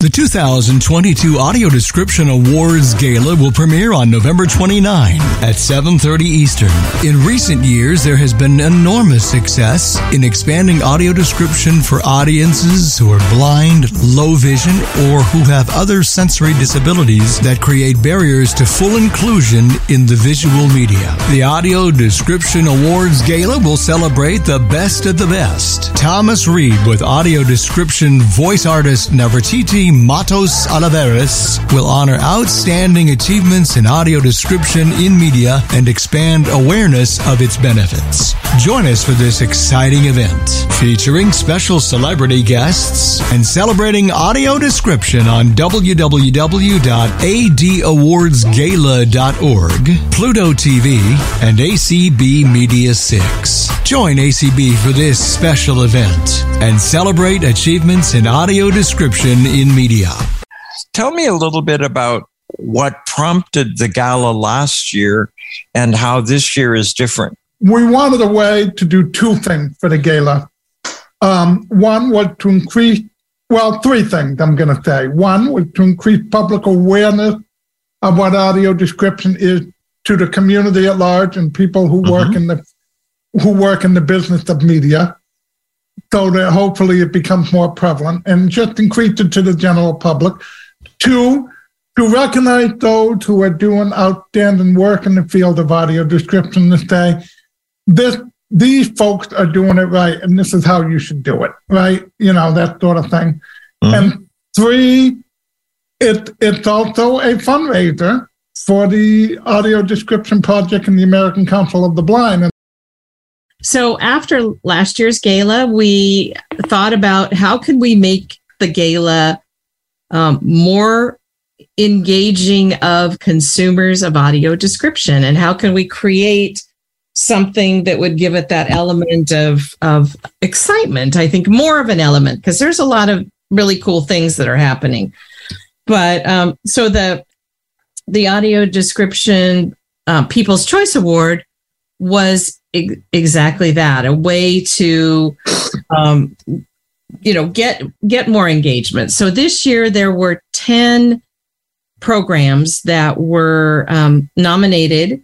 The 2022 Audio Description Awards Gala will premiere on November 29 at 7:30 Eastern. In recent years, there has been enormous success in expanding audio description for audiences who are blind, low vision, or who have other sensory disabilities that create barriers to full inclusion in the visual media. The Audio Description Awards Gala will celebrate the best of the best. Thomas Reid with audio description voice artist Nefertiti Matos Olivares will honor outstanding achievements in audio description in media and expand awareness of its benefits. Join us for this exciting event featuring special celebrity guests and celebrating audio description on www.adawardsgala.org, Pluto TV, and ACB Media 6. Join ACB for this special event and celebrate achievements in audio description in media. Tell me a little bit about what prompted the gala last year and how this year is different. We wanted a way to do two things for the gala. Um, one was to increase, well, three things I'm going to say. One was to increase public awareness of what audio description is to the community at large and people who mm-hmm. work in the who work in the business of media so that hopefully it becomes more prevalent and just increase it to the general public. Two, to recognize those who are doing outstanding work in the field of audio description to say, this these folks are doing it right and this is how you should do it, right? You know, that sort of thing. Mm-hmm. And three, it it's also a fundraiser for the audio description project in the American Council of the Blind. So after last year's gala, we thought about how could we make the gala um, more engaging of consumers of audio description, and how can we create something that would give it that element of of excitement? I think more of an element because there's a lot of really cool things that are happening. But um, so the the audio description uh, People's Choice Award was exactly that a way to um, you know get get more engagement. So this year there were 10 programs that were um, nominated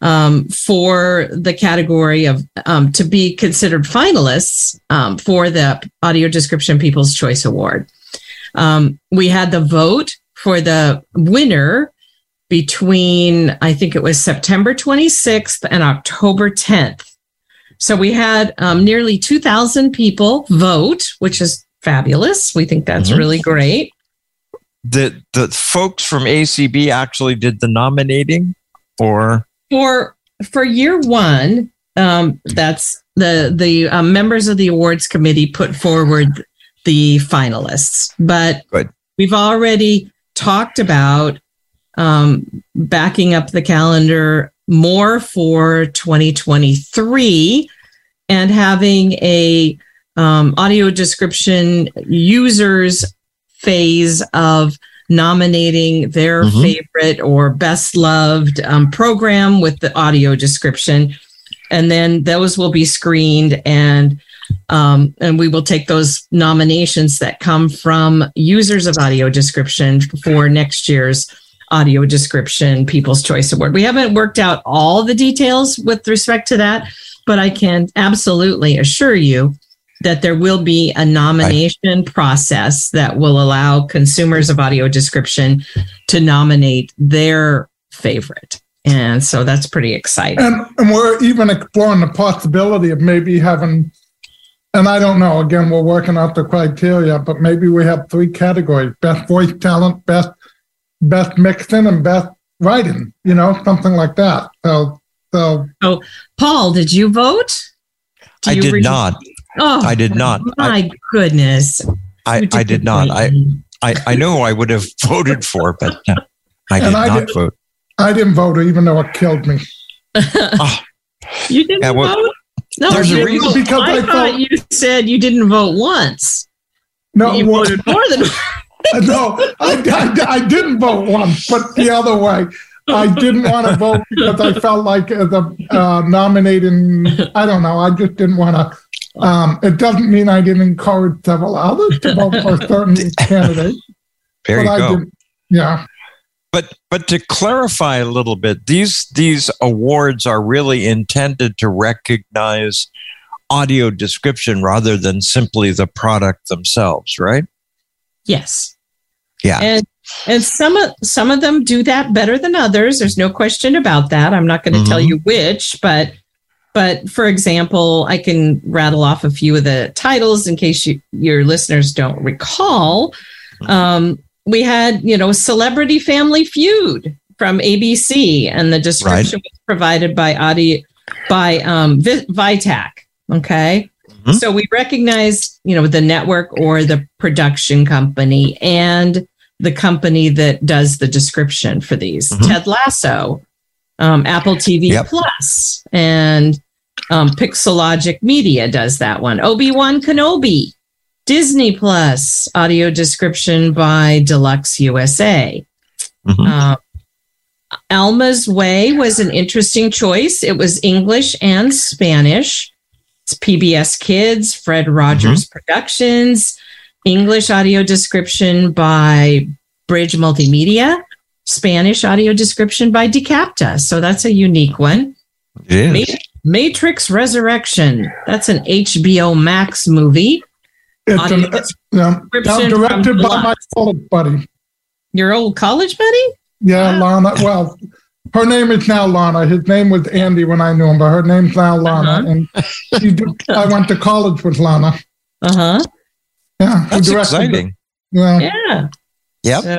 um, for the category of um, to be considered finalists um, for the audio description people's choice award. Um, we had the vote for the winner between, I think it was September 26th and October 10th. So we had um, nearly 2,000 people vote, which is fabulous. We think that's mm-hmm. really great. The, the folks from ACB actually did the nominating or? For, for year one, um, that's the, the um, members of the awards committee put forward the finalists, but Good. we've already talked about um, backing up the calendar more for 2023 and having a um, audio description users phase of nominating their mm-hmm. favorite or best loved um, program with the audio description and then those will be screened and um, and we will take those nominations that come from users of audio description for next year's audio description People's Choice Award. We haven't worked out all the details with respect to that, but I can absolutely assure you that there will be a nomination process that will allow consumers of audio description to nominate their favorite. And so that's pretty exciting. And, and we're even exploring the possibility of maybe having, and I don't know, again, we're working out the criteria, but maybe we have three categories best voice talent, best best mixing and Beth writing, you know, something like that. So, so. Oh, Paul, did you vote? Do I you did re- not. Oh, I did not. My I, goodness. I, I did not. I, I, I know I would have voted for, but uh, I did I not did, vote. I didn't vote, even though it killed me. oh. You didn't yeah, well, vote? No, there's a reason. Because I, I thought felt, you said you didn't vote once. No, you voted more than no, I, I, I, didn't vote once, but the other way. I didn't want to vote because I felt like the uh, nominating, I don't know, I just didn't want to. Um, it doesn't mean I didn't encourage several others to vote for certain candidates. There you But I go. did- Yeah, But but to clarify a little bit, these these awards are really intended to recognize audio description rather than simply the product themselves, right? Yes. Yeah. And and some of some of them do that better than others. There's no question about that. I'm not going to tell Mhm. you which, but but for example, I can rattle off a few of the titles in case you, your listeners don't recall. Um, we had, you know, Celebrity Family Feud from ABC, and the description was provided by audio by um, Vi- Vitac. Okay, Mhm. so we recognize, you know, the network or the production company and the company that does the description for these. Mhm. Ted Lasso, um, Apple TV Yep. Plus, and um, Pixelogic Media does that one. Obi Wan Kenobi, Disney Plus, audio description by Deluxe USA. Mhm. Uh, Alma's Way was an interesting choice. It was English and Spanish. It's PBS Kids, Fred Rogers Productions, English audio description by Bridge Multimedia, Spanish audio description by Dicapta. So that's a unique one. It Ma- Matrix Resurrection. That's an HBO Max movie. it's Audio an, yeah, description now directed by my Deluxe. college buddy. Your old college buddy? Yeah, Lana. Well, her name is now Lana. His name was Andy when I knew him, but her name's now Lana. Uh-huh. And she did, I went to college with Lana. Uh huh. Yeah, who That's exciting. it. Yeah. Yeah. Yep. So,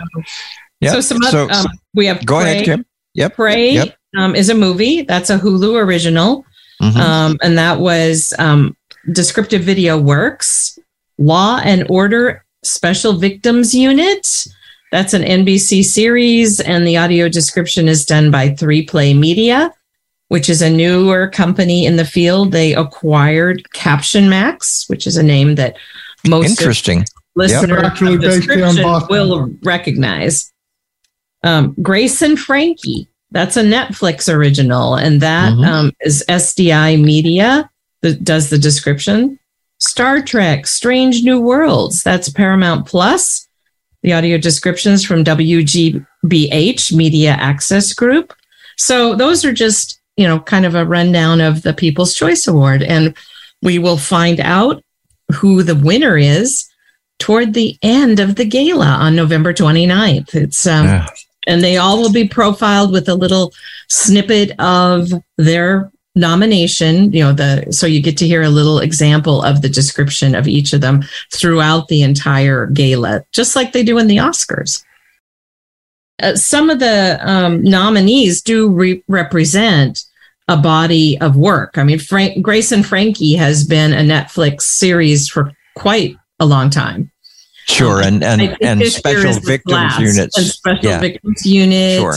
Yep. so some So- um, we have Go Prey. ahead, Kim. Yep. Prey Yep. um, is a movie. That's a Hulu original. Mhm. Um, and that was um, Descriptive Video Works, Law and Order Special Victims Unit. That's an NBC series, and the audio description is done by 3Play Media, which is a newer company in the field. They acquired Caption Max, which is a name that most Interesting. listeners They're actually of based here in description will recognize. Um, Grace and Frankie, that's a Netflix original, and that Mhm. um, is SDI Media that does the description. Star Trek: Strange New Worlds, that's Paramount Plus. The audio descriptions from WGBH Media Access Group. So those are just you know kind of a rundown of the People's Choice Award, and we will find out who the winner is toward the end of the gala on November 29th. It's um, Yeah. and they all will be profiled with a little snippet of their nomination you know the so you get to hear a little example of the description of each of them throughout the entire gala just like they do in the oscars uh, some of the um, nominees do re- represent a body of work i mean frank grace and frankie has been a netflix series for quite a long time Sure. And and and special victims last, units. and special Yeah. victims unit Sure.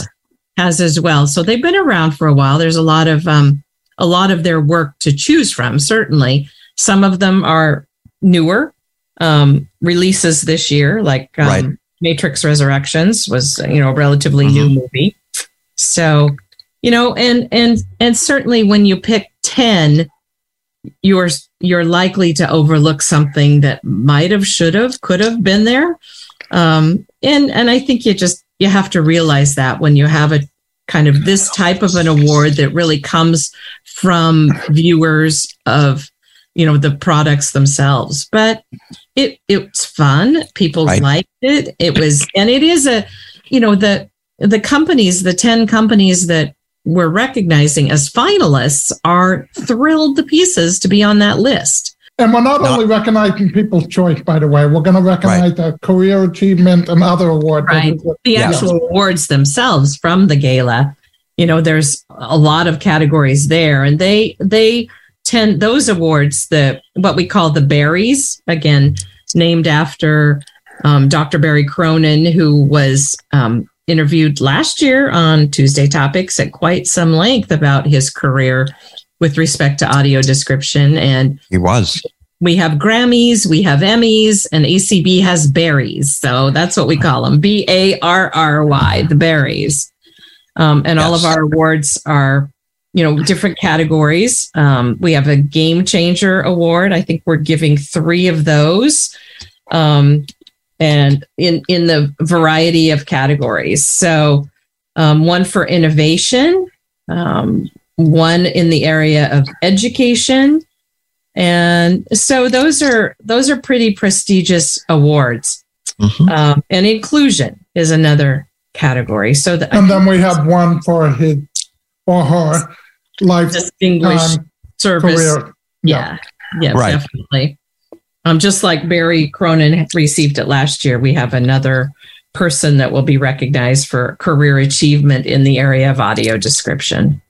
has as well. So they've been around for a while. There's a lot of um, a lot of their work to choose from. Certainly, some of them are newer um, releases this year, like um, Right. Matrix Resurrections was you know a relatively new Mm-hmm. movie. So you know, and and and certainly when you pick ten, you're you're likely to overlook something that might have, should have, could have been there. Um, and and I think you just you have to realize that when you have a kind of this type of an award that really comes from viewers of you know the products themselves but it it's fun people Right. liked it it was and it is a you know the the companies the 10 companies that we're recognizing as finalists are thrilled to pieces to be on that list And we're not Not- only recognizing People's Choice, by the way, we're going to recognize the Career Achievement and other awards. Right. the Yeah. actual awards themselves from the gala you know there's a lot of categories there and they they tend those awards the what we call the Barries again named after um, dr barry cronin who was um, interviewed last year on tuesday topics at quite some length about his career with respect to audio description and He was. we have Grammys, we have Emmys, and ACB has Barries. So that's what we call them B A R R Y, the Barries. Um, and all of our awards are, you know, different categories. Um, we have a Game Changer Award. I think we're giving three of those. Um, and in in the variety of categories. So um, one for innovation, um, one in the area of education, and so those are those are pretty prestigious awards. Mm-hmm. Um, and inclusion is another category. So the, and then we have one for his or her life distinguished service. Career. Yeah, yeah, right. definitely. Um, just like Barry Cronin received it last year, we have another person that will be recognized for career achievement in the area of audio description.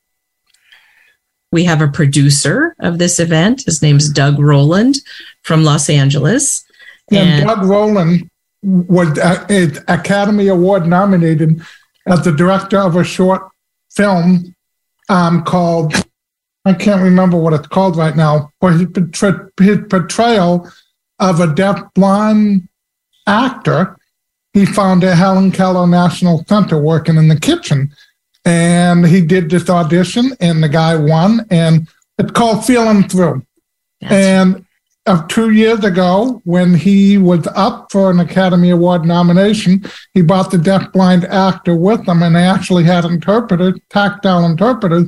We have a producer of this event. His name's Doug Roland from Los Angeles. And, and Doug Roland was an Academy Award nominated as the director of a short film um, called I can't remember what it's called right now, for his, his portrayal of a deaf-blind actor. He found at Helen Keller National Center working in the kitchen. And he did this audition, and the guy won. And it's called Feeling Through. Yes. And uh, two years ago, when he was up for an Academy Award nomination, he brought the deaf-blind actor with him, and they actually had interpreters, tactile interpreters,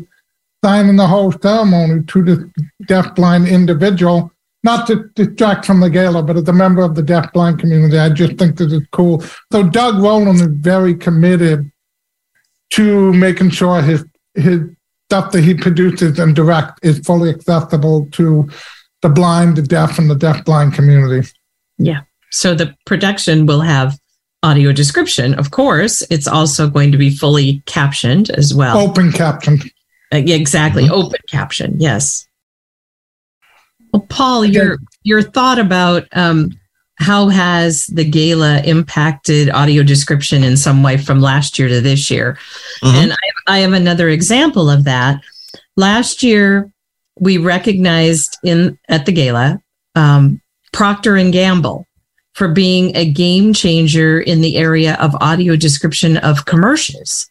signing the whole ceremony to the deaf-blind individual. Not to distract from the gala, but as a member of the deaf-blind community, I just think this is cool. So Doug Roland is very committed to making sure his his stuff that he produces and direct is fully accessible to the blind, the deaf, and the deaf-blind community. Yeah. So the production will have audio description. Of course, it's also going to be fully captioned as well. Open captioned. Uh, exactly. Mm-hmm. Open caption. Yes. Well, Paul, your your thought about um, how has the gala impacted audio description in some way from last year to this year? Mm-hmm. And I, I have another example of that. Last year, we recognized in at the gala um, Procter and Gamble for being a game changer in the area of audio description of commercials.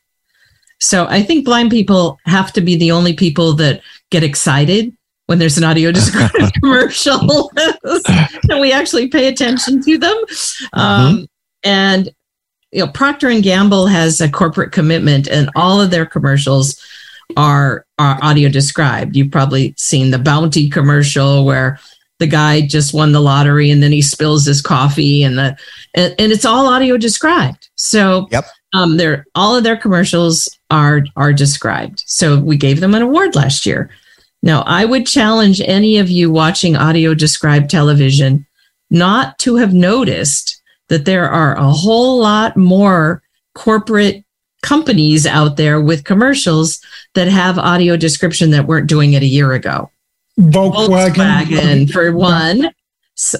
So I think blind people have to be the only people that get excited when there's an audio descriptive commercial and we actually pay attention to them. Mm-hmm. Um, and you know, Procter and Gamble has a corporate commitment, and all of their commercials are are audio described. You've probably seen the Bounty commercial where the guy just won the lottery and then he spills his coffee and the and, and it's all audio described. So yep. Um, they're all of their commercials are are described. So we gave them an award last year. Now, I would challenge any of you watching audio described television not to have noticed that there are a whole lot more corporate companies out there with commercials that have audio description that weren't doing it a year ago. Volkswagen, Volkswagen for one,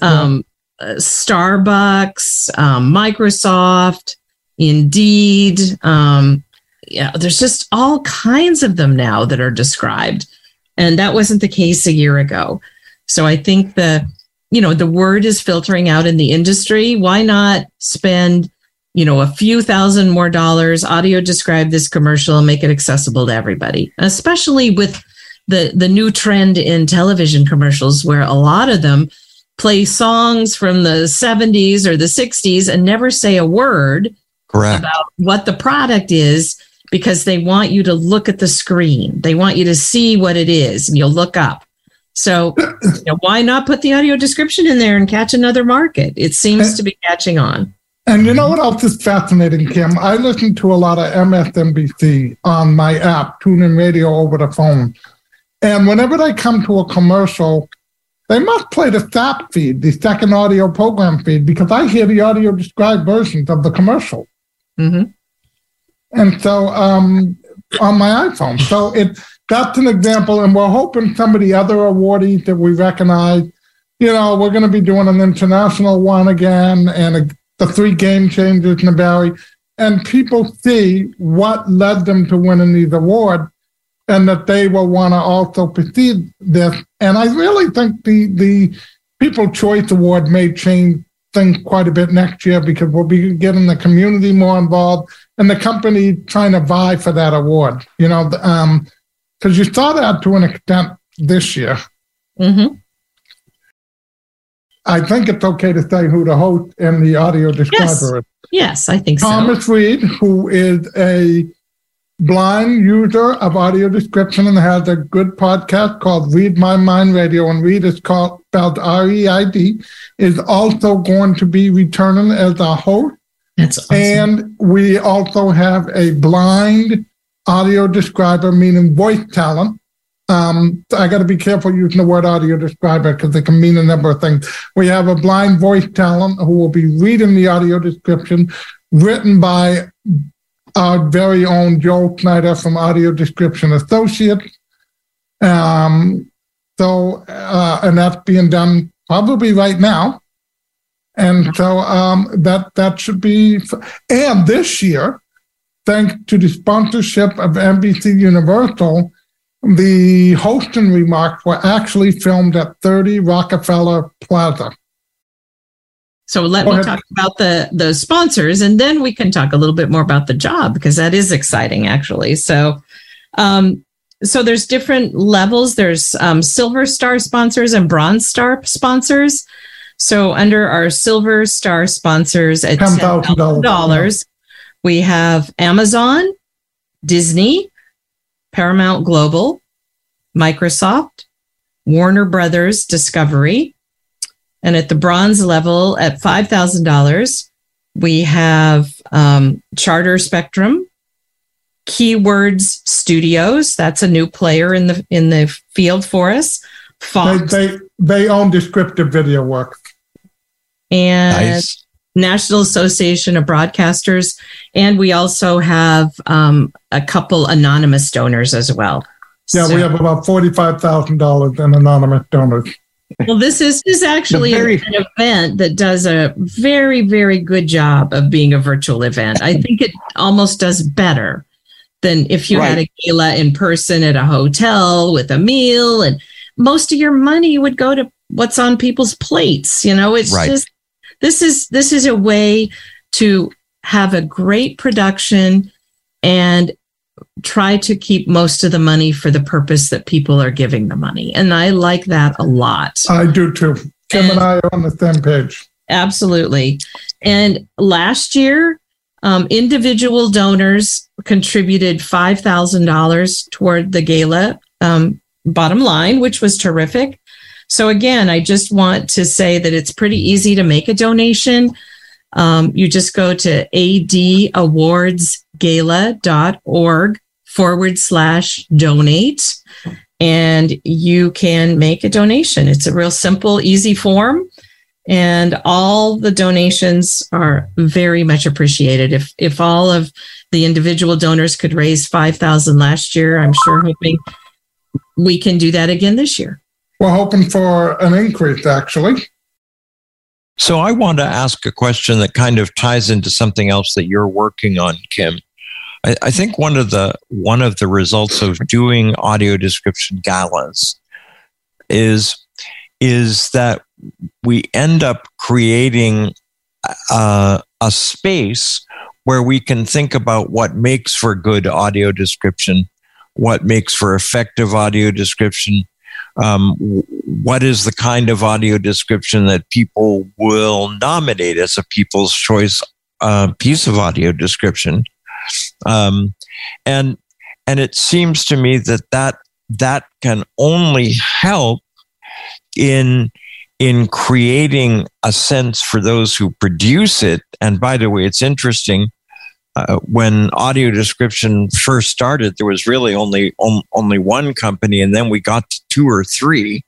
um, uh, Starbucks, um, Microsoft, Indeed, um, yeah, there's just all kinds of them now that are described. And that wasn't the case a year ago. So I think the, you know, the word is filtering out in the industry. Why not spend, you know, a few thousand more dollars, audio describe this commercial and make it accessible to everybody, especially with the, the new trend in television commercials where a lot of them play songs from the 70s or the 60s and never say a word Correct. about what the product is because they want you to look at the screen. They want you to see what it is and you'll look up. So, you know, why not put the audio description in there and catch another market? It seems to be catching on. And you know what else is fascinating, Kim? I listen to a lot of MSNBC on my app, TuneIn Radio over the phone. And whenever they come to a commercial, they must play the SAP feed, the second audio program feed, because I hear the audio described versions of the commercial. Mm-hmm and so um, on my iPhone. So it that's an example, and we're hoping some of the other awardees that we recognize. You know, we're going to be doing an international one again, and a, the three game changers in the Valley, and people see what led them to winning these awards, and that they will want to also proceed this. And I really think the the People Choice Award may change things quite a bit next year because we'll be getting the community more involved and the company trying to vie for that award. You know, because um, you saw that to an extent this year. Mm-hmm. I think it's okay to say who the host and the audio describer is. Yes, I think so. Thomas Reid, who is a blind user of audio description and has a good podcast called Reid My Mind Radio, and Reid is called spelled R-E-I-D, is also going to be returning as a host. That's awesome. And we also have a blind audio describer, meaning voice talent. Um, I got to be careful using the word audio describer because it can mean a number of things. We have a blind voice talent who will be reading the audio description written by our very own Joel Snyder from Audio Description Associates. Um, so, uh, and that's being done probably right now. And so um, that that should be. And this year, thanks to the sponsorship of NBC Universal, the hosting remarks were actually filmed at 30 Rockefeller Plaza. So let me talk about the the sponsors, and then we can talk a little bit more about the job because that is exciting, actually. So, um, so there's different levels. There's um, silver star sponsors and bronze star sponsors. So under our silver star sponsors at ten thousand dollars, we have Amazon, Disney, Paramount Global, Microsoft, Warner Brothers Discovery. And at the bronze level, at $5,000, we have um, Charter Spectrum, Keywords Studios. That's a new player in the in the field for us. They, they, they own descriptive video work. and Nice. National Association of Broadcasters, and we also have um, a couple anonymous donors as well. Yeah, So- we have about $45,000 in anonymous donors. Well, this is, is actually very- an event that does a very, very good job of being a virtual event. I think it almost does better than if you had a gala in person at a hotel with a meal, and most of your money would go to what's on people's plates. You know, it's Right. just this is this is a way to have a great production and try to keep most of the money for the purpose that people are giving the money. And I like that a lot. I do too. Kim and I are on the same page. Absolutely. And last year, um, individual donors contributed $5,000 toward the gala um, bottom line, which was terrific. So, again, I just want to say that it's pretty easy to make a donation. Um, you just go to adawardsgala.org forward slash donate and you can make a donation. It's a real simple, easy form and all the donations are very much appreciated. If if all of the individual donors could raise five thousand last year, I'm sure hoping we can do that again this year. We're hoping for an increase, actually. So I want to ask a question that kind of ties into something else that you're working on, Kim. I, I think one of the one of the results of doing audio description galas is is that we end up creating uh, a space where we can think about what makes for good audio description, what makes for effective audio description, um, what is the kind of audio description that people will nominate as a people's choice uh, piece of audio description um, and and it seems to me that that that can only help in in creating a sense for those who produce it. And by the way it's interesting uh, when audio description first started, there was really only on, only one company, and then we got to two or three,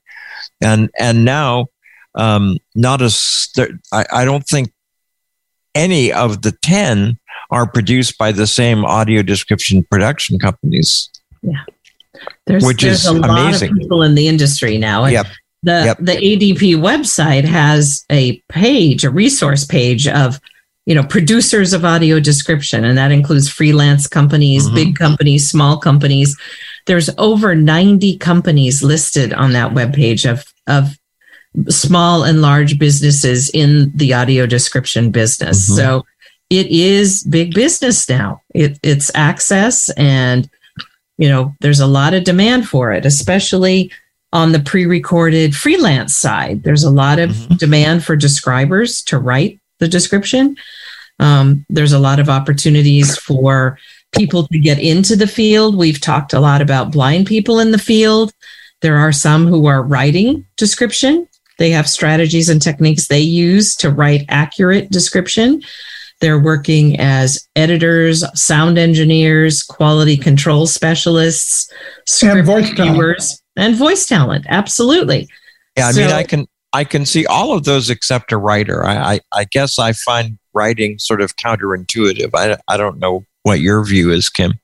and and now um, not as I, I don't think any of the ten are produced by the same audio description production companies. There's, Which there's is a lot amazing. of people in the industry now. And Yep. The Yep. the ADP website has a page, a resource page of you know producers of audio description, and that includes freelance companies, Mhm. big companies, small companies. There's over 90 companies listed on that webpage of of small and large businesses in the audio description business. Mhm. So it is big business now. It, it's access and you know there's a lot of demand for it especially on the pre-recorded freelance side. There's a lot of mm-hmm. demand for describers to write the description. Um, there's a lot of opportunities for people to get into the field. We've talked a lot about blind people in the field. There are some who are writing description. They have strategies and techniques they use to write accurate description. They're working as editors, sound engineers, quality control specialists, and voice viewers, and voice talent. Absolutely. Yeah, I so, mean, I can I can see all of those except a writer. I, I, I guess I find writing sort of counterintuitive. I, I don't know what your view is, Kim.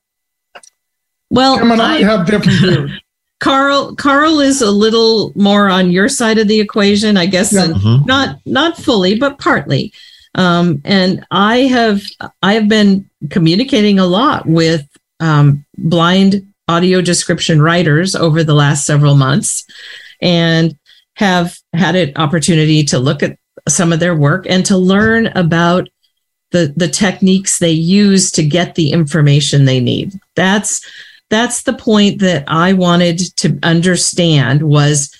Well, Kim and I, I have different views. Carl Carl is a little more on your side of the equation, I guess, yeah. mm-hmm. not not fully, but partly. Um, and I have I have been communicating a lot with um, blind audio description writers over the last several months, and have had an opportunity to look at some of their work and to learn about the the techniques they use to get the information they need. That's that's the point that I wanted to understand was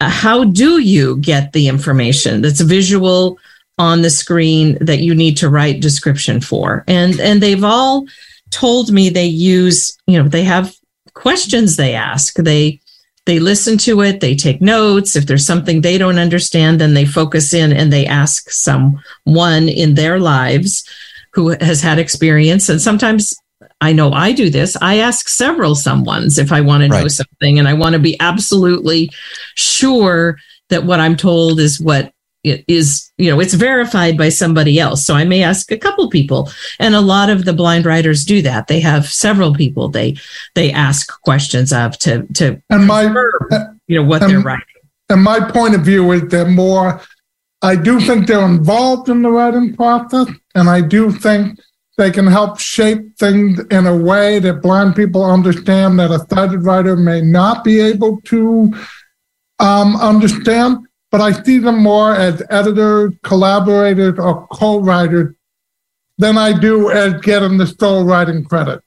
uh, how do you get the information that's visual on the screen that you need to write description for and and they've all told me they use you know they have questions they ask they they listen to it they take notes if there's something they don't understand then they focus in and they ask someone in their lives who has had experience and sometimes I know I do this. I ask several someones if I want to know right. something, and I want to be absolutely sure that what I'm told is what it is you know it's verified by somebody else. So i may ask a couple people and a lot of the blind writers do that. They have several people they they ask questions of to to and my you know what and, they're writing and my point of view is that more i do think they're involved in the writing process and i do think they can help shape things in a way that blind people understand that a sighted writer may not be able to um, understand. But I see them more as editors, collaborators, or co-writers than I do as getting the sole writing credit.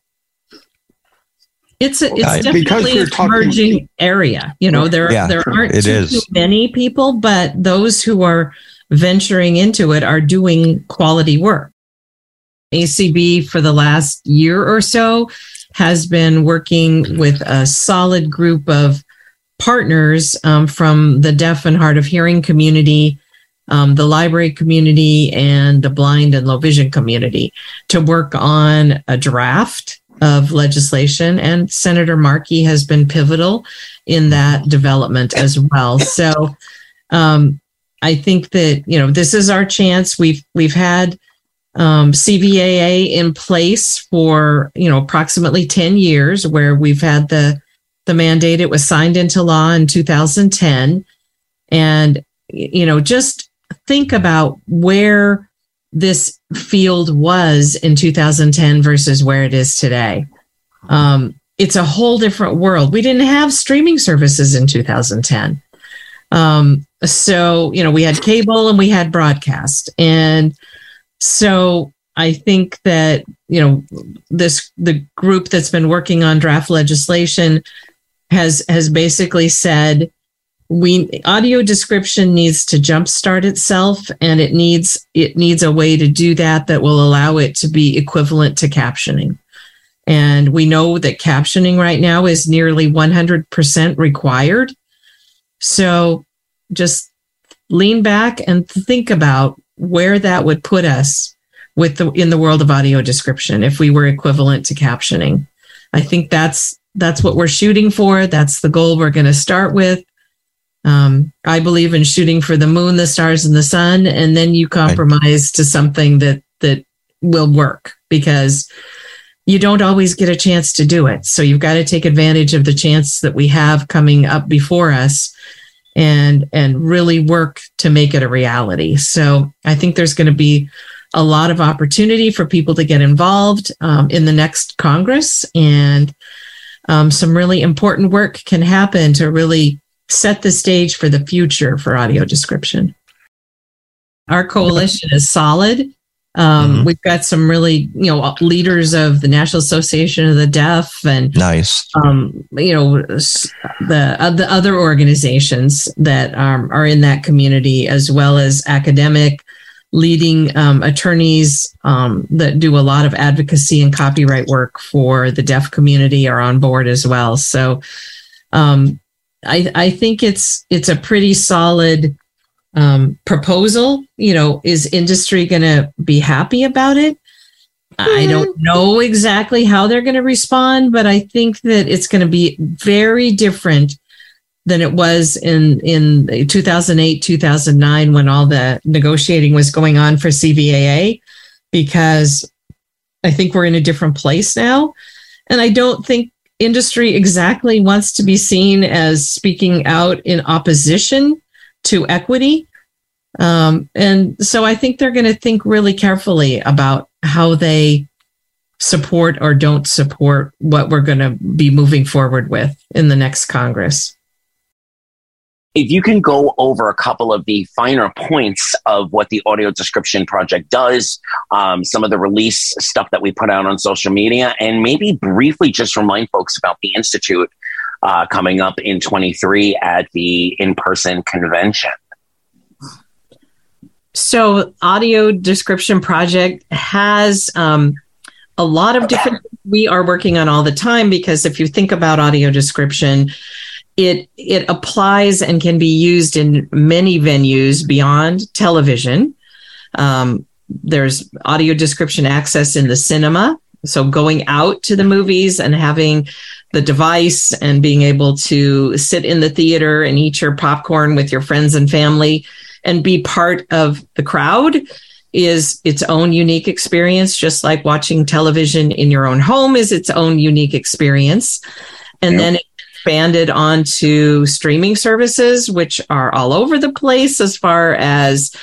It's a, it's uh, definitely a emerging area. You know, there yeah, there aren't too, too many people, but those who are venturing into it are doing quality work. ACB for the last year or so has been working with a solid group of partners um, from the deaf and hard of hearing community, um, the library community, and the blind and low vision community to work on a draft of legislation. And Senator Markey has been pivotal in that development as well. So um, I think that you know this is our chance. We've we've had um, CVAA in place for you know approximately 10 years where we've had the the mandate it was signed into law in 2010 and you know just think about where this field was in 2010 versus where it is today. Um, it's a whole different world. We didn't have streaming services in 2010 um, so you know we had cable and we had broadcast. And so I think that, you know, this the group that's been working on draft legislation has has basically said we audio description needs to jumpstart itself and it needs it needs a way to do that that will allow it to be equivalent to captioning. And we know that captioning right now is nearly 100% required. So just lean back and think about where that would put us with the in the world of audio description if we were equivalent to captioning. I think that's that's what we're shooting for. That's the goal we're going to start with. Um, I believe in shooting for the moon, the stars, and the sun, and then you compromise right. to something that that will work because you don't always get a chance to do it. So you've got to take advantage of the chance that we have coming up before us and and really work to make it a reality. So I think there's going to be a lot of opportunity for people to get involved um, in the next Congress, and um, some really important work can happen to really set the stage for the future for audio description. Our coalition is solid. Um, mm-hmm. We've got some really, you know, leaders of the National Association of the Deaf and nice, um, you know, the uh, the other organizations that um, are in that community, as well as academic leading um, attorneys um, that do a lot of advocacy and copyright work for the deaf community are on board as well. So, um, I, I think it's it's a pretty solid um, proposal. You know, is industry going to be happy about it? I hmm. don't know exactly how they're going to respond, but I think that it's going to be very different than it was in in 2008 2009 when all the negotiating was going on for CVAA because I think we're in a different place now and I don't think industry exactly wants to be seen as speaking out in opposition to equity. Um, and so I think they're going to think really carefully about how they support or don't support what we're going to be moving forward with in the next Congress if you can go over a couple of the finer points of what the audio description project does, um, some of the release stuff that we put out on social media, and maybe briefly just remind folks about the Institute uh, coming up in 23 at the in person convention. So, audio description project has um, a lot of different we are working on all the time because if you think about audio description, it it applies and can be used in many venues beyond television. Um, there's audio description access in the cinema, so going out to the movies and having the device and being able to sit in the theater and eat your popcorn with your friends and family and be part of the crowd is its own unique experience just like watching television in your own home is its own unique experience and yep. then it expanded onto streaming services, which are all over the place as far as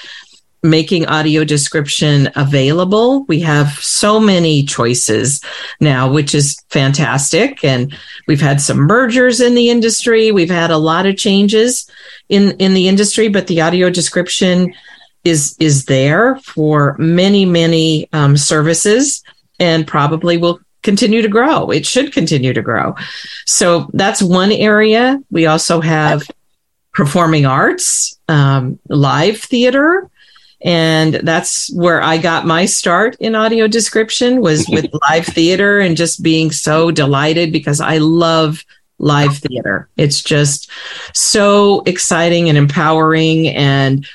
making audio description available. We have so many choices now, which is fantastic. And we've had some mergers in the industry. We've had a lot of changes in, in the industry, but the audio description is, is there for many, many um, services and probably will continue to grow. It should continue to grow. So that's one area. We also have performing arts, um, live theater. And that's where I got my start in audio description was with live theater and just being so delighted because I love live theater. It's just so exciting and empowering and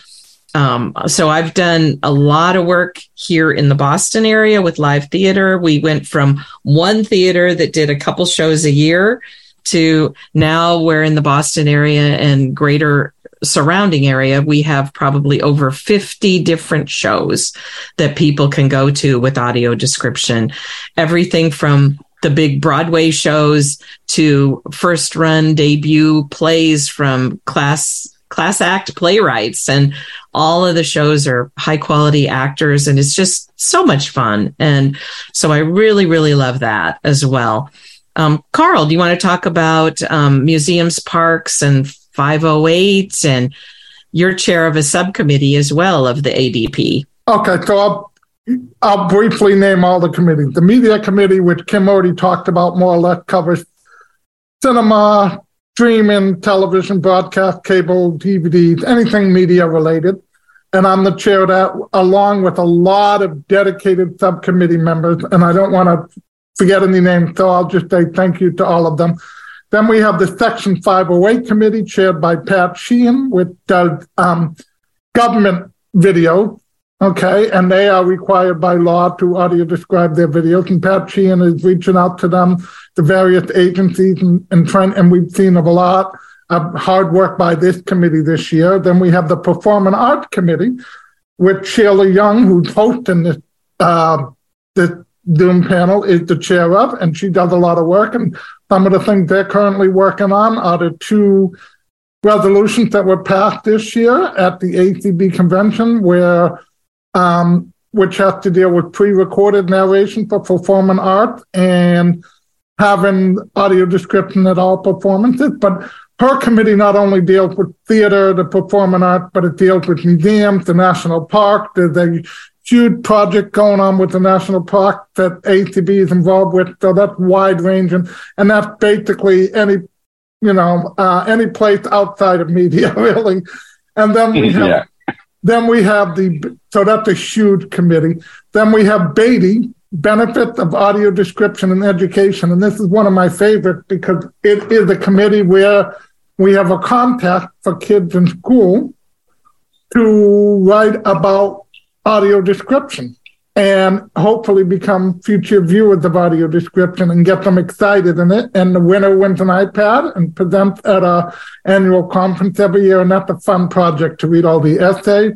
um, so I've done a lot of work here in the Boston area with live theater. We went from one theater that did a couple shows a year to now we're in the Boston area and greater surrounding area. We have probably over 50 different shows that people can go to with audio description. Everything from the big Broadway shows to first run debut plays from class class act playwrights and all of the shows are high quality actors and it's just so much fun. And so i really really love that as well. Um, carl do you want to talk about um, museums parks and 508 and you're chair of a subcommittee as well of the adp okay so i'll, I'll briefly name all the committees. The media committee which kim already talked about more or less covers cinema streaming, television, broadcast, cable, DVDs, anything media related. And I'm the chair of that, along with a lot of dedicated subcommittee members. And I don't want to forget any names, so I'll just say thank you to all of them. Then we have the Section 508 committee chaired by Pat Sheehan, which does um, government video Okay, and they are required by law to audio describe their videos. And Pat Sheehan is reaching out to them, the various agencies, and, and. And we've seen a lot of hard work by this committee this year. Then we have the Performing Arts Committee, with Sheila Young, who's hosting this uh, this Zoom panel, is the chair of, and she does a lot of work. And some of the things they're currently working on are the two resolutions that were passed this year at the ACB convention, where um, which has to deal with pre-recorded narration for performing art and having audio description at all performances. But her committee not only deals with theater, the performing art, but it deals with museums, the national park. There's a huge project going on with the national park that ACB is involved with. So that's wide ranging, and that's basically any, you know, uh, any place outside of media, really. And then we have, yeah. Then we have the so that's a huge committee. Then we have Beatty, benefits of audio description and education, and this is one of my favorites because it is a committee where we have a contest for kids in school to write about audio description and hopefully become future viewers of audio description and get them excited in it. And the winner wins an iPad and presents at our annual conference every year. And that's a fun project to read all the essays.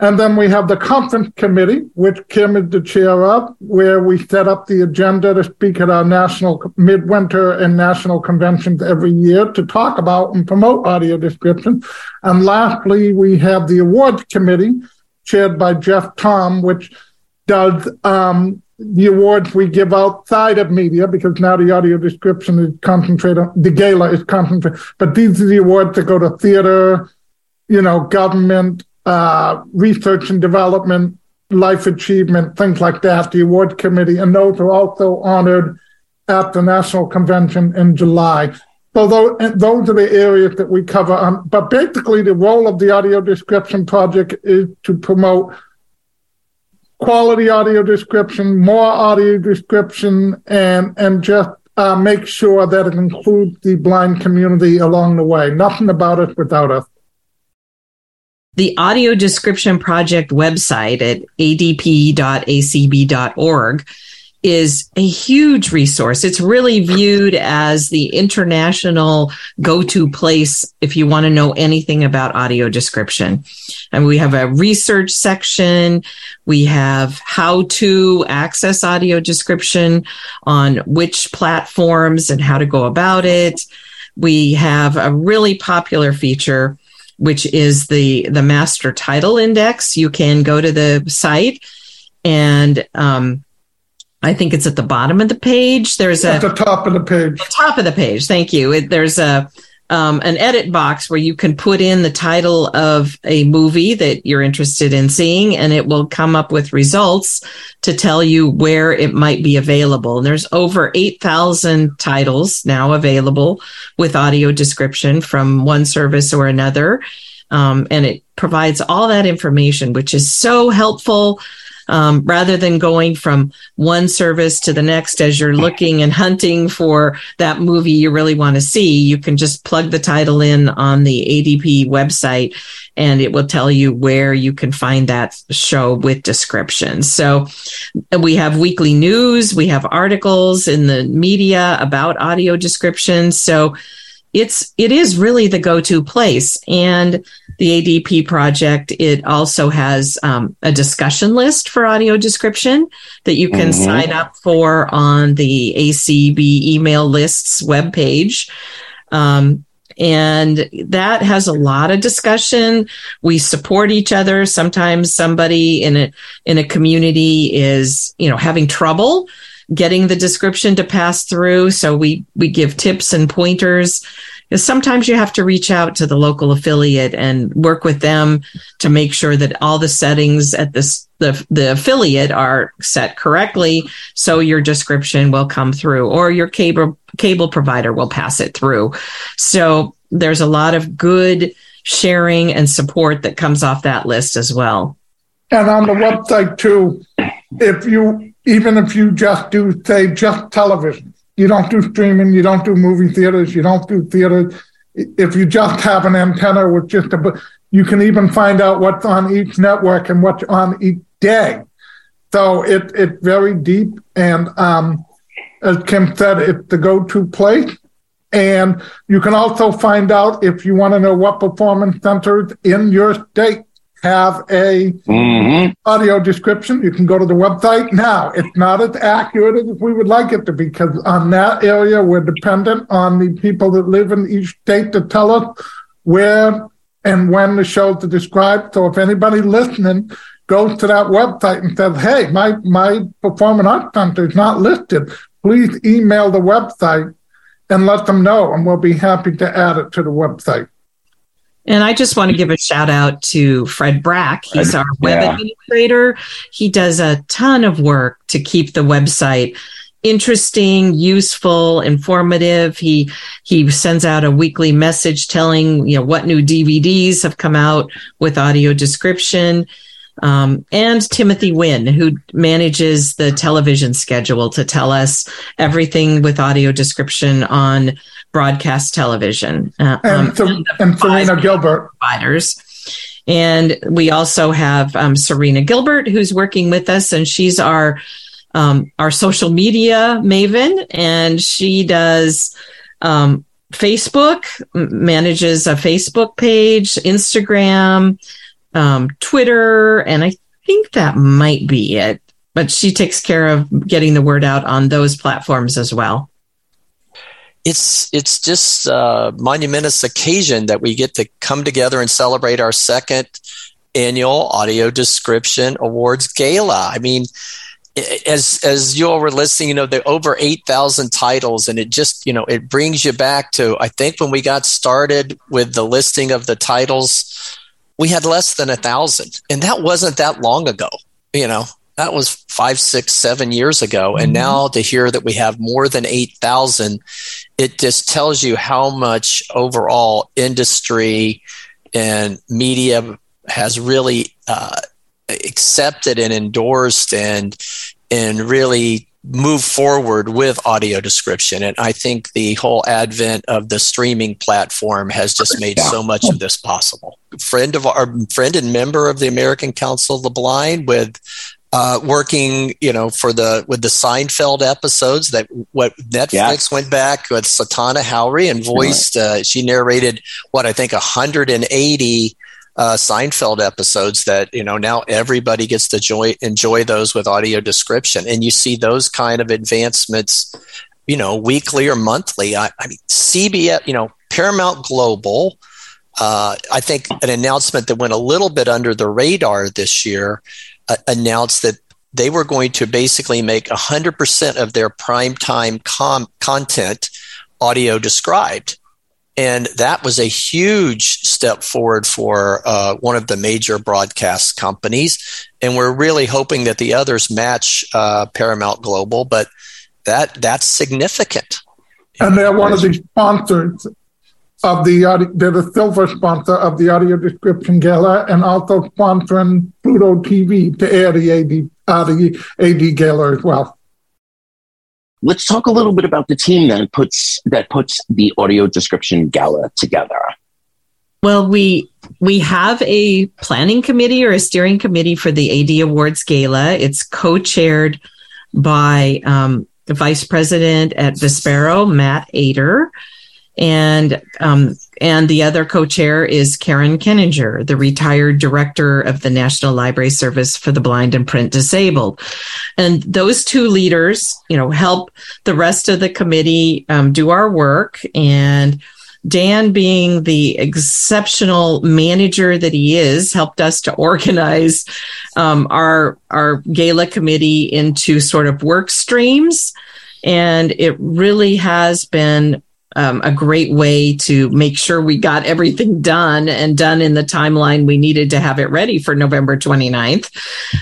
And then we have the conference committee, which Kim is the chair of, where we set up the agenda to speak at our national midwinter and national conventions every year to talk about and promote audio description. And lastly, we have the awards committee, chaired by Jeff Tom, which does um, the awards we give outside of media because now the audio description is concentrated, the gala is concentrated, but these are the awards that go to theater, you know, government, uh, research and development, life achievement, things like that, the award committee, and those are also honored at the national convention in July. So those are the areas that we cover. Um, but basically, the role of the audio description project is to promote quality audio description, more audio description, and and just uh, make sure that it includes the blind community along the way. Nothing about it without us the audio description project website at adp.acb.org is a huge resource. It's really viewed as the international go-to place if you want to know anything about audio description. And we have a research section. We have how to access audio description on which platforms and how to go about it. We have a really popular feature which is the the master title index. You can go to the site and um, I think it's at the bottom of the page. There's a at a, the top of the page. The top of the page. Thank you. It, there's a um, an edit box where you can put in the title of a movie that you're interested in seeing, and it will come up with results to tell you where it might be available. And there's over 8,000 titles now available with audio description from one service or another. Um, and it provides all that information, which is so helpful um, rather than going from one service to the next as you're looking and hunting for that movie you really want to see. You can just plug the title in on the ADP website and it will tell you where you can find that show with descriptions. So we have weekly news, we have articles in the media about audio descriptions. So it's it is really the go-to place and the adp project it also has um, a discussion list for audio description that you can mm-hmm. sign up for on the acb email lists webpage um, and that has a lot of discussion we support each other sometimes somebody in a in a community is you know having trouble getting the description to pass through. So we, we give tips and pointers. Because sometimes you have to reach out to the local affiliate and work with them to make sure that all the settings at this the, the affiliate are set correctly so your description will come through or your cable cable provider will pass it through. So there's a lot of good sharing and support that comes off that list as well. And on the website too if you even if you just do say just television you don't do streaming you don't do movie theaters you don't do theaters. If you just have an antenna with just a you can even find out what's on each network and what's on each day. So it it's very deep and um, as kim said it's the go-to place. And you can also find out if you want to know what performance centers in your state have a mm-hmm. audio description. You can go to the website. Now, it's not as accurate as we would like it to be because on that area, we're dependent on the people that live in each state to tell us where and when the shows are described. So if anybody listening goes to that website and says, hey, my, my performing arts center is not listed, please email the website and let them know, and we'll be happy to add it to the website. And I just want to give a shout out to Fred Brack. He's our web yeah. administrator. He does a ton of work to keep the website interesting, useful, informative. He he sends out a weekly message telling you know what new DVDs have come out with audio description. Um, and Timothy Wynn, who manages the television schedule to tell us everything with audio description on broadcast television. Uh, and, um, and Serena Gilbert. Providers. And we also have um, Serena Gilbert, who's working with us, and she's our um, our social media maven, and she does um, Facebook, manages a Facebook page, Instagram, um, Twitter, and I think that might be it. But she takes care of getting the word out on those platforms as well it's it's just a monumentous occasion that we get to come together and celebrate our second annual audio description awards gala. I mean, as as you all were listening, you know, the over eight thousand titles, and it just you know it brings you back to I think when we got started with the listing of the titles, we had less than a thousand, and that wasn't that long ago. You know, that was five, six, seven years ago. And mm-hmm. now to hear that we have more than 8,000, it just tells you how much overall industry and media has really uh, accepted and endorsed and and really move forward with audio description. And I think the whole advent of the streaming platform has just made so much of this possible. Friend of our friend and member of the American Council of the Blind with uh, working, you know, for the with the Seinfeld episodes that what Netflix went back with Satana Howry and voiced. Uh, she narrated what I think 180 uh, Seinfeld episodes that you know now everybody gets to enjoy enjoy those with audio description, and you see those kind of advancements, you know, weekly or monthly. I, I mean, CBS, you know, Paramount Global. Uh, I think an announcement that went a little bit under the radar this year uh, announced that they were going to basically make 100% of their primetime com- content audio described. And that was a huge step forward for uh, one of the major broadcast companies. And we're really hoping that the others match uh, Paramount Global, but that that's significant. And they're one of the sponsors of the audio, they're the silver sponsor of the audio description gala and also sponsoring Pluto TV to air the AD, uh, the AD gala as well. Let's talk a little bit about the team that puts that puts the audio description gala together. Well, we we have a planning committee or a steering committee for the AD Awards Gala. It's co-chaired by um, the vice president at Vispero, Matt Ader and um, and the other co-chair is Karen Keninger, the retired director of the National Library Service for the Blind and Print Disabled. And those two leaders, you know, help the rest of the committee um, do our work. And Dan, being the exceptional manager that he is, helped us to organize um, our our gala committee into sort of work streams. And it really has been um, a great way to make sure we got everything done and done in the timeline we needed to have it ready for November 29th.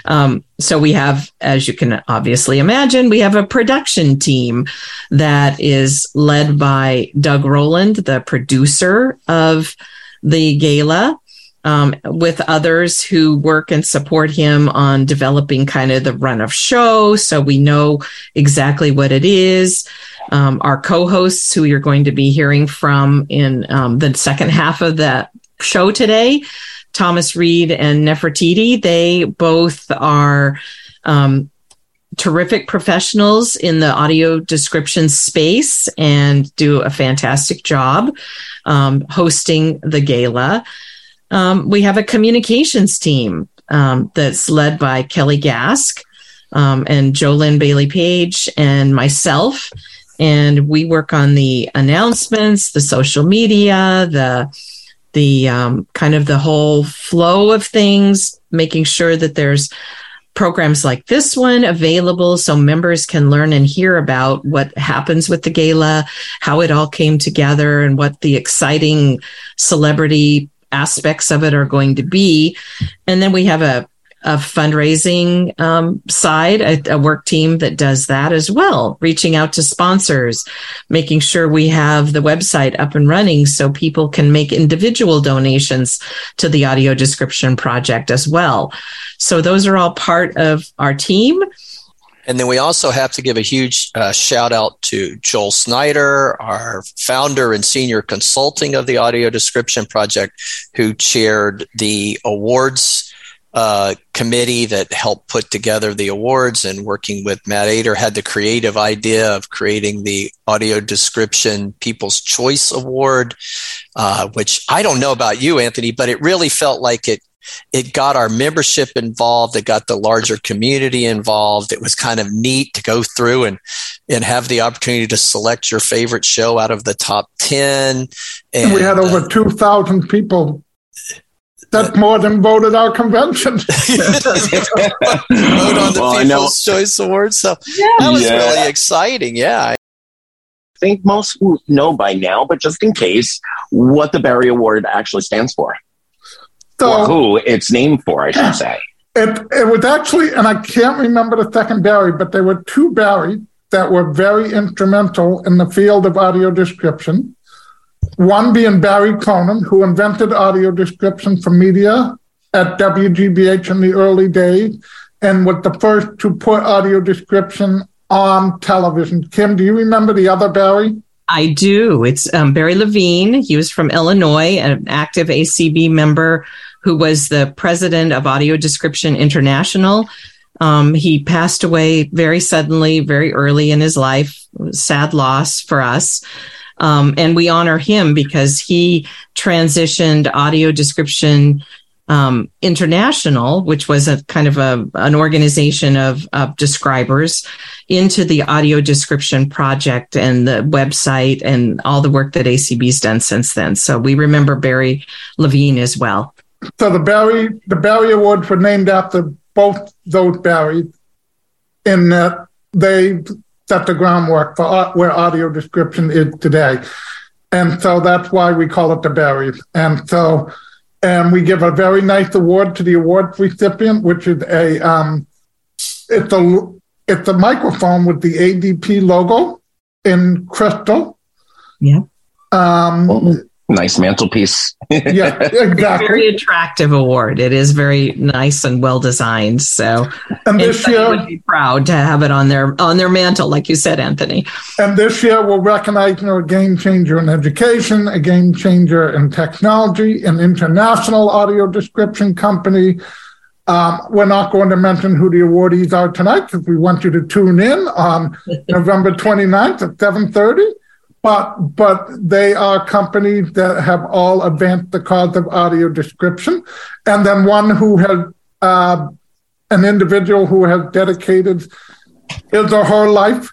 Um, so we have, as you can obviously imagine, we have a production team that is led by Doug Roland, the producer of the gala. Um, with others who work and support him on developing kind of the run of show. So we know exactly what it is um, our co-hosts who you're going to be hearing from in um, the second half of the show today Thomas Reid and nefertiti. They both are um, terrific professionals in the audio description space and do a fantastic job um, hosting the gala. Um, we have a communications team um, that's led by kelly gask and jolynn bailey page and myself and we work on the announcements, the social media, the the um, kind of the whole flow of things, making sure that there's programs like this one available so members can learn and hear about what happens with the gala, how it all came together, and what the exciting celebrity aspects of it are going to be. And then we have a a fundraising um, side, a, a, work team that does that as well, reaching out to sponsors, making sure we have the website up and running so people can make individual donations to the audio description project as well. So those are all part of our team. And then we also have to give a huge uh, shout out to Joel Snyder, our founder and senior consulting of the Audio Description Project, who chaired the awards uh, committee that helped put together the awards and working with Matt Ader had the creative idea of creating the audio description People's Choice Award, uh, which I don't know about you, Anthony, but it really felt like it it got our membership involved. It got the larger community involved. It was kind of neat to go through and and have the opportunity to select your favorite show out of the top ten. And, and we had over uh, two thousand people that more than voted our convention. Vote on the well, People's Choice Awards. So yeah. that was yeah. really exciting. Yeah. I think most know by now, but just in case, what the Barry Award actually stands for. So, or who it's named for, I should say. It, it was actually, and I can't remember the second Barry, but there were two Barry that were very instrumental in the field of audio description. One being Barry Cronin, who invented audio description for media at WGBH in the early days and was the first to put audio description on television. Kim, do you remember the other Barry? I do. It's um, Barry Levine. He was from Illinois, an active ACB member who was the president of Audio Description International. Um, he passed away very suddenly, very early in his life. Sad loss for us. Um, and we honor him because he transitioned audio description um, international, which was a kind of a, an organization of, of describers into the audio description project and the website and all the work that ACB's done since then. So we remember Barry Levine as well. So the Barry, the Barry Awards were named after both those Barrys in that they set the groundwork for where audio description is today. And so that's why we call it the Barrys. And so, and we give a very nice award to the award recipient, which is a, um, it's a, it's a microphone with the ADP logo in crystal. Yeah. Um, oh nice mantelpiece. yeah, exactly. Very attractive award. It is very nice and well designed. So, and this year would be proud to have it on their on their mantle, like you said, Anthony. And this year we'll recognize you know, a game changer in education, a game changer in technology, an international audio description company. Um, we're not going to mention who the awardees are tonight because we want you to tune in on November 29th at 730 but but they are companies that have all advanced the cause of audio description, and then one who has uh, an individual who has dedicated his or her life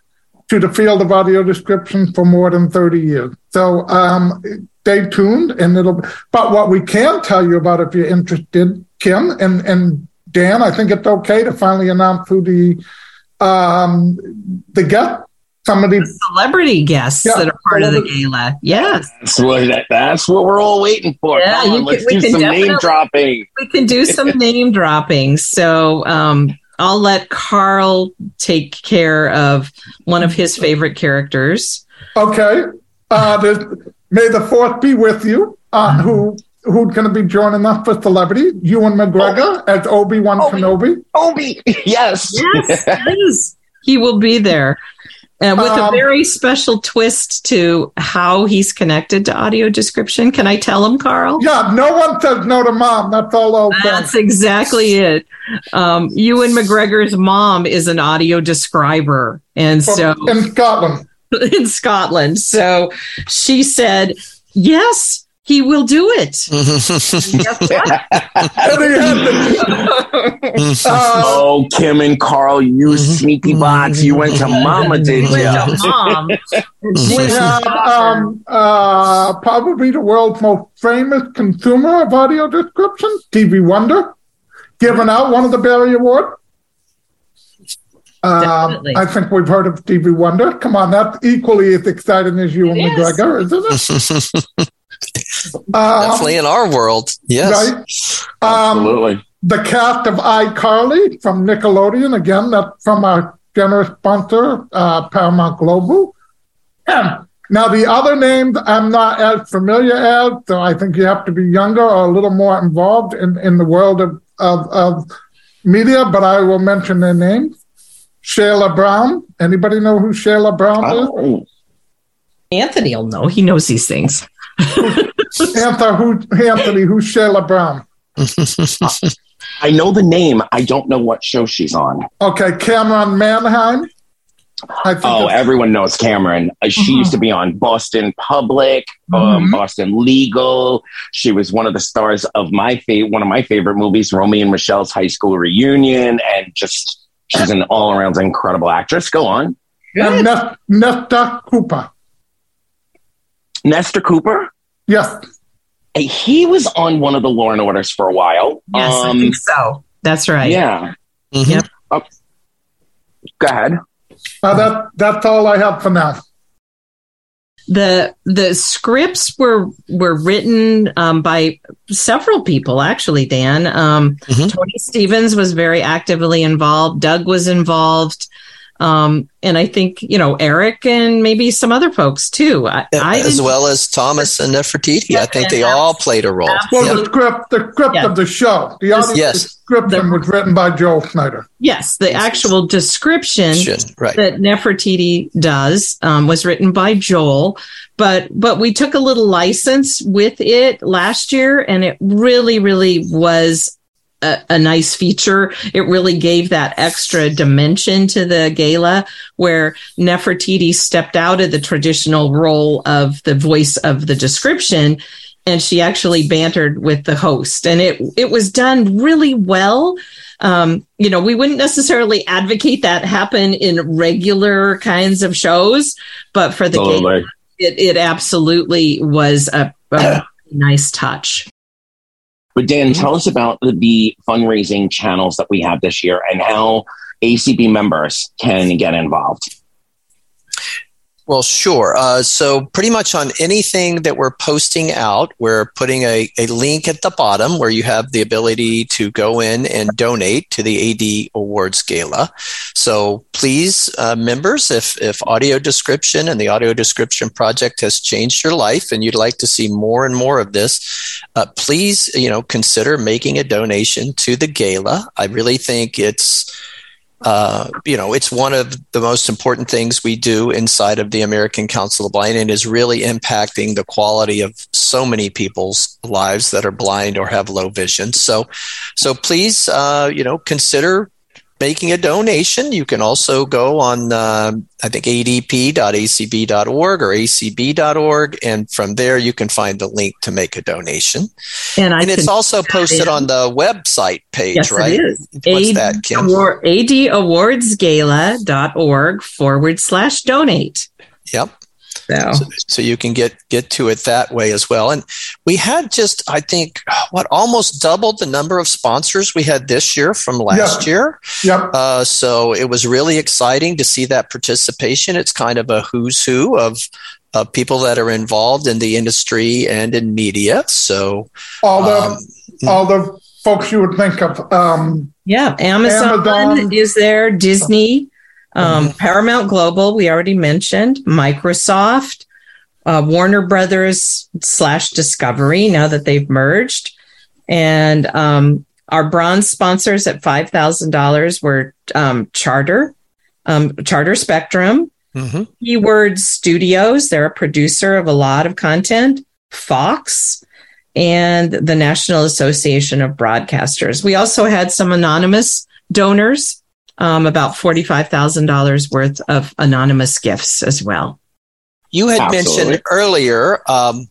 to the field of audio description for more than 30 years. So um, stay tuned, and it'll. But what we can tell you about, if you're interested, Kim and and Dan, I think it's okay to finally announce who the um, the guest somebody celebrity guests yeah, that are part of the gala. Yes, that's what that's what we're all waiting for. Yeah, on, let's do some name dropping. We can do some name dropping. So um, I'll let Carl take care of one of his favorite characters. Okay. Uh, may the fourth be with you. Uh, mm-hmm. Who who's going to be joining us for celebrity? Ewan McGregor Obi. as Obi Wan Kenobi. Obi, yes, yes, yes. He will be there. And with um, a very special twist to how he's connected to audio description. Can I tell him, Carl? Yeah, no one says no to mom. That's all open. That's exactly it. Um, Ewan McGregor's mom is an audio describer. And so in Scotland. In Scotland. So she said, Yes, he will do it. oh, Kim and Carl, you mm-hmm. sneaky bots! You went to Mama, did you? Mom. we have um, uh, probably the world's most famous consumer of audio description, Stevie Wonder, giving out one of the Barry Awards. Um, I think we've heard of Stevie Wonder. Come on, that's equally as exciting as Ewan McGregor, isn't it? Uh, Definitely in our world. Yes. Right. Um, Absolutely. the cast of iCarly from Nickelodeon, again, that from our generous sponsor, uh, Paramount Global. And now the other names I'm not as familiar as, so I think you have to be younger or a little more involved in, in the world of, of, of media, but I will mention their names. Shayla Brown. Anybody know who Shayla Brown is? Anthony will know. He knows these things. Anthony, who, Anthony, who's Shayla Brown? I know the name. I don't know what show she's on. Okay, Cameron think Oh, everyone knows Cameron. Uh, She Mhm. used to be on Boston Public, um, Mhm. Boston Legal. She was one of the stars of my fa- one of my favorite movies, Romy and Michele's High School Reunion, and just she's an all around incredible actress. Go on, Nesta Cooper. Nestor Cooper. Yes. Uh, He was on one of the Law and Orders for a while. Yes, I Um, think so. That's right. Yeah. Mhm. Yep. Go ahead. Uh, that, that's all I have for now. the the scripts were were written um, by several people actually dan um, Mhm. tony stevens was very actively involved doug was involved um, and i think you know eric and maybe some other folks too i, I as well as Thomas and Nefertiti. I think they all played a role. Well, Yep. the script, the script Yeah. of the show, the audio Yes. description was written by Joel Snyder. yes the actual description Right. that Nefertiti does um, was written by Joel, but but we took a little license with it last year, and it really, really was a, a nice feature. It really gave that extra dimension to the gala, where Nefertiti stepped out of the traditional role of the voice of the description. And she actually bantered with the host, and it it was done really well um, you know, we wouldn't necessarily advocate that happen in regular kinds of shows, but for the game, Absolutely. it, it absolutely was a, a nice touch. But Dan, mm-hmm. tell us about the, the fundraising channels that we have this year and how ACB members can get involved. Well, sure. Uh, so, pretty much on anything that we're posting out, we're putting a, a link at the bottom where you have the ability to go in and donate to the AD Awards Gala. So, please, uh, members, if, if audio description and the audio description project has changed your life and you'd like to see more and more of this, uh, please, you know, consider making a donation to the gala. I really think it's uh, you know, it's one of the most important things we do inside of the American Council of Blind and is really impacting the quality of so many people's lives that are blind or have low vision. So, so please, uh, you know, consider making a donation. You can also go on, uh, I think, adp.acb.org or acb.org, and from there you can find the link to make a donation. And I and it's also posted in. on the website page, yes, right? it is. What's that, Kim? Award, adawardsgala.org forward slash donate. Yep. So, so, so you can get get to it that way as well and we had just i think what almost doubled the number of sponsors we had this year from last Yeah. year Yep. uh, so it was really exciting to see that participation it's kind of a who's who of uh, people that are involved in the industry and in media so All the um, all the folks you would think of. Um, yeah, Amazon, Amazon. is there, Disney, um, Paramount Global, we already mentioned, Microsoft, uh, Warner Brothers slash Discovery, now that they've merged. And um, our bronze sponsors at $5,000 were um, Charter, um, Charter Spectrum, mhm. Keyword Studios. They're a producer of a lot of content. Fox and the National Association of Broadcasters. We also had some anonymous donors, um, about $45,000 worth of anonymous gifts as well. You had Absolutely. mentioned earlier um,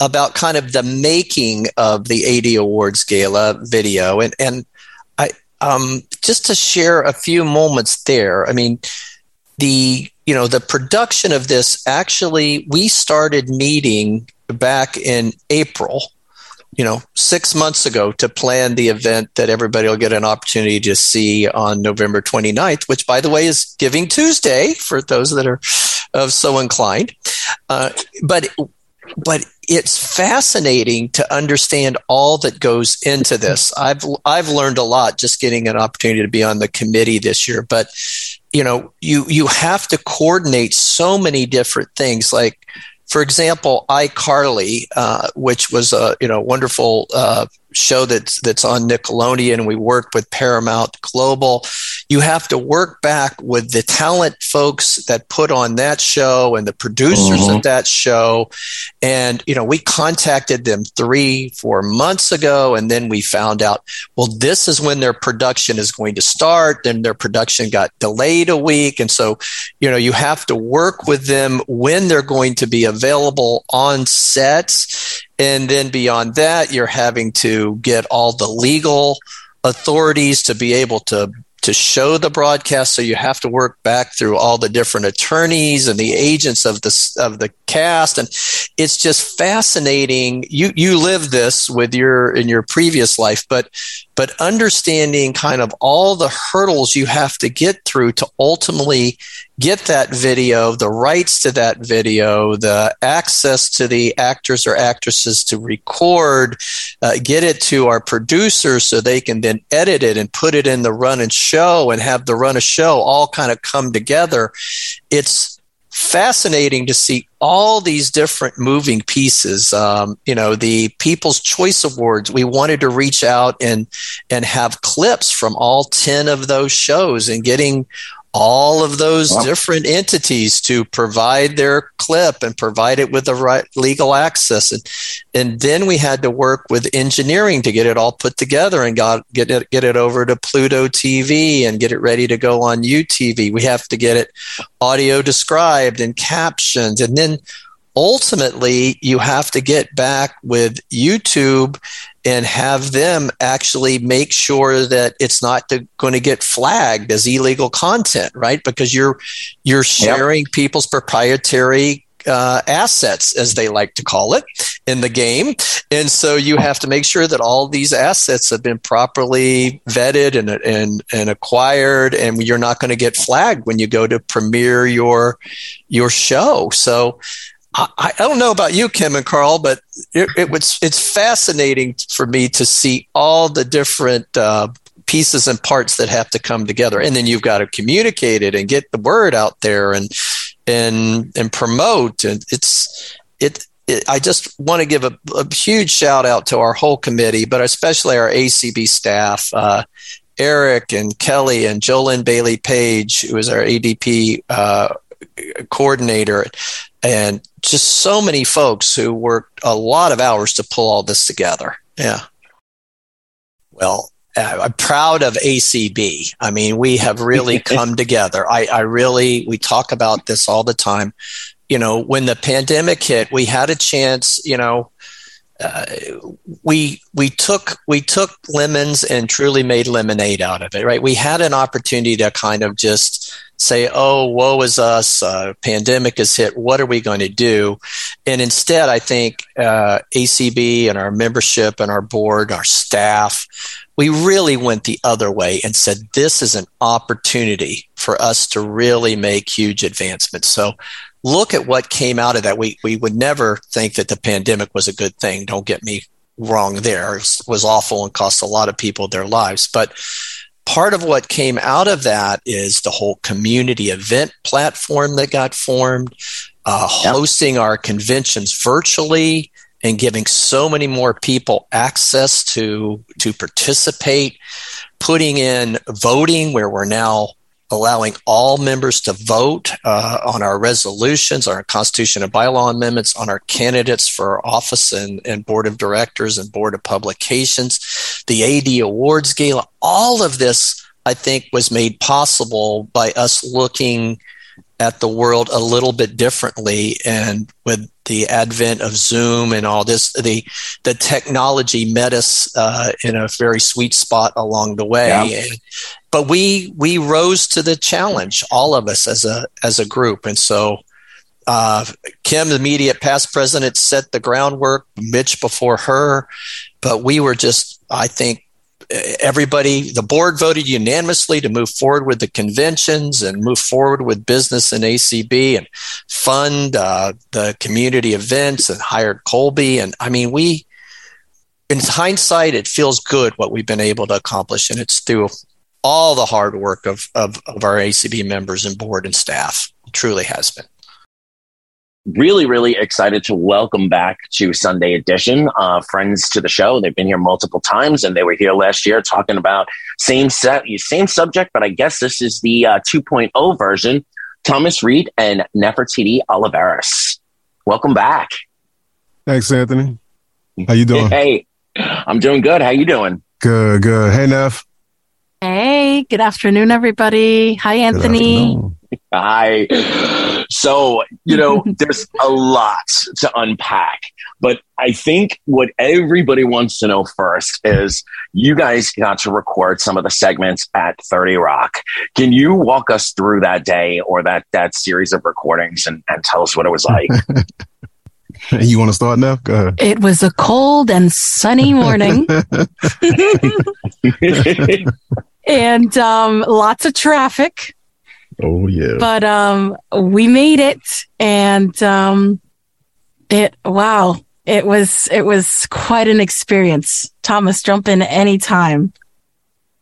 about kind of the making of the AD Awards Gala video, and and I um, just to share a few moments there. I mean, the you know the production of this actually we started meeting back in April. You know, six months ago to plan the event that everybody will get an opportunity to see on November 29th, which, by the way, is Giving Tuesday for those that are of so inclined. Uh, but but it's fascinating to understand all that goes into this. I've I've learned a lot just getting an opportunity to be on the committee this year, but you know, you you have to coordinate so many different things like for example, iCarly, uh, which was a you know wonderful uh, show that's that's on Nickelodeon, we worked with Paramount Global. You have to work back with the talent folks that put on that show and the producers mm-hmm. of that show, and you know we contacted them three four months ago, and then we found out well this is when their production is going to start. Then their production got delayed a week, and so you know you have to work with them when they're going to be available on sets and then beyond that, you're having to get all the legal authorities to be able to to show the broadcast. So you have to work back through all the different attorneys and the agents of the of the cast. And it's just fascinating. You you live this with your in your previous life but but understanding kind of all the hurdles you have to get through to ultimately get that video, the rights to that video, the access to the actors or actresses to record, uh, get it to our producers so they can then edit it and put it in the run and show and have the run of show all kind of come together. It's fascinating to see all these different moving pieces. Um, you know, the People's Choice Awards. We wanted to reach out and and have clips from all ten of those shows and getting all of those wow. different entities to provide their clip and provide it with the right legal access. And and then we had to work with engineering to get it all put together and got get it get it over to Pluto TV and get it ready to go on UTV we have to get it audio described and captioned. And then ultimately you have to get back with YouTube and have them actually make sure that it's not going to get flagged as illegal content, right? Because you're you're sharing yep. people's proprietary uh, assets, as they like to call it, in the game. And so you have to make sure that all these assets have been properly vetted and and, and acquired, and you're not going to get flagged when you go to premiere your your show. So I, I, don't know about you, Kim and Carl, but it, it, was it's fascinating for me to see all the different uh, pieces and parts that have to come together, and then you've got to communicate it and get the word out there and and and promote. And it's it. it I just want to give a, a, huge shout out to our whole committee, but especially our ACB staff. Uh, Eric and Kelly and Jolyn Bailey Page, who is our ADP uh, coordinator, and just so many folks who worked a lot of hours to pull all this together. Yeah. Well, uh, I'm proud of ACB. I mean, we have really come together. I, I really, we talk about this all the time. You know, when the pandemic hit, we had a chance, you know, we we took we took lemons and truly made lemonade out of it right we had an opportunity to kind of just say, oh, woe is us, uh, pandemic has hit, what are we going to do? And instead, I think uh, ACB and our membership and our board, our staff, we really went the other way and said, this is an opportunity for us to really make huge advancements. So look at what came out of that. We, we would never think that the pandemic was a good thing. Don't get me wrong there. It was awful and cost a lot of people their lives. But part of what came out of that is the whole community event platform that got formed, uh, yep. hosting our conventions virtually and giving so many more people access to to participate putting in voting where we're now allowing all members to vote uh, on our resolutions, our constitution and bylaw amendments, on our candidates for office and, and board of directors and board of publications, the AD Awards Gala. All of this, I think, was made possible by us looking at the world a little bit differently and with the advent of zoom and all this the the technology met us uh, in a very sweet spot along the way yeah. but we we rose to the challenge all of us as a as a group and so uh, Kim, the immediate past president, set the groundwork. Mitch before her, but we were just, I think, everybody, the board voted unanimously to move forward with the conventions and move forward with business and ACB and fund uh, the community events and hired Colby. And I mean, we, in hindsight, it feels good what we've been able to accomplish. And it's through all the hard work of, of, of our ACB members and board and staff. It truly has been really, really excited to welcome back to Sunday Edition uh, friends to the show. They've been here multiple times, and they were here last year talking about same set, same subject, but I guess this is the uh, 2.0 version. Thomas Reid and Nefertiti Olivares. Welcome back. Thanks, Anthony. How you doing? Hey, I'm doing good. How you doing? Good, good. Hey, Neff. Hey, good afternoon, everybody. Hi, Anthony. Hi. So, you know, there's a lot to unpack, but I think what everybody wants to know first is you guys got to record some of the segments at 30 Rock. Can you walk us through that day or that, that series of recordings and, and tell us what it was like? you want to start now? Go ahead. It was a cold and sunny morning. and um, lots of traffic. Oh yeah. But um, we made it, and um, it wow, it was it was quite an experience. Thomas, jump in anytime.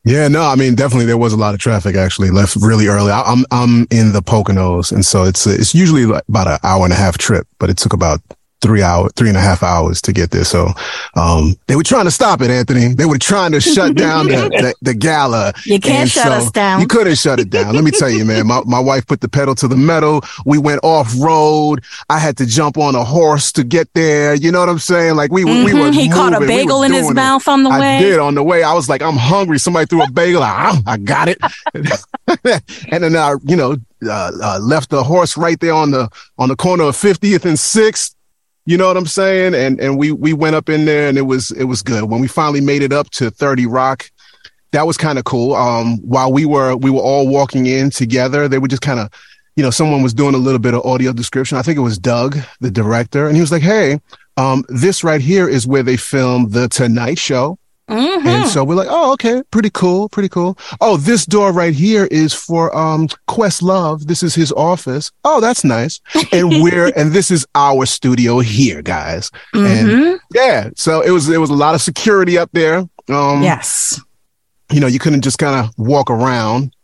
Yeah, no, I mean definitely there was a lot of traffic. Actually, left really early. I, I'm I'm in the Poconos, and so it's it's usually like about an hour and a half trip, but it took about three hour, three and a half hours to get there. So, um, they were trying to stop it, Anthony. They were trying to shut down the, the, the, gala. You can't and shut so us down. You couldn't shut it down. Let me tell you, man, my, my wife put the pedal to the metal. We went off road. I had to jump on a horse to get there. You know what I'm saying? Like we, mm-hmm. we were, he moving. caught a bagel we in his mouth on the way. I did on the way. I was like, I'm hungry. Somebody threw a bagel. I, I got it. and then I, you know, uh, uh, left the horse right there on the, on the corner of 50th and 6th you know what I'm saying? And and we we went up in there and it was it was good. When we finally made it up to 30 Rock, that was kind of cool. Um, while we were we were all walking in together, they were just kind of, you know, someone was doing a little bit of audio description. I think it was Doug, the director, and he was like, "Hey, um, this right here is where they filmed the Tonight Show." Mm-hmm. And so we're like, oh, okay, pretty cool, pretty cool. Oh, this door right here is for um Questlove. This is his office. Oh, that's nice. And we're and this is our studio here, guys. Mm-hmm. And yeah, so it was it was a lot of security up there. Um Yes. You know, you couldn't just kind of walk around,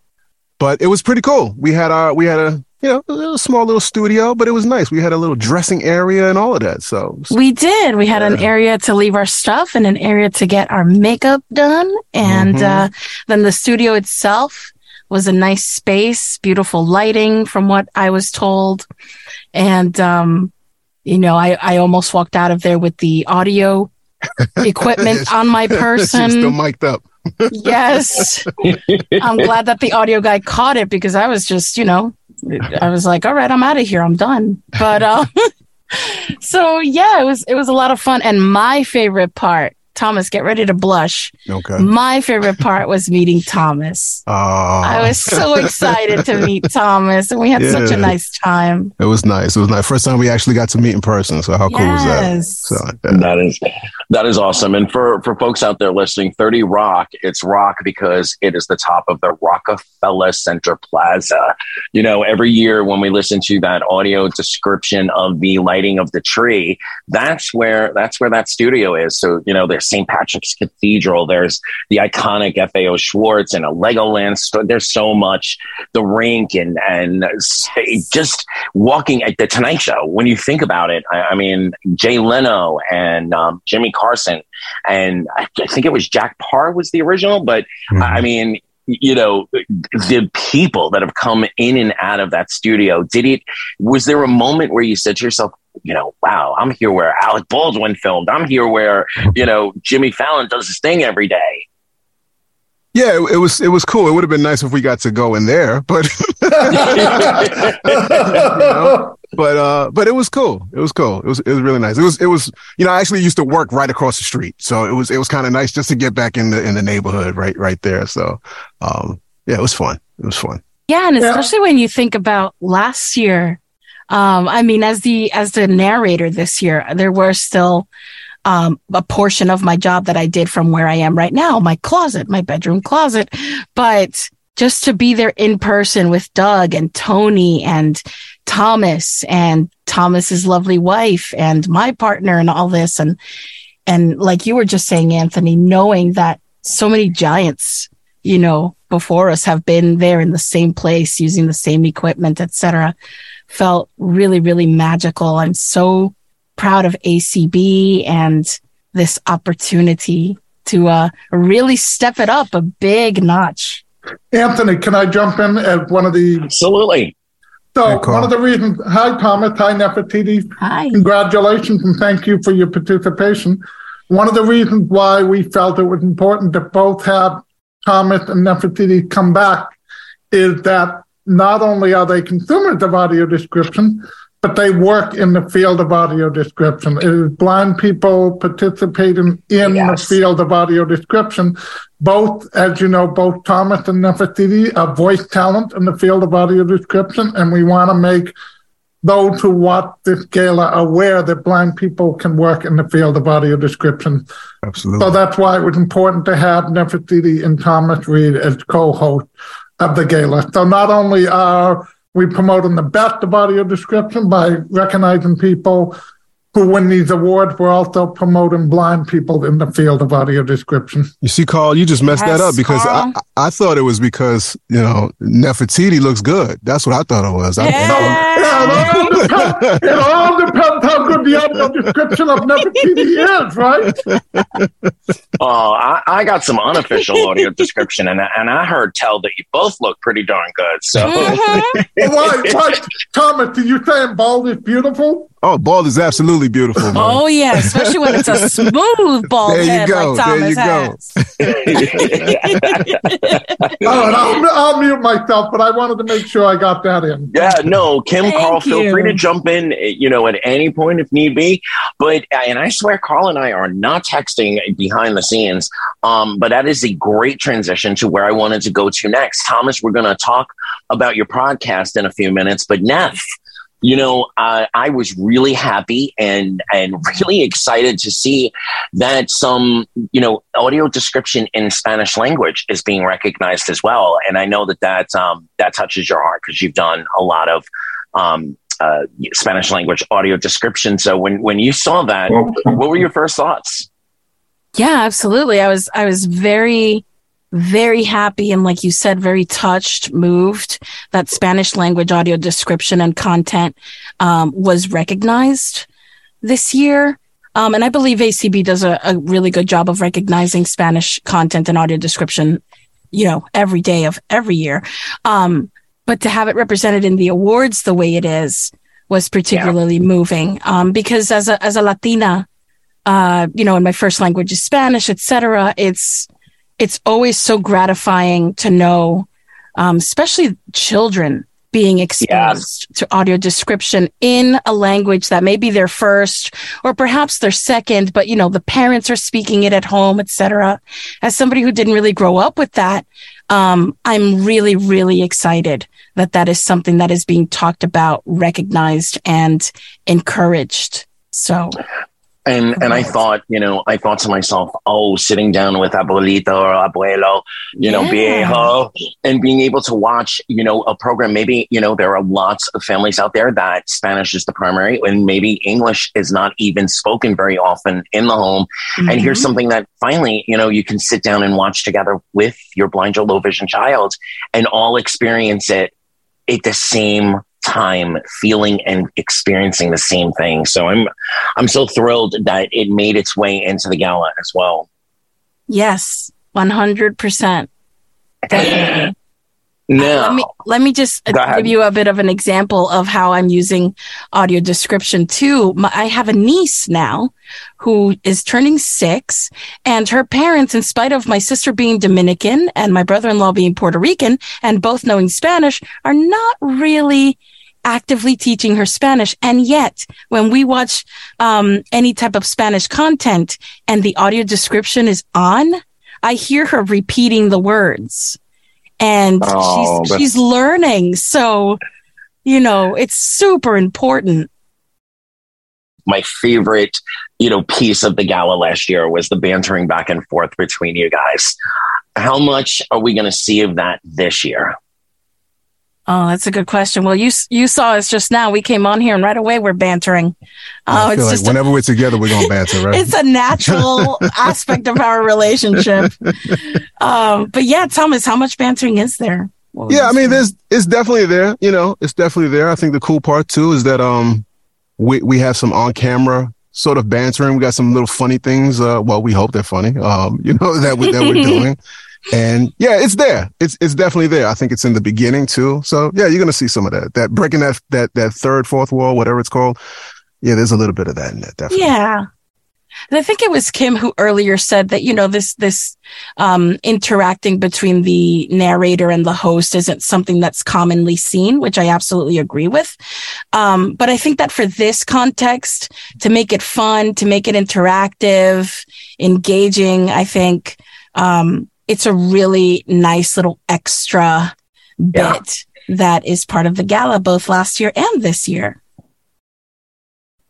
but it was pretty cool. We had our we had a you know, a little small little studio, but it was nice. We had a little dressing area and all of that. So we did. We had yeah. an area to leave our stuff and an area to get our makeup done. And mm-hmm. uh, then the studio itself was a nice space, beautiful lighting from what I was told. And, um, you know, I, I almost walked out of there with the audio equipment on my person. still mic'd up. yes. I'm glad that the audio guy caught it because I was just, you know, I was like, all right, I'm out of here. I'm done. But um, so yeah, it was it was a lot of fun. And my favorite part Thomas, get ready to blush. Okay. My favorite part was meeting Thomas. Oh. I was so excited to meet Thomas, and we had yeah. such a nice time. It was nice. It was nice. First time we actually got to meet in person. So how cool was that? So yeah. that is that is awesome. And for for folks out there listening, Thirty Rock, it's rock because it is the top of the Rockefeller Center Plaza. You know, every year when we listen to that audio description of the lighting of the tree, that's where that's where that studio is. So you know, there's St. Patrick's Cathedral. There's the iconic FAO Schwarz and a Legoland store. There's so much. The rink and and just walking at the Tonight Show. When you think about it, I, I mean, Jay Leno and um, Jimmy Carson, and I, I, think it was Jack Paar was the original. But mm-hmm. I mean, you know the people that have come in and out of that studio did it was there a moment where you said to yourself you know, wow, I'm here where Alec Baldwin filmed. I'm here where, you know, Jimmy Fallon does his thing every day. Yeah, it, it was it was cool. It would have been nice if we got to go in there, but you know, but uh but it was cool. It was cool. It was it was really nice. It was it was you know, I actually used to work right across the street. So it was it was kind of nice just to get back in the in the neighborhood right right there. So um yeah, it was fun. It was fun. Yeah, and especially yeah. when you think about last year um, I mean, as the as the narrator this year, there were still um, a portion of my job that I did from where I am right now, my closet, my bedroom closet. But just to be there in person with Doug and Tony and Thomas and Thomas's lovely wife and my partner and all this. And, and like you were just saying, Anthony, knowing that so many giants, you know, before us have been there in the same place using the same equipment, etc., felt really, really magical. I'm so proud of ACB and this opportunity to uh, really step it up a big notch. Anthony, can I jump in at one of the? Absolutely. So one of the reasons, hi Thomas, hi Nefertiti. Hi. Congratulations and thank you for your participation. One of the reasons why we felt it was important to both have Thomas and Nefertiti come back is that not only are they consumers of audio description, but they work in the field of audio description. It is blind people participating in Yes. the field of audio description. Both, as you know, both Thomas and Nefertiti are voice talent in the field of audio description, and we want to make those who watch this gala aware that blind people can work in the field of audio description. Absolutely. So that's why it was important to have Nefertiti and Thomas Reid as co-hosts of the gala. So not only are we promoting the best of audio description by recognizing people who win these awards, we're also promoting blind people in the field of audio description. You see, Carl, you just messed that up because I, Carl. I thought it was because, you know, Nefertiti looks good. That's what I thought it was. I- Yeah, it, all depends, it all depends how good the audio description of Nefertiti is, right? Oh, I, I got some unofficial audio description, and I, and I heard tell that you both look pretty darn good. So Mhm. Why, why, Thomas, are you saying bald is beautiful? oh, bald is absolutely beautiful. Man. Oh yeah, especially when it's a smooth bald There you head go, like there Thomas you go. has. All right, I'll, I'll mute myself, but I wanted to make sure I got that in. yeah, no, Kim, Thank Carl, feel free to jump in, you know, at any point if need be. But and I swear, Carl and I are not texting behind the scenes. Um, but that is a great transition to where I wanted to go to next. Thomas, we're going to talk about your podcast in a few minutes, but Neff. You know, uh, I was really happy and and really excited to see that some you know audio description in Spanish language is being recognized as well. And I know that that um, that touches your heart because you've done a lot of um, uh, Spanish language audio description. So when when you saw that, what were your first thoughts? Yeah, absolutely. I was I was very very happy and like you said very touched, moved that Spanish language audio description and content um, was recognized this year. Um, and I believe ACB does a, a really good job of recognizing Spanish content and audio description, you know, every day of every year. Um, but to have it represented in the awards the way it is was particularly moving. Um, because as a, as a Latina, uh, you know, and my first language is Spanish, etc. It's it's always so gratifying to know, um, especially children being exposed to audio description in a language that may be their first or perhaps their second, but you know, the parents are speaking it at home, etc. As somebody who didn't really grow up with that, um, I'm really, really excited that that is something that is being talked about, recognized, and encouraged. So And and I thought, you know, I thought to myself, oh, sitting down with abuelito or abuelo, you know, Yeah. viejo, and being able to watch, you know, a program. Maybe you know there are lots of families out there that Spanish is the primary, and maybe English is not even spoken very often in the home. And here's Mhm. something that finally, you know, you can sit down and watch together with your blind or low vision child, and all experience it at the same time feeling and experiencing the same thing so i'm i'm so thrilled that it made its way into the gala as well Yes, 100%. Definitely. Now Let me let me just uh, give you a bit of an example of how I'm using audio description too. My, I have a niece now who is turning six, and her parents, in spite of my sister being Dominican and my brother-in-law being Puerto Rican, and both knowing Spanish, are not really actively teaching her Spanish. And yet, when we watch um, any type of Spanish content and the audio description is on, I hear her repeating the words and Oh, she's she's learning. So, you know, it's super important. my favorite, you know, piece of the gala last year was the bantering back and forth between you guys. How much are we going to see of that this year? Oh, that's a good question. Well, you you saw us just now. We came on here and right away we're bantering. Oh, I feel like whenever a, we're together, we're gonna banter. Right? it's a natural aspect of our relationship. Um, but yeah, Thomas, how much bantering is there? yeah, I mean, there's it's definitely there. You know, it's definitely there. I think the cool part too is that um, we we have some on camera sort of bantering. We got some little funny things. Uh, well, we hope they're funny. Um, you know that we, that we're doing. And yeah, it's there. It's it's definitely there. I think it's in the beginning too. So yeah, you're gonna see some of that. That breaking that that that third, fourth wall, whatever it's called. Yeah, there's a little bit of that in there, definitely. Yeah. And I think it was Kim who earlier said that, you know, this, this, um, interacting between the narrator and the host isn't something that's commonly seen, which I absolutely agree with. Um, but I think that for this context, to make it fun, to make it interactive, engaging, I think, um, it's a really nice little extra yeah. bit that is part of the gala both last year and this year.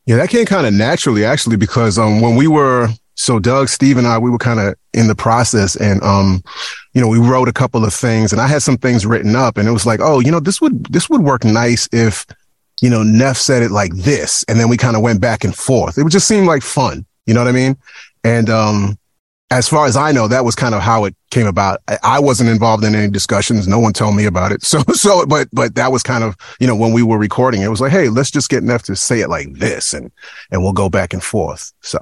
Yeah, that came kind of naturally actually because um when we were so Doug, Steve and I, we were kind of in the process and, um, you know, we wrote a couple of things and I had some things written up and it was like, oh, you know, this would, this would work nice if, you know, Neff said it like this. And then we kind of went back and forth. It would just seem like fun. You know what I mean? And, um, as far as I know, that was kind of how it came about. I wasn't involved in any discussions. No one told me about it. So, so, but, but that was kind of, you know, when we were recording, it was like, Hey, let's just get Neff to say it like this and, and we'll go back and forth. So.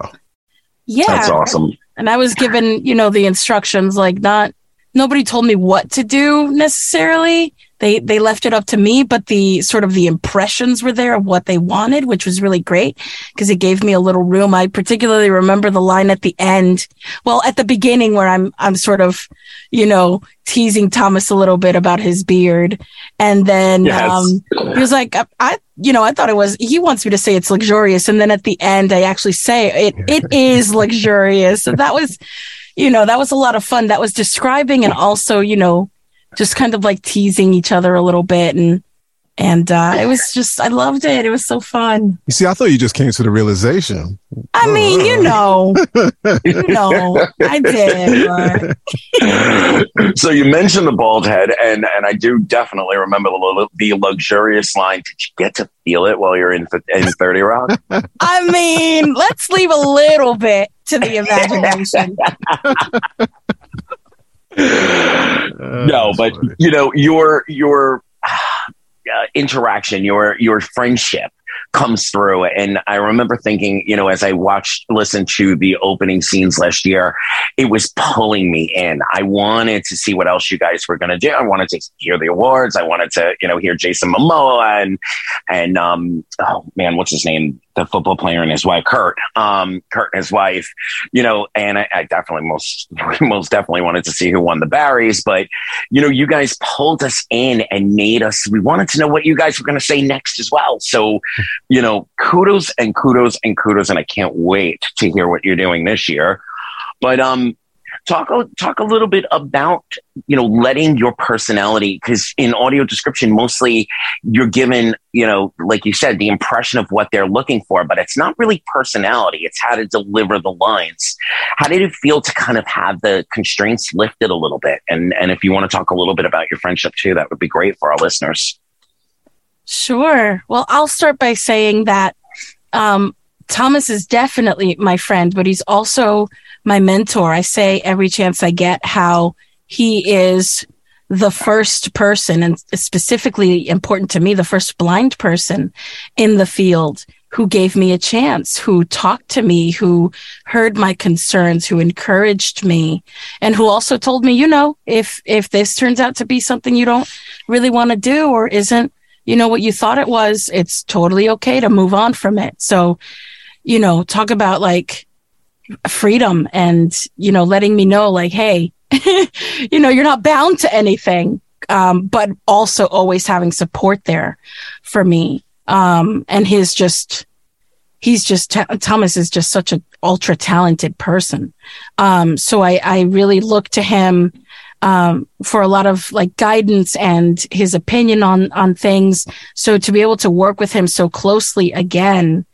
Yeah. That's awesome. And I was given, you know, the instructions, like not, nobody told me what to do necessarily they they left it up to me but the sort of the impressions were there of what they wanted which was really great because it gave me a little room. I particularly remember the line at the end well at the beginning where i'm i'm sort of you know teasing thomas a little bit about his beard. And then yes. um he was like i you know i thought it was he wants me to say it's luxurious. And then at the end i actually say it it is luxurious. So that was you know that was a lot of fun. That was describing and also you know just kind of like teasing each other a little bit and and uh, it was just I loved it. It was so fun. You see, I thought you just came to the realization. I mean, you know, you know, I did. So you mentioned the bald head, and and I do definitely remember the, the luxurious line. Did you get to feel it while you're in in Thirty Rock? I mean, let's leave a little bit to the imagination. no, but you know your your uh, interaction, your your friendship comes through. And I remember thinking, you know, as I watched, listened to the opening scenes last year, it was pulling me in. I wanted to see what else you guys were going to do. I wanted to hear the awards. I wanted to, you know, hear Jason Momoa and, and, um, oh man, what's his name? The football player and his wife, Kurt, um, Kurt and his wife, you know, and I, I definitely most, most definitely wanted to see who won the Barries, but, you know, you guys pulled us in and made us, we wanted to know what you guys were going to say next as well. So, you know, kudos and kudos and kudos. And I can't wait to hear what you're doing this year. But, um, talk talk a little bit about you know letting your personality because in audio description mostly you're given you know like you said the impression of what they're looking for but it's not really personality. It's how to deliver the lines. How did it feel to kind of have the constraints lifted a little bit? And and if you want to talk a little bit about your friendship too that would be great for our listeners. Sure. Well, I'll start by saying that um, Thomas is definitely my friend, but he's also my mentor. I say every chance I get how he is the first person, and specifically important to me, the first blind person in the field who gave me a chance, who talked to me, who heard my concerns, who encouraged me, and who also told me, you know, if if this turns out to be something you don't really want to do or isn't you know what you thought it was, it's totally okay to move on from it. So, you know, talk about like freedom and, you know, letting me know like, hey, you know, you're not bound to anything. Um, but also always having support there for me. Um, and his just, he's just, Thomas is just such an ultra talented person. Um, so I, I really look to him um, for a lot of like guidance and his opinion on on things. So to be able to work with him so closely again,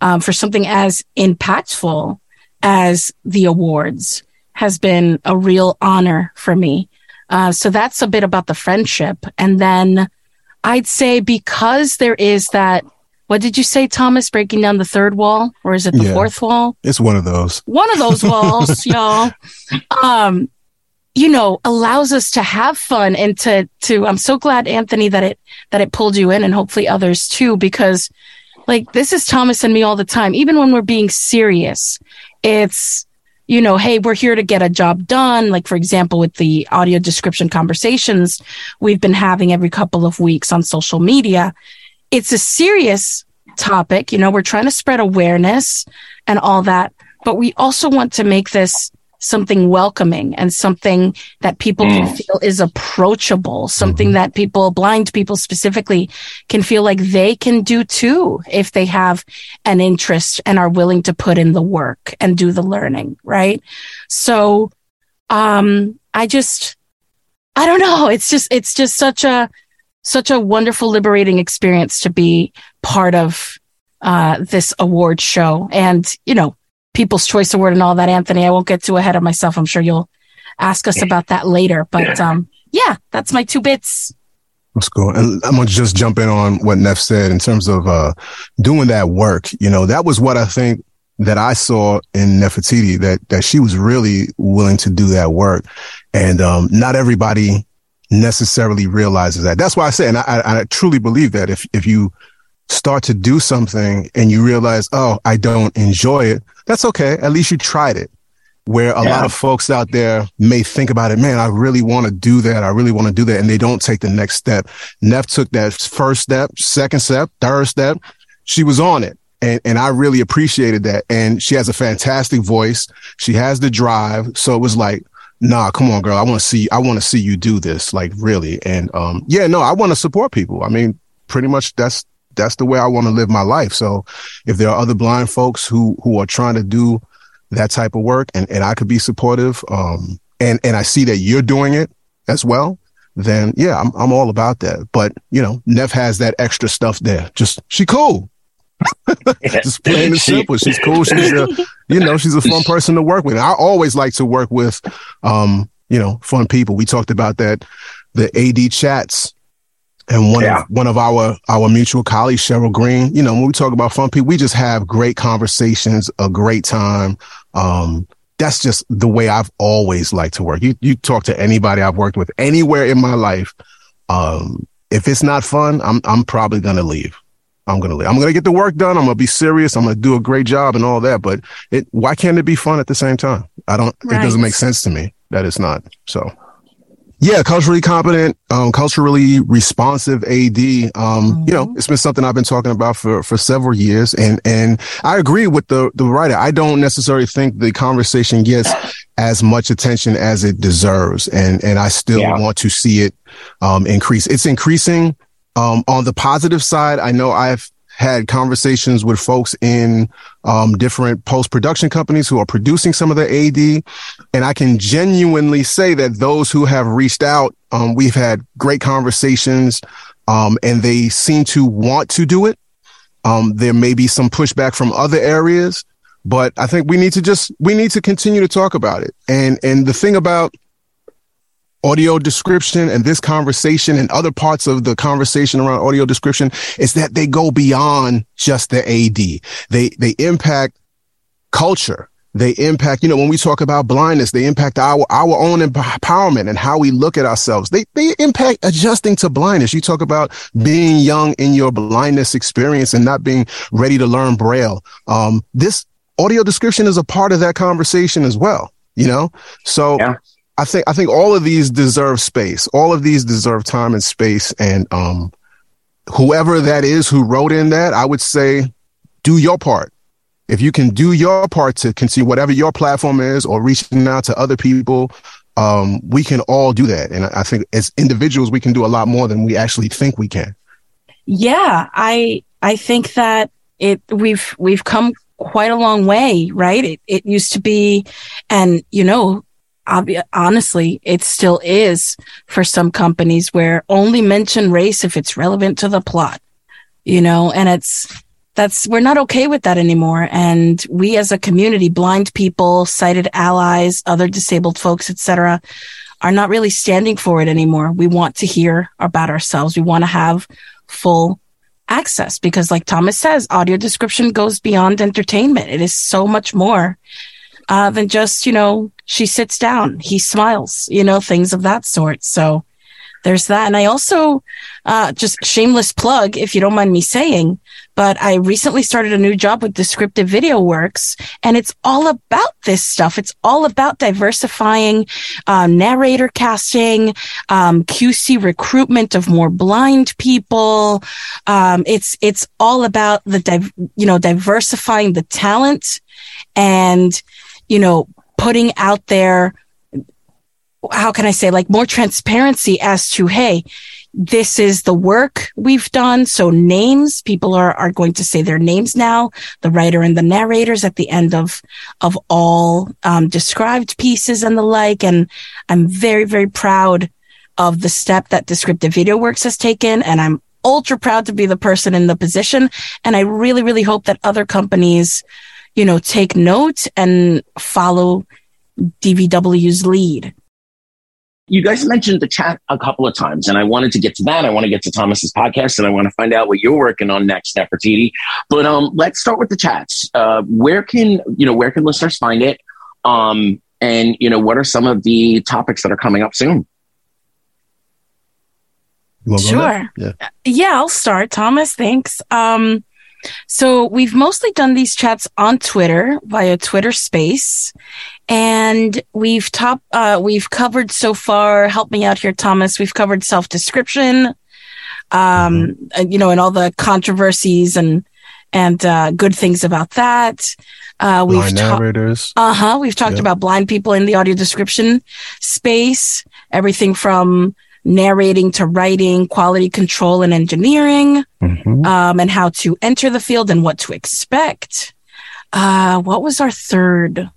um, for something as impactful as the awards has been a real honor for me. Uh, so that's a bit about the friendship. And then I'd say because there is that, what did you say, Thomas, breaking down the third wall? Or is it the Yeah. fourth wall? It's one of those. one of those walls, y'all, um, you know, allows us to have fun and to, to, I'm so glad, Anthony, that it, that it pulled you in and hopefully others too, because like this is Thomas and me all the time. Even when we're being serious, it's, you know, hey, we're here to get a job done. Like, for example, with the audio description conversations we've been having every couple of weeks on social media, it's a serious topic. You know, we're trying to spread awareness and all that, but we also want to make this something welcoming and something that people can feel is approachable, something that people, blind people specifically, can feel like they can do too if they have an interest and are willing to put in the work and do the learning, right? So, um, I just, I don't know. It's just, it's just such a, such a wonderful, liberating experience to be part of, uh, this award show. And, you know, People's Choice Award and all that, Anthony. I won't get too ahead of myself. I'm sure you'll ask us about that later. But um, yeah, that's my two bits. That's cool. And I'm gonna just jump in on what Neff said in terms of uh doing that work. You know, that was what I think that I saw in Nefertiti that that she was really willing to do that work, and um, not everybody necessarily realizes that. That's why I say, and I, I I truly believe that if if you start to do something and you realize, oh, I don't enjoy it, that's okay. At least you tried it. Where a lot of folks out there may think about it, man, I really want to do that. I really want to do that. And they don't take the next step. Neff took that first step, second step, third step. She was on it. And, and I really appreciated that. And she has a fantastic voice. She has the drive. So it was like, nah, come on, girl. I want to see, I want to see you do this. Like really. And, um, yeah, no, I want to support people. I mean, pretty much that's, that's the way I want to live my life. So if there are other blind folks who, who are trying to do that type of work and, and I could be supportive, um, and, and I see that you're doing it as well, then yeah, I'm, I'm all about that. But you know, Neff has that extra stuff there. Just, she cool. Just plain and simple. She's cool. She's a, you know, she's a fun person to work with. I always like to work with, um, you know, fun people. We talked about that, the AD chats and one Yeah. of one of our our mutual colleagues, Cheryl Green. You know, when we talk about fun people, we just have great conversations, a great time. Um, that's just the way I've always liked to work. You you talk to anybody I've worked with anywhere in my life. Um, if it's not fun, I'm I'm probably gonna leave. I'm gonna leave. I'm gonna get the work done. I'm gonna be serious. I'm gonna do a great job and all that. But it why can't it be fun at the same time? I don't. It doesn't make sense to me that it's not. So yeah, culturally competent, um, culturally responsive AD. Um, you know, it's been something I've been talking about for, for several years. And, and I agree with the, the writer. I don't necessarily think the conversation gets as much attention as it deserves. And, and I still Yeah. want to see it, um, increase. It's increasing, um, on the positive side. I know I've had conversations with folks in, um, different post production companies who are producing some of the AD. And I can genuinely say that those who have reached out, um, we've had great conversations, um, and they seem to want to do it. Um, there may be some pushback from other areas, but I think we need to just, we need to continue to talk about it. And, and the thing about audio description and this conversation and other parts of the conversation around audio description is that they go beyond just the AD. They, they impact culture. They impact, you know, when we talk about blindness, they impact our, our own empowerment and how we look at ourselves. They, they impact adjusting to blindness. You talk about being young in your blindness experience and not being ready to learn braille. Um, this audio description is a part of that conversation as well, you know? So Yeah. I think, I think all of these deserve space. All of these deserve time and space. And, um, whoever that is who wrote in that, I would say do your part if you can do your part to continue whatever your platform is or reaching out to other people, um, we can all do that. And I think as individuals, we can do a lot more than we actually think we can. Yeah, I I think that it we've we've come quite a long way, right? It it used to be, and you know, honestly, it still is for some companies where only mention race if it's relevant to the plot, you know, and it's that's we're not okay with that anymore. And we as a community blind people sighted allies other disabled folks etc are not really standing for it anymore. We want to hear about ourselves. We want to have full access because like thomas says audio description goes beyond entertainment. It is so much more uh, than just you know she sits down he smiles you know things of that sort so there's that. And I also, uh, just shameless plug, if you don't mind me saying, but I recently started a new job with Descriptive Video Works, and it's all about this stuff. It's all about diversifying uh, narrator casting, um, QC recruitment of more blind people. Um, it's it's all about the div- you know diversifying the talent, and you know putting out there how can I say, like more transparency as to, hey, this is the work we've done. So names, people are, are going to say their names now, the writer and the narrators at the end of, of all, um, described pieces and the like. And I'm very, very proud of the step that Descriptive Video Works has taken. And I'm ultra proud to be the person in the position. And I really, really hope that other companies, you know, take note and follow DVW's lead you guys mentioned the chat a couple of times, and I wanted to get to that. I want to get to Thomas's podcast, and I want to find out what you're working on next, Nefertiti. But um, let's start with the chats. Uh, where can you know where can listeners find it? Um, and you know what are some of the topics that are coming up soon? Sure. Yeah. yeah, I'll start. Thomas, thanks. Um, so we've mostly done these chats on Twitter via Twitter Space, and we've top uh, we've covered so far. Help me out here, Thomas. We've covered self description, um, mm-hmm. you know, and all the controversies and and uh, good things about that. Uh, we've blind ta- narrators. Uh huh. We've talked yep. about blind people in the audio description space. Everything from narrating to writing, quality control and engineering, mm-hmm. um, and how to enter the field and what to expect. Uh, what was our third?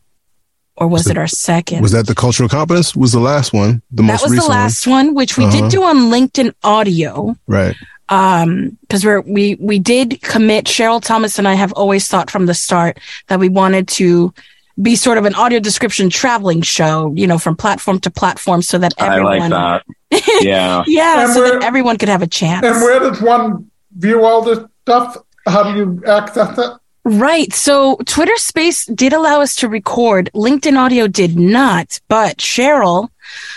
or was, it, our second? Was that the cultural competence? Was the last one the that most? That was the last one, one which we uh-huh. did do on LinkedIn Audio, right? Um, because we're we we did commit. Cheryl Thomas and I have always thought from the start that we wanted to be sort of an audio description traveling show, you know, from platform to platform, so that everyone. I like that. Yeah, yeah, so that everyone could have a chance. And where does one view all this stuff? How do you access it? Right. So Twitter Space did allow us to record. LinkedIn Audio did not, but Cheryl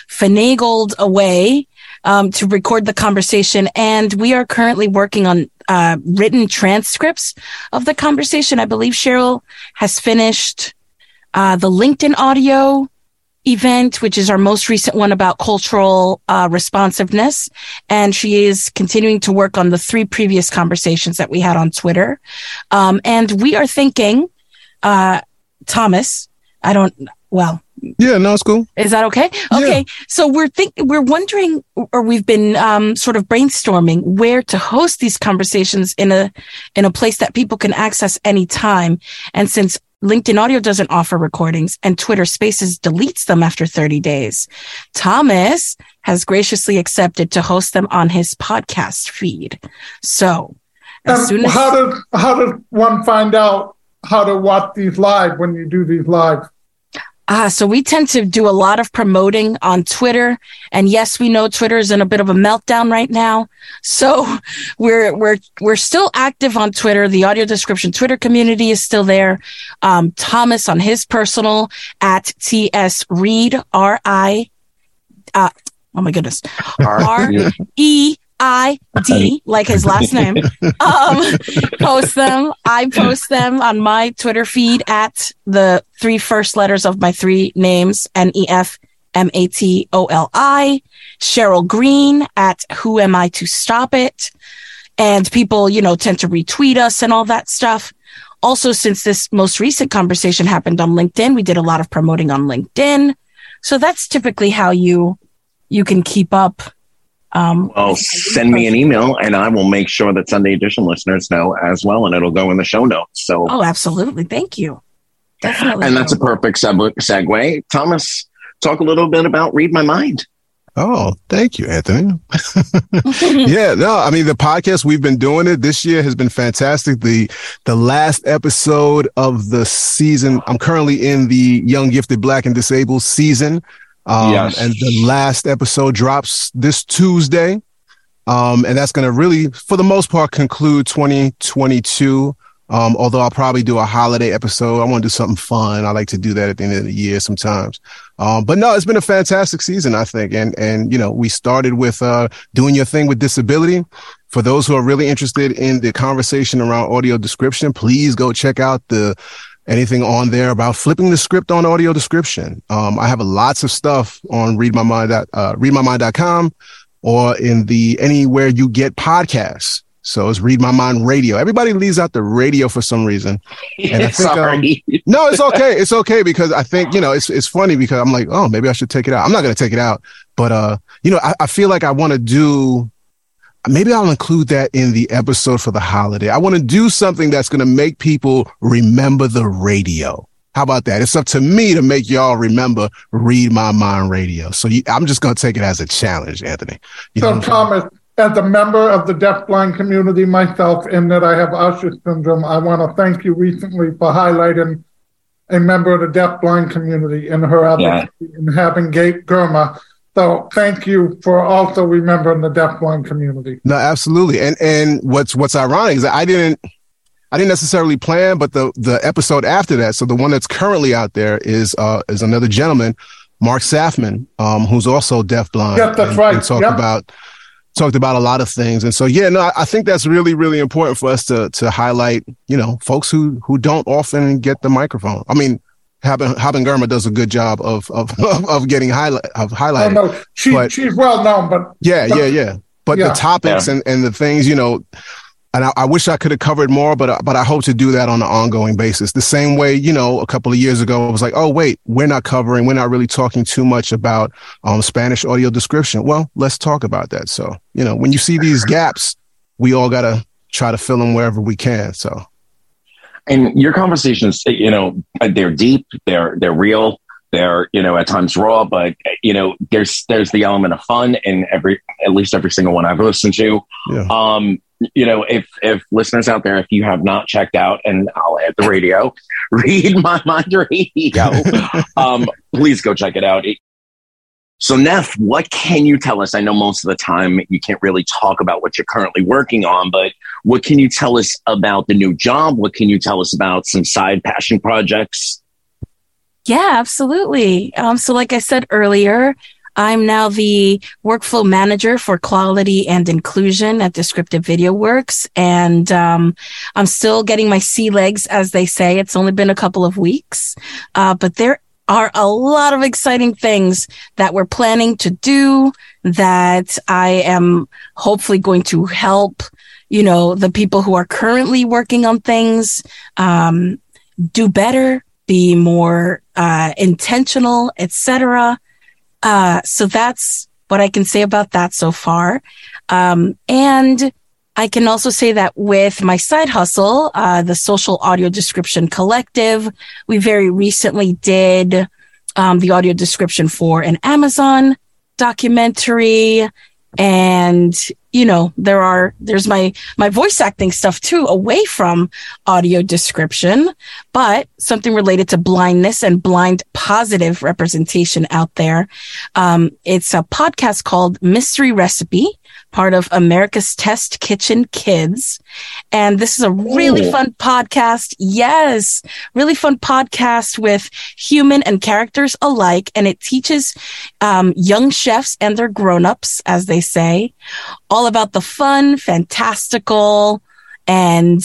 finagled away um, to record the conversation, and we are currently working on uh, written transcripts of the conversation. I believe Cheryl has finished uh, the LinkedIn Audio event, which is our most recent one about cultural uh, responsiveness. And she is continuing to work on the three previous conversations that we had on Twitter. Um, and we are thinking, uh, Thomas, I don't, well, yeah, no, it's cool. Is that okay? Okay. Yeah. So we're think we're wondering, or we've been um, sort of brainstorming where to host these conversations in a in a place that people can access anytime. And since LinkedIn Audio doesn't offer recordings and Twitter Spaces deletes them after 30 days. Thomas has graciously accepted to host them on his podcast feed. So, as um, soon as how does how does one find out how to watch these live when you do these live? Ah, so we tend to do a lot of promoting on Twitter. And yes, we know Twitter is in a bit of a meltdown right now. So we're, we're, we're still active on Twitter. The audio description Twitter community is still there. Um, Thomas on his personal at TS Reid, R I, uh, oh my goodness, R E I D, like his last name, um, post them. I post them on my Twitter feed at the three first letters of my three names, N E F M A T O L I. Cheryl Green at Who Am I to Stop It? And people, you know, tend to retweet us and all that stuff. Also, since this most recent conversation happened on LinkedIn, we did a lot of promoting on LinkedIn. So that's typically how you, you can keep up um, well, send me an email and I will make sure that Sunday Edition listeners know as well, and it'll go in the show notes. So, oh, absolutely, thank you. Definitely, and that's a perfect seg- segue. Thomas, talk a little bit about Reid My Mind. Oh, thank you, Anthony. yeah, no, I mean the podcast we've been doing it this year has been fantastic. The the last episode of the season, I'm currently in the Young Gifted Black and Disabled season. Um, yes. and the last episode drops this Tuesday. Um, and that's going to really, for the most part, conclude 2022. Um, although I'll probably do a holiday episode. I want to do something fun. I like to do that at the end of the year sometimes. Um, but no, it's been a fantastic season, I think. And, and, you know, we started with, uh, doing your thing with disability. For those who are really interested in the conversation around audio description, please go check out the, anything on there about flipping the script on audio description. Um, I have lots of stuff on reidmymind, uh, reidmymind.com or in the anywhere you get podcasts. So it's Reid My Mind Radio. Everybody leaves out the radio for some reason. And I think, um, no, it's okay. It's okay because I think, you know, it's, it's funny because I'm like, oh, maybe I should take it out. I'm not going to take it out, but, uh, you know, I, I feel like I want to do, maybe I'll include that in the episode for the holiday. I want to do something that's going to make people remember the radio. How about that? It's up to me to make y'all remember Reid My Mind Radio. So you, I'm just going to take it as a challenge, Anthony. You so, Thomas, as a member of the deafblind community myself, in that I have Usher syndrome, I want to thank you recently for highlighting a member of the deafblind community in her advocacy yeah. and having Haben Girma. So thank you for also remembering the deafblind community. No, absolutely. And and what's what's ironic is that I didn't I didn't necessarily plan, but the the episode after that, so the one that's currently out there is uh is another gentleman, Mark Safman, um, who's also deafblind. Yep, that's and, right. And talked yep. about talked about a lot of things. And so, yeah, no, I think that's really, really important for us to, to highlight, you know, folks who, who don't often get the microphone. I mean, Haben, Haben Girma does a good job of, of, of getting highlight, of highlighting. Oh, no, she, but, she's well known, but yeah, but, yeah, yeah. But yeah. the topics yeah. and, and the things, you know, and I, I, wish I could have covered more, but but I hope to do that on an ongoing basis. The same way, you know, a couple of years ago, I was like, oh wait, we're not covering, we're not really talking too much about um, Spanish audio description. Well, let's talk about that. So, you know, when you see these gaps, we all got to try to fill them wherever we can. So, and your conversations, you know, they're deep, they're they're real, they're you know at times raw, but you know, there's there's the element of fun in every at least every single one I've listened to. Yeah. Um, you know, if if listeners out there, if you have not checked out, and I'll add the radio, Reid My Mind Radio, um, please go check it out. So, Neff, what can you tell us? I know most of the time you can't really talk about what you're currently working on, but what can you tell us about the new job? What can you tell us about some side passion projects? Yeah, absolutely. Um, so, like I said earlier, I'm now the workflow manager for quality and inclusion at Descriptive Video Works. And um, I'm still getting my sea legs, as they say. It's only been a couple of weeks, uh, but there are a lot of exciting things that we're planning to do that I am hopefully going to help, you know, the people who are currently working on things um, do better, be more uh, intentional, etc. Uh, so that's what I can say about that so far. Um, and I can also say that with my side hustle, uh, the Social Audio Description Collective, we very recently did um, the audio description for an Amazon documentary. And you know there are there's my my voice acting stuff too away from audio description. But something related to blindness and blind positive representation out there um, it's a podcast called mystery recipe part of America's Test Kitchen Kids. And this is a really Ooh. fun podcast. Yes, really fun podcast with human and characters alike. And it teaches um, young chefs and their grown-ups, as they say, all about the fun, fantastical, and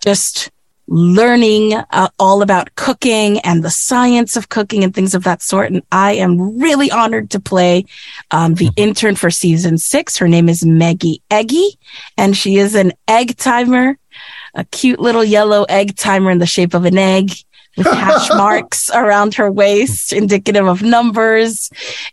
just learning uh, all about cooking and the science of cooking and things of that sort. And I am really honored to play um, the mm-hmm. intern for season six. Her name is Maggie Eggy, and she is an egg timer, a cute little yellow egg timer in the shape of an egg. With hash marks around her waist, indicative of numbers.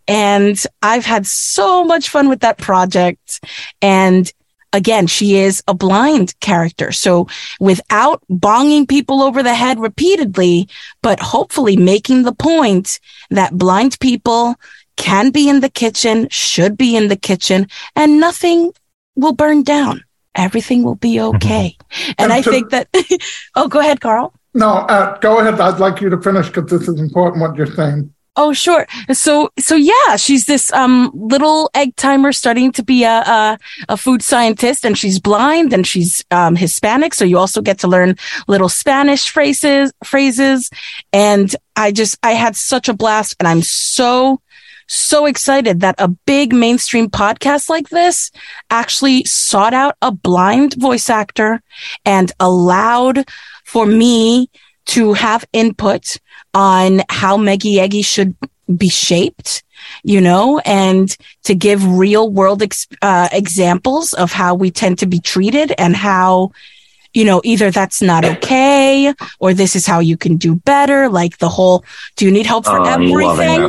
And I've had so much fun with that project. And again, she is a blind character. So without bonging people over the head repeatedly, but hopefully making the point that blind people can be in the kitchen, should be in the kitchen, and nothing will burn down. Everything will be okay. and, And I to- think that, oh, go ahead, Carl. No, uh, go ahead. I'd like you to finish because this is important what you're saying. Oh, sure. So, so yeah, she's this, um, little egg timer starting to be a, a, a food scientist and she's blind and she's, um, Hispanic. So you also get to learn little Spanish phrases, phrases. And I just, I had such a blast and I'm so, so excited that a big mainstream podcast like this actually sought out a blind voice actor and allowed for me to have input on how Meggie Eggy should be shaped, you know, and to give real world ex- uh, examples of how we tend to be treated and how, you know, either that's not okay or this is how you can do better. Like the whole, do you need help for Oh, everything?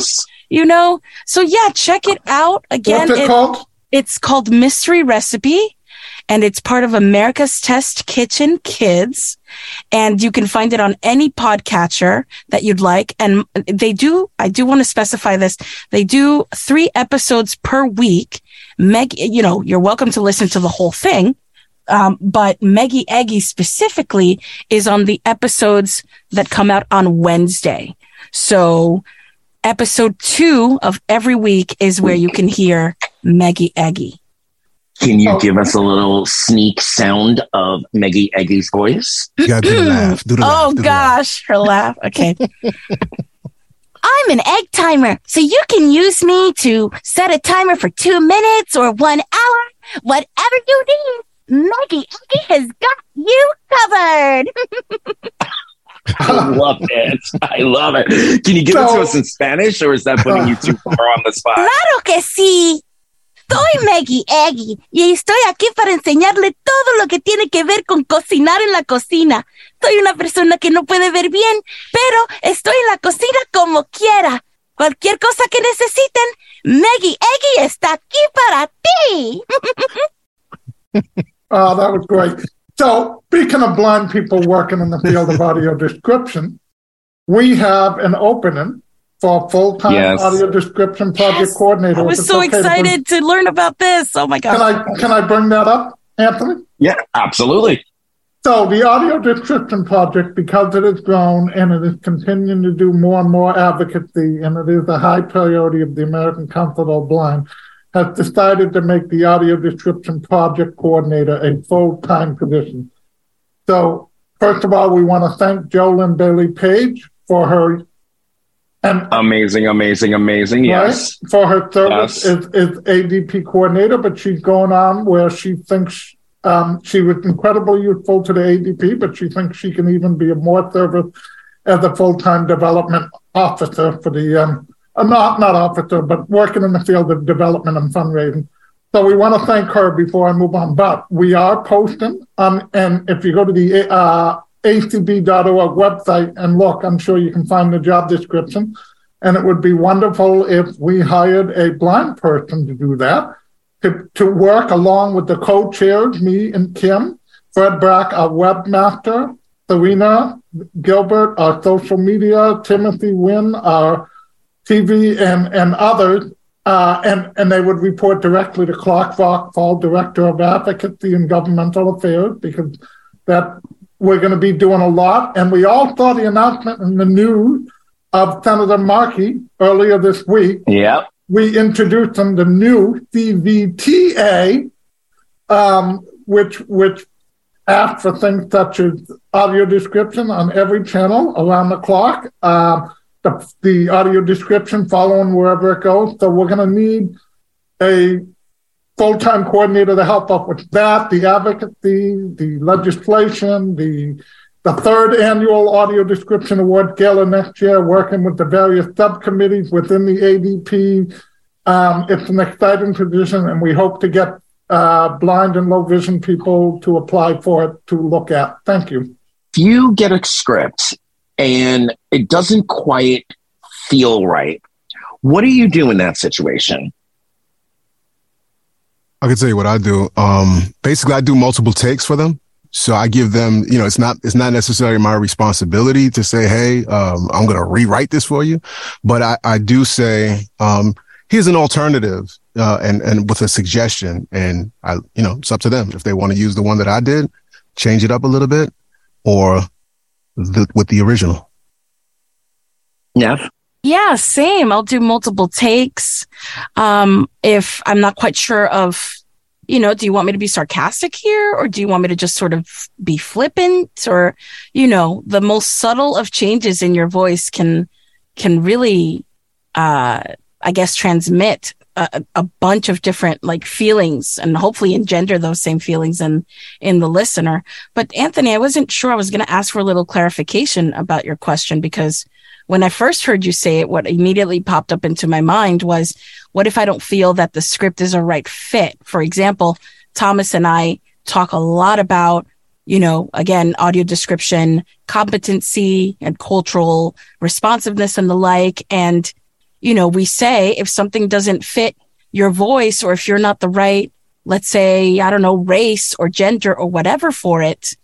You know, so yeah, check it out again. What's it it- called? it's called Mystery Recipe and it's part of America's Test Kitchen Kids. And you can find it on any podcatcher that you'd like. And they do, I do want to specify this. They do three episodes per week. Meg, you know, you're welcome to listen to the whole thing. Um, but Meggie Eggy specifically is on the episodes that come out on Wednesday. So episode two of every week is where you can hear Meggie Eggy. Can you Oh. give us a little sneak sound of Meggie Eggy's voice? You gotta do the laugh. Do the laugh. Oh do the laugh. gosh, her laugh. Okay. I'm an egg timer, so you can use me to set a timer for two minutes or one hour, whatever you need. Maggie Eggy has got you covered. I love it. I love it. Can you give it to us in Spanish or is that putting you too far on the spot? Claro que sí. Soy Maggie Eggy y estoy aquí para enseñarle todo lo que tiene que ver con cocinar en la cocina. Soy una persona que no puede ver bien, pero estoy en la cocina como quiera. Cualquier cosa que necesiten, Maggie Eggy está aquí para ti. Oh, that was great. So, speaking of blind people working in the field of audio description, we have an opening for full-time Yes. audio description project Yes. coordinator. I If was so okay excited to learn about this. Oh my Can. I can I bring that up, Anthony? Yeah, absolutely. So the audio description project, because it has grown and it is continuing to do more and more advocacy, and it is a high priority of the American Council of the Blind, has decided to make the audio description project coordinator a full-time position. So first of all, we want to thank Jolyn Bailey Page for her and Amazing, amazing, amazing. Yes. right? For her service Yes. as, as ADP coordinator, but she's going on where she thinks um, she was incredibly useful to the ADP, but she thinks she can even be of more service as a full-time development officer for the um, uh, not not officer, but working in the field of development and fundraising. So we want to thank her before I move on. But we are posting, um, and if you go to the uh, acb.org website and look, I'm sure you can find the job description. And it would be wonderful if we hired a blind person to do that, to, to work along with the co-chairs, me and Kim, Fred Brack, our webmaster, Serena Gilbert, our social media, Timothy Wynn, our TV, and, and others. Uh, and, and they would report directly to Clark Rachfal Director of Advocacy and Governmental Affairs, because that we're going to be doing a lot. And we all saw the announcement in the news of Senator Markey earlier this week. Yep. We introduced them the new CVTA, um, which which asks for things such as audio description on every channel around the clock. Uh, the, the audio description following wherever it goes. So we're going to need a full-time coordinator to help us with that, the advocacy, the legislation, the the third annual audio description award gala next year, working with the various subcommittees within the ADP. Um, it's an exciting position, and we hope to get uh, blind and low vision people to apply for it to look at. Thank you. If you get a script and it doesn't quite feel right, what do you do in that situation? I can tell you what I do. Um, basically, I do multiple takes for them. So I give them, you know, it's not it's not necessarily my responsibility to say, hey, um, I'm going to rewrite this for you, but I, I do say, um, here's an alternative, uh, and, and with a suggestion. And I, you know, it's up to them if they want to use the one that I did, change it up a little bit or the, with the original. Neff? Yeah, same. I'll do multiple takes. Um, if I'm not quite sure of, you know, do you want me to be sarcastic here or do you want me to just sort of be flippant or, you know, the most subtle of changes in your voice can, can really, uh, I guess transmit a, a, bunch of different like feelings and hopefully engender those same feelings in in the listener. But Anthony, I wasn't sure I was going to ask for a little clarification about your question because when I first heard you say it, what immediately popped up into my mind was, what if I don't feel that the script is a right fit? For example, Thomas and I talk a lot about, you know, again, audio description, competency and cultural responsiveness and the like. And, you know, we say if something doesn't fit your voice or if you're not the right, let's say, I don't know, race or gender or whatever for it,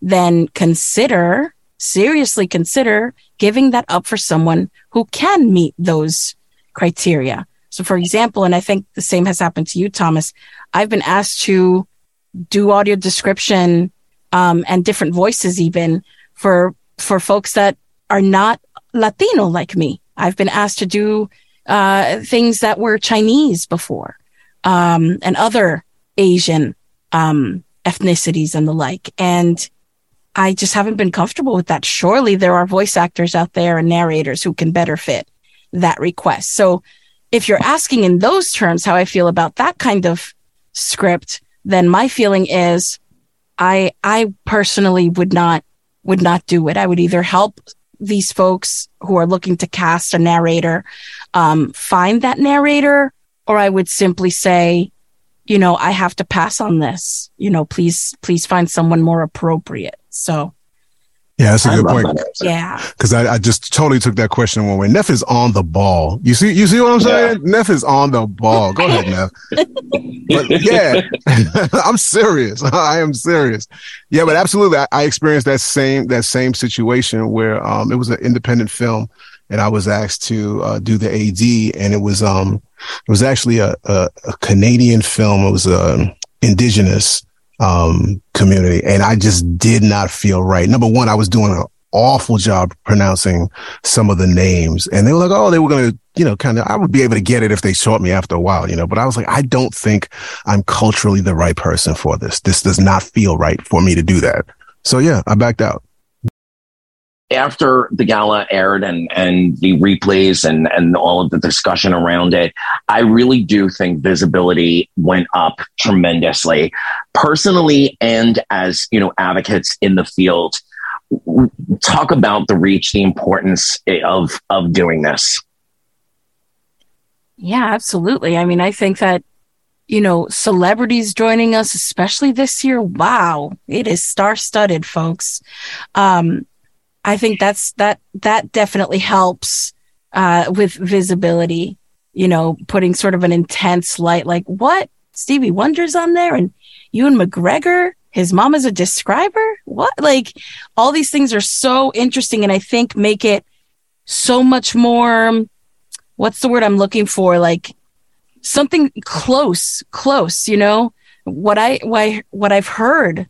then consider seriously consider giving that up for someone who can meet those criteria. So, for example, and I think the same has happened to you, Thomas, I've been asked to do audio description um, and different voices even for for folks that are not Latino like me. I've been asked to do uh, things that were Chinese before um, and other Asian um, ethnicities and the like. And I just haven't been comfortable with that. Surely there are voice actors out there and narrators who can better fit that request. So if you're asking in those terms how I feel about that kind of script, then my feeling is I I personally would not would not do it. I would either help these folks who are looking to cast a narrator um, find that narrator, or I would simply say, you know, I have to pass on this. You know, please please find someone more appropriate. So yeah, that's a I good point. Yeah, because I, I, just totally took that question one way. Neff is on the ball. You see, you see what I'm saying? Yeah. Neff is on the ball. Go ahead, Neff. but yeah, I'm serious. I am serious. Yeah, but absolutely, I, I, experienced that same that same situation where um, it was an independent film, and I was asked to uh, do the AD, and it was um it was actually a a, a Canadian film. It was um indigenous um, community. And I just did not feel right. Number one, I was doing an awful job pronouncing some of the names. And they were like, oh, they were going to, you know, kind of, I would be able to get it if they taught me after a while, you know, but I was like, I don't think I'm culturally the right person for this. This does not feel right for me to do that. So yeah, I backed out after the gala aired and, and the replays and, and all of the discussion around it, I really do think visibility went up tremendously. Personally, and as you know, advocates in the field, talk about the reach, the importance of of doing this. Yeah, absolutely. I mean, I think that you know, celebrities joining us, especially this year. Wow, it is star studded, folks. Um, I think that's that that definitely helps uh, with visibility. You know, putting sort of an intense light, like what Stevie Wonder's on there, and Ewan McGregor. His mom is a describer. What? Like all these things are so interesting, and I think make it so much more. What's the word I'm looking for? Like something close, close. You know what I why what I've heard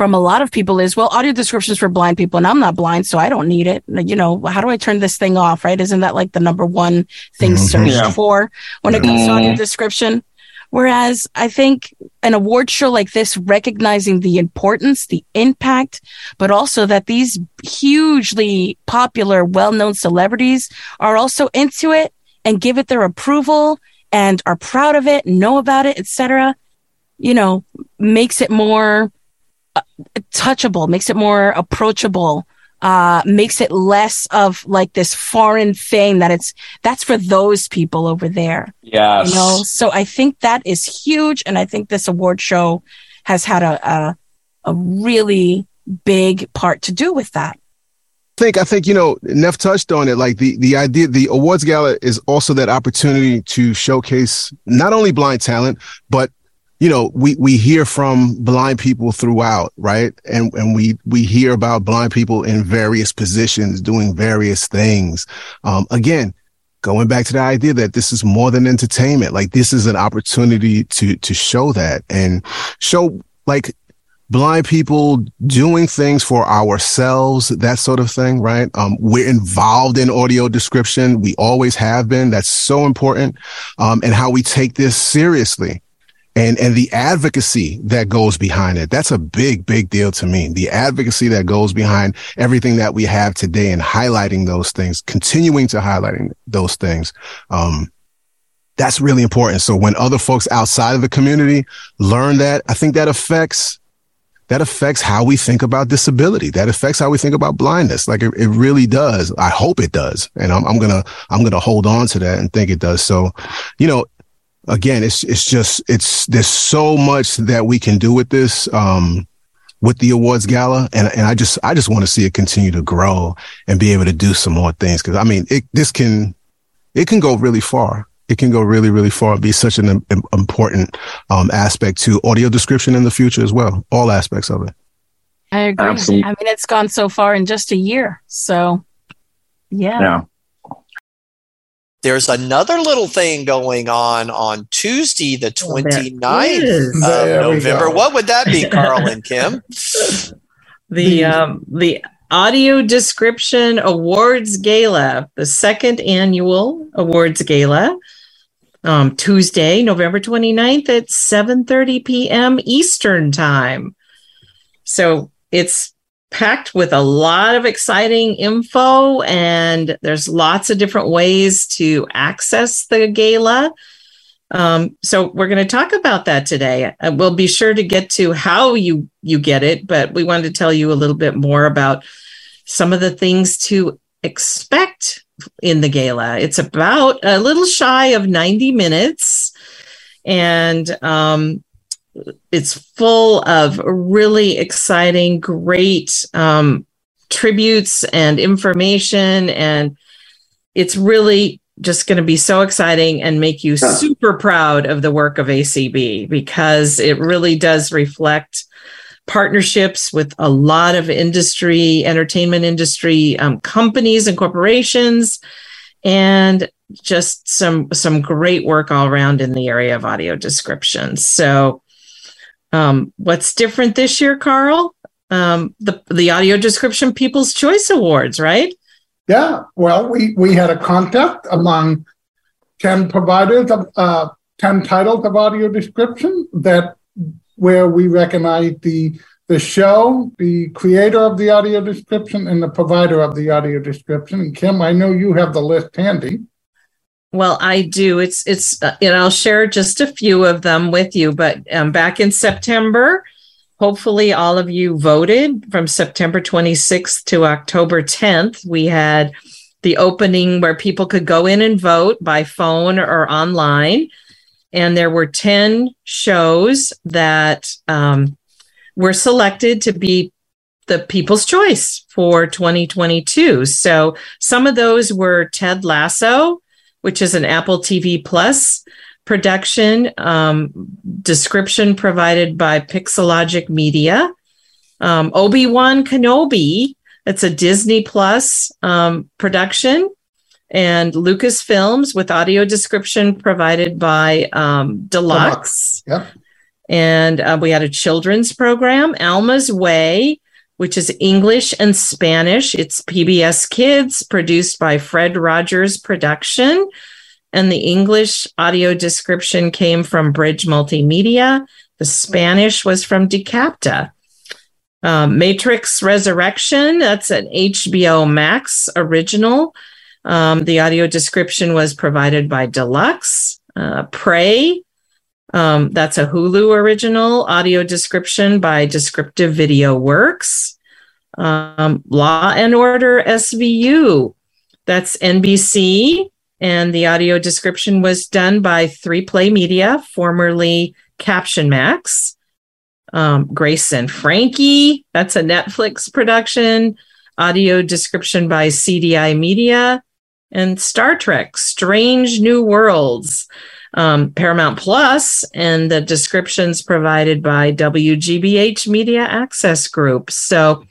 from a lot of people is, well, audio descriptions for blind people, and I'm not blind, so I don't need it. You know, how do I turn this thing off? Right? Isn't that like the number one thing mm-hmm. searched yeah. for when it comes mm-hmm. to audio description? Whereas I think an award show like this, recognizing the importance, the impact, but also that these hugely popular, well-known celebrities are also into it and give it their approval and are proud of it, know about it, etc. You know, makes it more touchable, makes it more approachable, uh, makes it less of like this foreign thing that it's that's for those people over there. Yeah. You know, so I think that is huge, and I think this award show has had a a, a really big part to do with that. I think I think you know Neff touched on it. Like the the idea, the awards gala is also that opportunity to showcase not only blind talent, but you know, we, we hear from blind people throughout, right? And, and we, we hear about blind people in various positions doing various things. Um, again, going back to the idea that this is more than entertainment. Like this is an opportunity to to show that and show like blind people doing things for ourselves, that sort of thing, right? Um, we're involved in audio description. We always have been. That's so important. Um, and how we take this seriously and, and the advocacy that goes behind it. That's a big, big deal to me. The advocacy that goes behind everything that we have today and highlighting those things, continuing to highlighting those things. Um, that's really important. So when other folks outside of the community learn that, I think that affects that affects how we think about disability. That affects how we think about blindness. Like it, it really does. I hope it does. And I'm, I'm going to, I'm going to hold on to that and think it does. So, you know, again, it's, it's just, it's, there's so much that we can do with this. Um, with the awards gala and, and I just, I just want to see it continue to grow and be able to do some more things. Cause I mean, it, this can, it can go really far it can go really, really far. Be such an important um, aspect to audio description in the future as well. All aspects of it. I agree. Absolutely. I mean, it's gone so far in just a year. So, yeah. Yeah. There's another little thing going on on Tuesday, the 29th oh, of November. What would that be, Carl and Kim? the um, the Audio Description Awards Gala, the second annual awards gala um, Tuesday, November 29th at 7:30 p.m. Eastern Time. So it's packed with a lot of exciting info and there's lots of different ways to access the gala. Um, so we're going to talk about that today. Uh, we'll be sure to get to how you you get it, but we wanted to tell you a little bit more about some of the things to expect in the gala. It's about a little shy of 90 minutes and um, it's full of really exciting, great um, tributes and information. And it's really just going to be so exciting and make you super proud of the work of ACB because it really does reflect partnerships with a lot of industry, entertainment industry um, companies and corporations, and just some some great work all around in the area of audio description. So, um, what's different this year, Carl? Um, the the Audio Description People's Choice Awards, right? Yeah. Well, we we had a contest among ten providers of uh, ten titles of audio description that where we recognize the the show, the creator of the audio description, and the provider of the audio description. And Kim, I know you have the list handy. Well, I do. It's it's uh, and I'll share just a few of them with you. But um, back in September, hopefully all of you voted from September 26th to October 10th. We had the opening where people could go in and vote by phone or online and there were 10 shows that um, were selected to be the people's choice for 2022. So some of those were Ted Lasso, which is an Apple TV Plus production, um, description provided by Pixelogic Media. Um, Obi Wan Kenobi, it's a Disney Plus um, production and Lucasfilms with audio description provided by um, Deluxe. Yep. And uh, we had a children's program, Alma's Way, which is English and Spanish. It's PBS Kids, produced by Fred Rogers Production. And the English audio description came from Bridge Multimedia. The Spanish was from Dicapta. Um, Matrix Resurrection, that's an HBO Max original. Um, the audio description was provided by Deluxe. Uh, Prey, um, that's a Hulu original. Audio description by Descriptive Video Works. Um, Law and Order SVU, that's NBC. And the audio description was done by 3Play Media, formerly Caption Max. Um, Grace and Frankie, that's a Netflix production. Audio description by CDI Media and Star Trek Strange New Worlds, um, Paramount Plus, and the descriptions provided by WGBH Media Access Group. So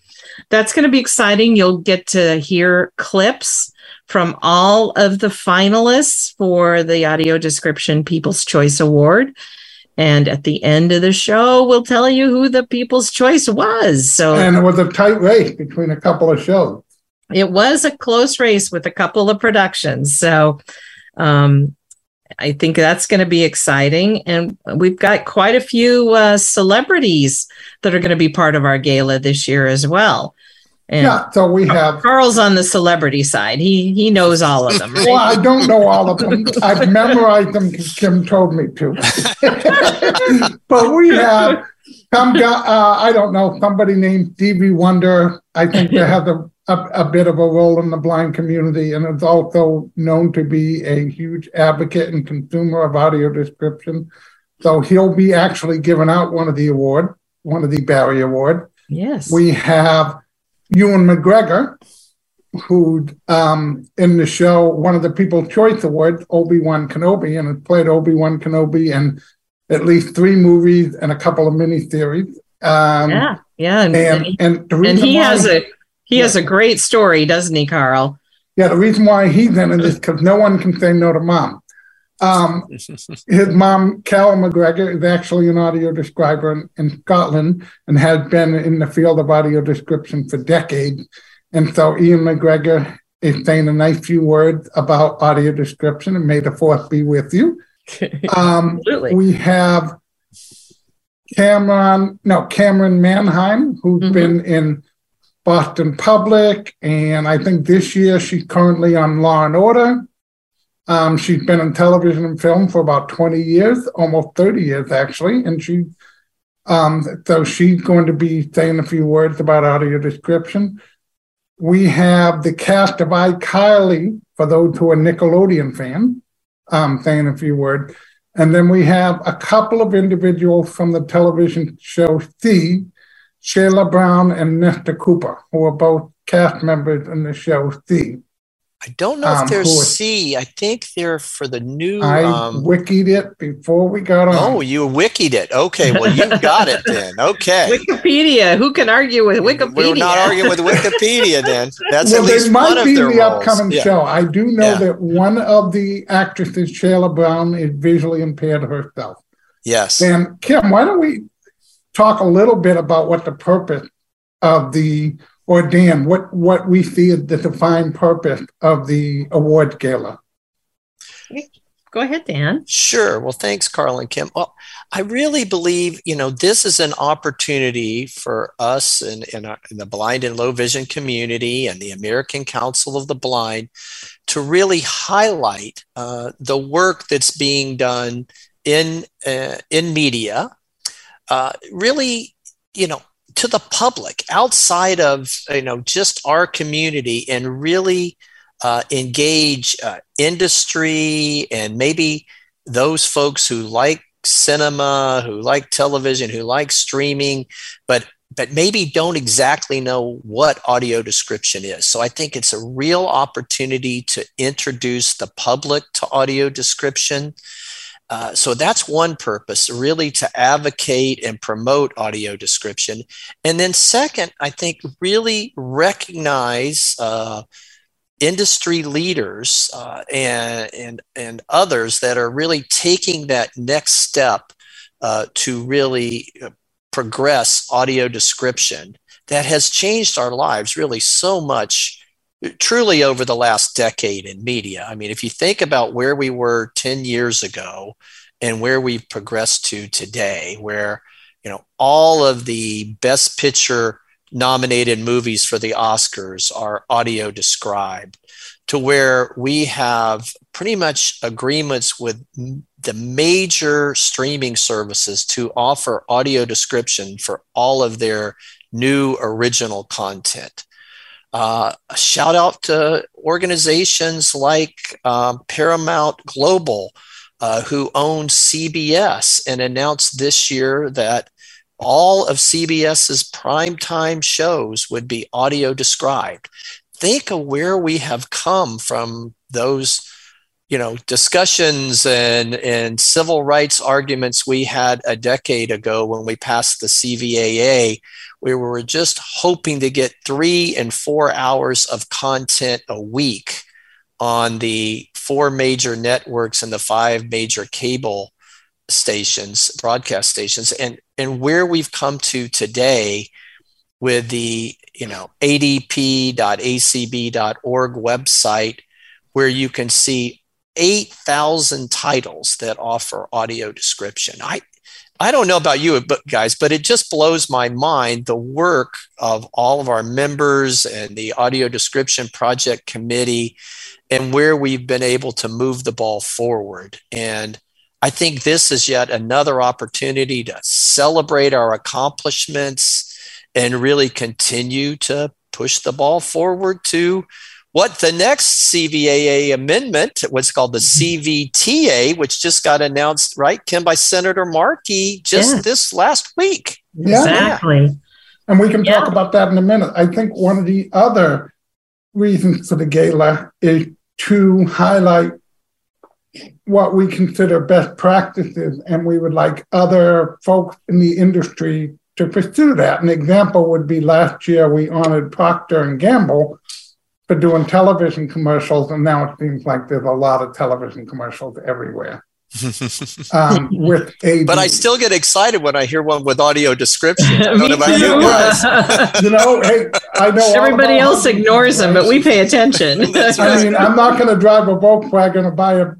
that's going to be exciting. You'll get to hear clips from all of the finalists for the Audio Description People's Choice Award. And at the end of the show, we'll tell you who the People's Choice was. So, And it was a tight race between a couple of shows. it was a close race with a couple of productions. So, um, I think that's going to be exciting. And we've got quite a few uh, celebrities that are going to be part of our gala this year as well. And Yeah, so we have, Carl's on the celebrity side. He he knows all of them. well, I don't know all of them. I've memorized them because Kim told me to. But we have some guy, uh, I don't know, somebody named Stevie Wonder. I think they have a, a, a bit of a role in the blind community and is also known to be a huge advocate and consumer of audio description. So he'll be actually giving out one of the award, one of the Barry Award. yes. We have Ewan McGregor, who um, in the show, one of the People's Choice Awards, Obi Wan Kenobi, and has played Obi Wan Kenobi in at least three movies and a couple of miniseries. Um, yeah, yeah, and, and and he, and and he has a he has a great story, doesn't he, Carl? yeah, the reason why he's in it is because no one can say no to mom. Um, his mom, Carol McGregor, is actually an audio describer in, in Scotland and has been in the field of audio description for decades. And so Ewan McGregor is saying a nice few words about audio description and may the fourth be with you. Um, Absolutely. we have Cameron, no, Camryn Manheim, who's Mhm. been in Boston Public, and I think this year she's currently on Law and Order. Um, she's been in television and film for about 20 years, almost 30 years actually, and she, um, so she's going to be saying a few words about audio description. We have the cast of iCarly for those who are Nickelodeon fans, um, saying a few words. And then we have a couple of individuals from the television show See, Shayla Brown and Nesta Cooper, who are both cast members in the show See. I don't know Um, if they're who is- See. I think they're for the new. I Um, wikied it before we got on. oh, you wikied it. Okay, well you got it then. Okay, Wikipedia. Who can argue with Wikipedia? we're not arguing with Wikipedia then. That's well, at least they one might of be their the roles. upcoming Yeah. show. I do know Yeah. that one of the actresses, Shayla Brown, is visually impaired herself. Yes. And Kim, why don't we talk a little bit about what the purpose of the, or Dan, what what we see as the defined purpose of the award gala? Go ahead, Dan. Sure. Well, thanks, Carl and Kim. Well, I really believe, you know, this is an opportunity for us in, in, our, in the blind and low vision community and the American Council of the Blind to really highlight uh, the work that's being done in, uh, in media, uh, really, you know, to the public outside of, you know, just our community and really uh, engage uh, industry and maybe those folks who like cinema, who like television, who like streaming, but but maybe don't exactly know what audio description is. So I think it's a real opportunity to introduce the public to audio description. Uh, so that's one purpose, really to advocate and promote audio description. And then, second, I think really recognize uh, industry leaders uh, and, and, and others that are really taking that next step uh, to really uh, progress audio description that has changed our lives really so much truly over the last decade in media i mean if you think about where we were 10 years ago and where we've progressed to today where you know all of the best picture nominated movies for the oscars are audio described to where we have pretty much agreements with the major streaming services to offer audio description for all of their new original content. Uh, a shout out to organizations like um, Paramount Global, uh, who owns CBS and announced this year that all of CBS's primetime shows would be audio described. Think of where we have come from those you know discussions and and civil rights arguments we had a decade ago when we passed the CVAA we were just hoping to get 3 and 4 hours of content a week on the four major networks and the five major cable stations, broadcast stations, and and where we've come to today with the you know adp.acb.org website where you can see 8,000 titles that offer audio description. I I don't know about you but guys, but it just blows my mind the work of all of our members and the audio description project committee and where we've been able to move the ball forward. And I think this is yet another opportunity to celebrate our accomplishments and really continue to push the ball forward to what the next CVAA amendment, what's called the mm-hmm. CVTA, which just got announced, right, Kim, by Senator Markey just Yes. this last week. Yeah. Exactly. And we can talk about that in a minute. I think one of the other reasons for the gala is to highlight what we consider best practices, and we would like other folks in the industry to pursue that. An example would be last year we honored Procter and Gamble for doing television commercials, and now it seems like there's a lot of television commercials everywhere. Um, with a But I still get excited when I hear one with audio description. I don't know about you guys. you know, hey, I know Everybody else ignores them, but we pay attention. That's I mean, I'm not going to drive a Volkswagen or buy a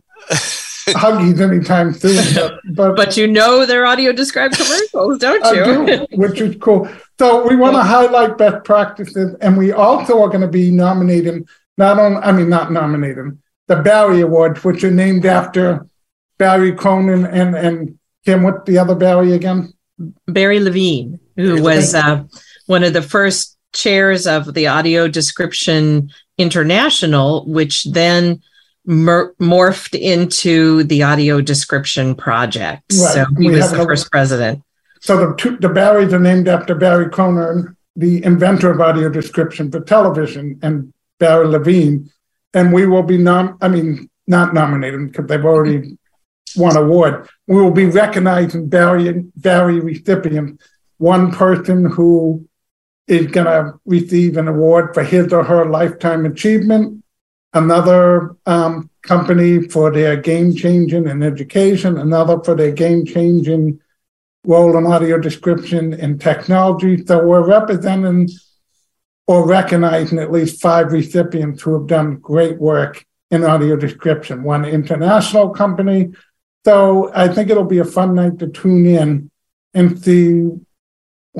Huggies anytime soon, but, but, but you know their audio described commercials, don't I you? do, which is cool. So we want to highlight best practices, and we also are going to be nominating not on, I mean, not nominating the Barry Awards, which are named after Barry Cronin and and Kim. What's the other Barry again? Barry Levine, who was uh, one of the first chairs of the Audio Description International, which then mer- morphed into the Audio Description Project. Right. So he We was the first president. So the two, the Barrys are named after Barry Cronin, the inventor of audio description for television, and Barry Levine. And we will be nom I mean, not nominated because they've already won award. We will be recognizing Barry Barry recipients. One person who is going to receive an award for his or her lifetime achievement. Another um, company for their game changing in education. Another for their game changing role in audio description and technology. So we're representing or recognizing at least five recipients who have done great work in audio description, one international company. So I think it'll be a fun night to tune in and see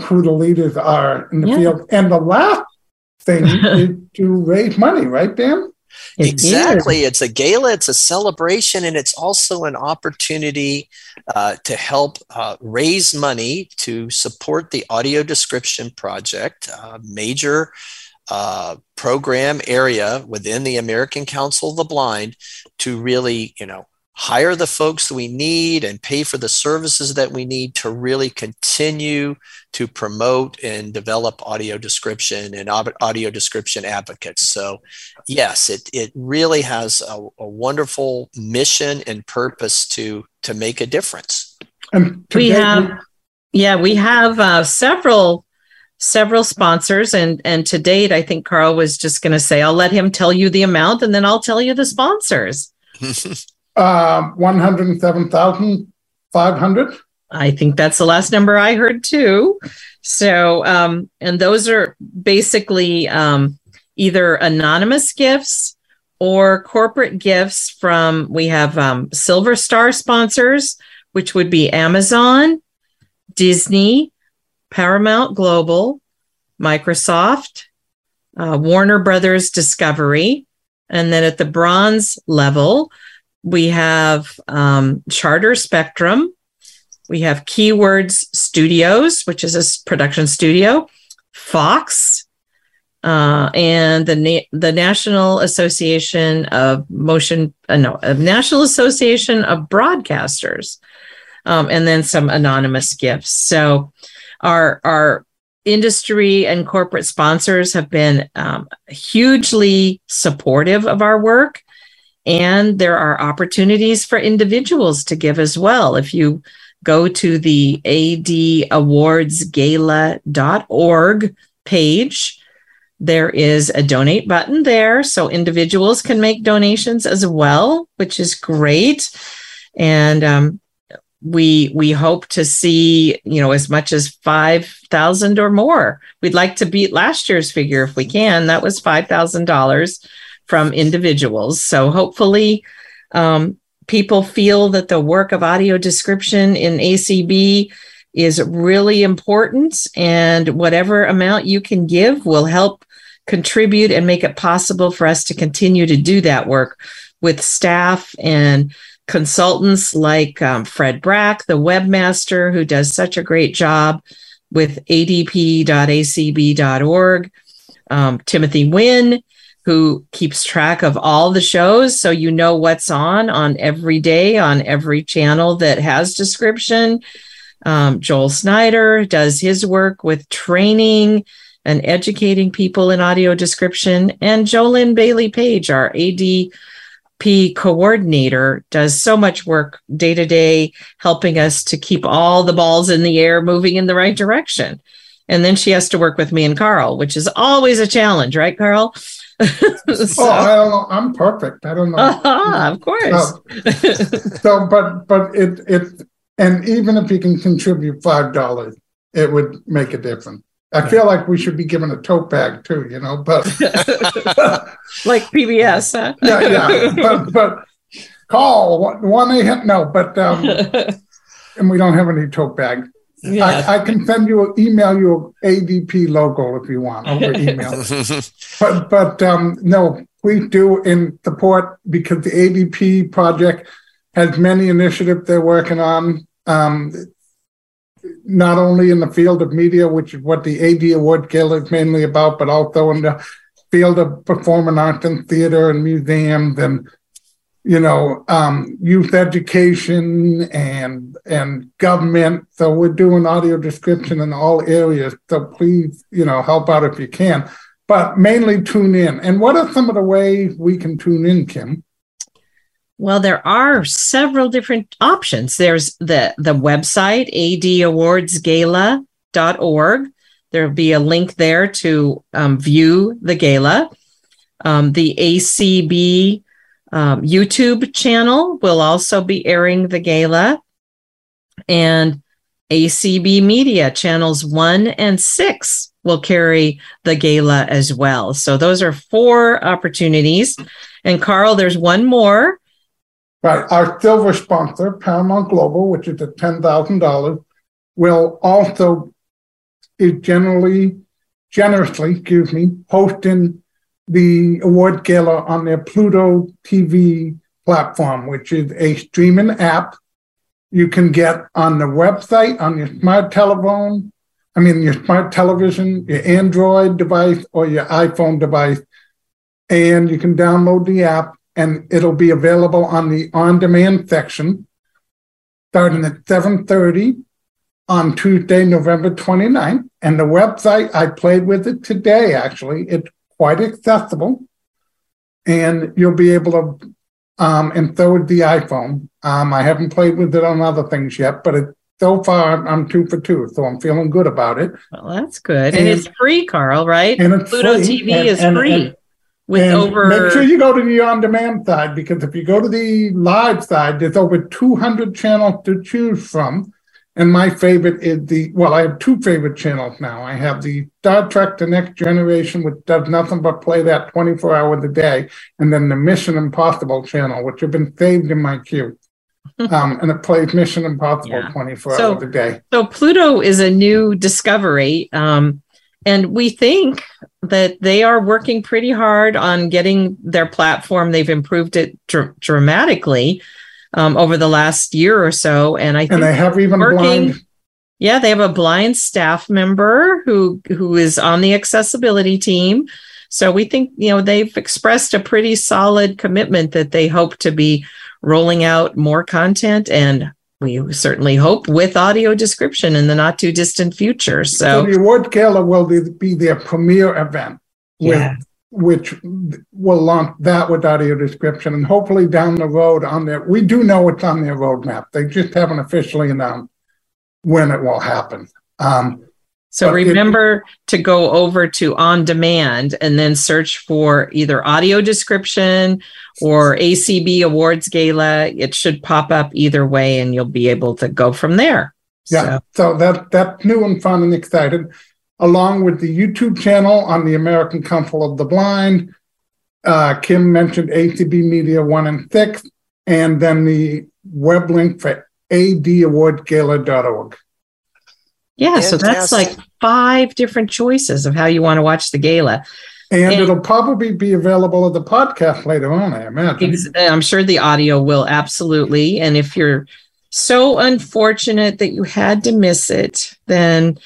who the leaders are in the Yeah. field. And the last thing is to raise money, right, Dan? It is. exactly. It's a gala, it's a celebration, and it's also an opportunity uh, to help uh, raise money to support the Audio Description Project, a major uh, program area within the American Council of the Blind to really, you know, hire the folks that we need and pay for the services that we need to really continue to promote and develop audio description and audio description advocates. So, yes, it, it really has a, a wonderful mission and purpose to to make a difference. And we have yeah we have uh, several several sponsors and and to date i think carl was just going to say i'll let him tell you the amount and then i'll tell you the sponsors uh, 107,500. i think that's the last number i heard too so um and those are basically um either anonymous gifts or corporate gifts from we have um, silver star sponsors which would be amazon disney Paramount Global, Microsoft, uh, Warner Brothers Discovery, and then at the bronze level, we have um, Charter Spectrum, we have Keywords Studios, which is a production studio, Fox, uh, and the Na- the National Association of Motion, uh, no, National Association of Broadcasters, um, and then some anonymous gifts. So our our industry and corporate sponsors have been um, hugely supportive of our work and there are opportunities for individuals to give as well if you go to the adawardsgala.org page There is a donate button there, so individuals can make donations as well, which is great. And um, we we hope to see you know as much as five thousand or more. We'd like to beat last year's figure if we can. That was five thousand dollars from individuals. So hopefully, um, people feel that the work of audio description in ACB is really important, and whatever amount you can give will help contribute and make it possible for us to continue to do that work with staff and consultants like um, Fred Brack, the webmaster, who does such a great job with adp.acb.org, um, Timothy Wynn, who keeps track of all the shows so you know what's on on every day on every channel that has description. Um, Joel Snyder does his work with training and educating people in audio description. And Jolynn Bailey Page, our ADP coordinator, does so much work day to day, helping us to keep all the balls in the air moving in the right direction. And then she has to work with me and Carl, which is always a challenge, right, Carl? so, oh, I don't know. I'm perfect. I don't know. Uh-huh, of course. So, so, but but it it and even if you can contribute five dollars, it would make a difference. I feel like we should be given a tote bag too, you know, but like PBS, huh? yeah, yeah. But but call one eight no, but um, and we don't have any tote bag. Yeah. I, I, can send you email you ADP logo if you want over email. but but um, no, we do in support because the ADP project has many initiatives they're working on. Um, not only in the field of media, which is what the AD Award Gala is mainly about, but also in the field of performing arts and theater and museums and you know um, youth education and and government. So we're doing audio description in all areas. So please, you know, help out if you can. But mainly tune in. And what are some of the ways we can tune in, Kim? Well, there are several different options. There's the, the website, adawardsgala.org. There'll be a link there to um, view the gala. Um, the ACB um, YouTube channel will also be airing the gala. And ACB Media channels one and six will carry the gala as well. So those are four opportunities. And Carl, there's one more. Right. Our silver sponsor, Paramount Global, which is at $10,000, will also is generally, generously, excuse me, hosting the award gala on their Pluto TV platform, which is a streaming app you can get on the website, on your smart telephone, I mean, your smart television, your Android device, or your iPhone device. And you can download the app and it'll be available on the on-demand section starting at 7.30 on Tuesday, November 29th. And the website, I played with it today, actually. It's quite accessible. And you'll be able to, um, and so is the iPhone. Um, I haven't played with it on other things yet, but it, so far I'm two for two, so I'm feeling good about it. Well, that's good. And, and it's free, Carl, right? And it's Pluto free. TV and, is and, free with over make sure you go to the on-demand side because if you go to the live side, there's over 200 channels to choose from. And my favorite is the well, I have two favorite channels now. I have the Star Trek: The Next Generation, which does nothing but play that 24 hours a day, and then the Mission Impossible channel, which have been saved in my queue. um, and it plays Mission Impossible Yeah. 24 So- hours a day. So Pluto is a new discovery. Um, and we think that they are working pretty hard on getting their platform. They've improved it dr- dramatically um, over the last year or so. And I think And they have even working- blind Yeah, they have a blind staff member who who is on the accessibility team. So we think, you know, they've expressed a pretty solid commitment that they hope to be rolling out more content and we certainly hope with audio description in the not too distant future. So So the award gala will be- be their premier event, with, Yeah. Which will launch that with audio description, and hopefully down the road on their. We do know it's on their roadmap. They just haven't officially announced when it will happen. Um, So But it- remember to go over to on demand and then search for either audio description or ACB Awards Gala. It should pop up either way and you'll be able to go from there. Yeah, so that that's new and fun and excited, along with the YouTube channel on the American Council of the Blind. Uh, Kim mentioned ACB Media One and Six, and then the web link for adawardgala.org. Yeah, so that's like five different choices of how you want to watch the gala. And, And- it'll probably be available as the podcast later on, I imagine. I'm sure the audio will absolutely. And if you're so unfortunate that you had to miss it, then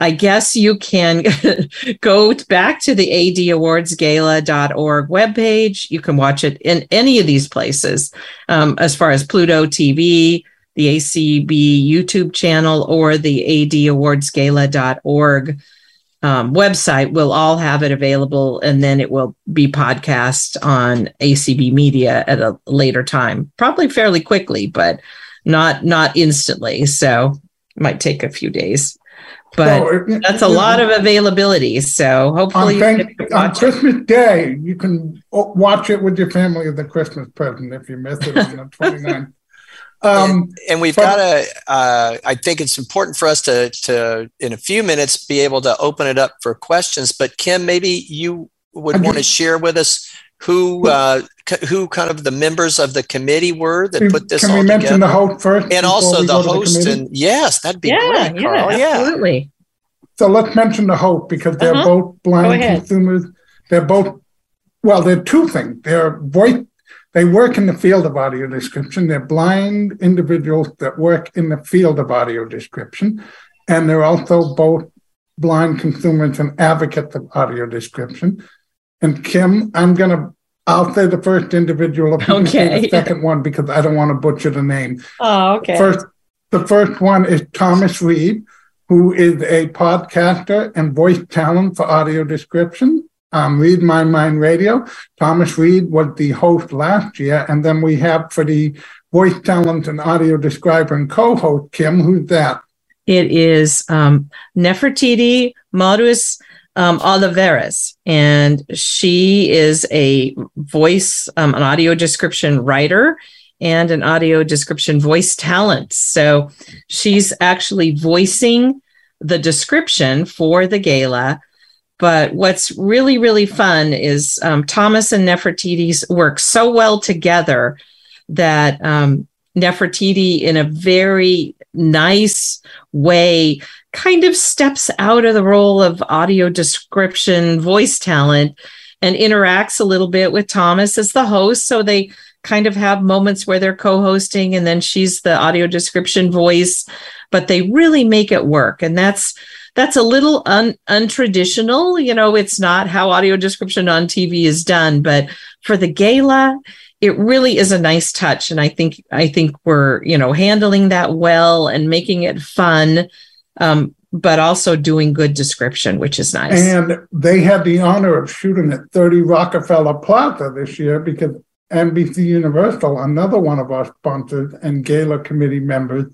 I guess you can go back to the adawardsgala.org webpage. You can watch it in any of these places, um, as far as Pluto TV, the ACB YouTube channel, or the adawardsgala.org um, website. We'll all have it available and then it will be podcast on acb media at a later time probably fairly quickly but not not instantly. So might take a few days but So, it- that's a lot of availability so hopefully on, thank, on watch it. Christmas Day, you can watch it with your family as a Christmas present if you miss it on the 29th. Um, and we've got to uh, i think it's important for us to to in a few minutes be able to open it up for questions but kim maybe you would want to share with us who uh, who kind of the members of the committee were that put this can all we mention together the host first? and also the host committee? and yes that'd be yeah great yeah Carl. yeah absolutely So let's mention the hope because they're Uh-huh. both blind consumers. They're both, well, they're two things. They're voice, they work in the field of audio description. They're blind individuals that work in the field of audio description. And they're also both blind consumers and advocates of audio description. And Kim, I'm going to, I'll say the first individual, if Okay. the second one, because I don't want to butcher the name. oh okay First, the first one is Thomas Reid, who is a podcaster and voice talent for audio description. Um, Reid My Mind Radio. Thomas Reid was the host last year, and then we have for the voice talent and audio describer and co-host Kim. Who's that? It is um, Nefertiti Matos um, Olivares, and she is a voice, um, an audio description writer, and an audio description voice talent. So she's actually voicing the description for the gala. But what's really, really fun is um, Thomas and Nefertiti's work so well together that um, Nefertiti, in a very nice way, kind of steps out of the role of audio description voice talent and interacts a little bit with Thomas as the host. So they kind of have moments where they're co hosting and then she's the audio description voice, but they really make it work. And that's that's a little un, untraditional. You know, it's not how audio description on TV is done, but for the gala, it really is a nice touch. And I think I think we're, you know, handling that well and making it fun, um, but also doing good description, which is nice. And they had the honor of shooting at 30 Rockefeller Plaza this year because NBC Universal, another one of our sponsors and gala committee members,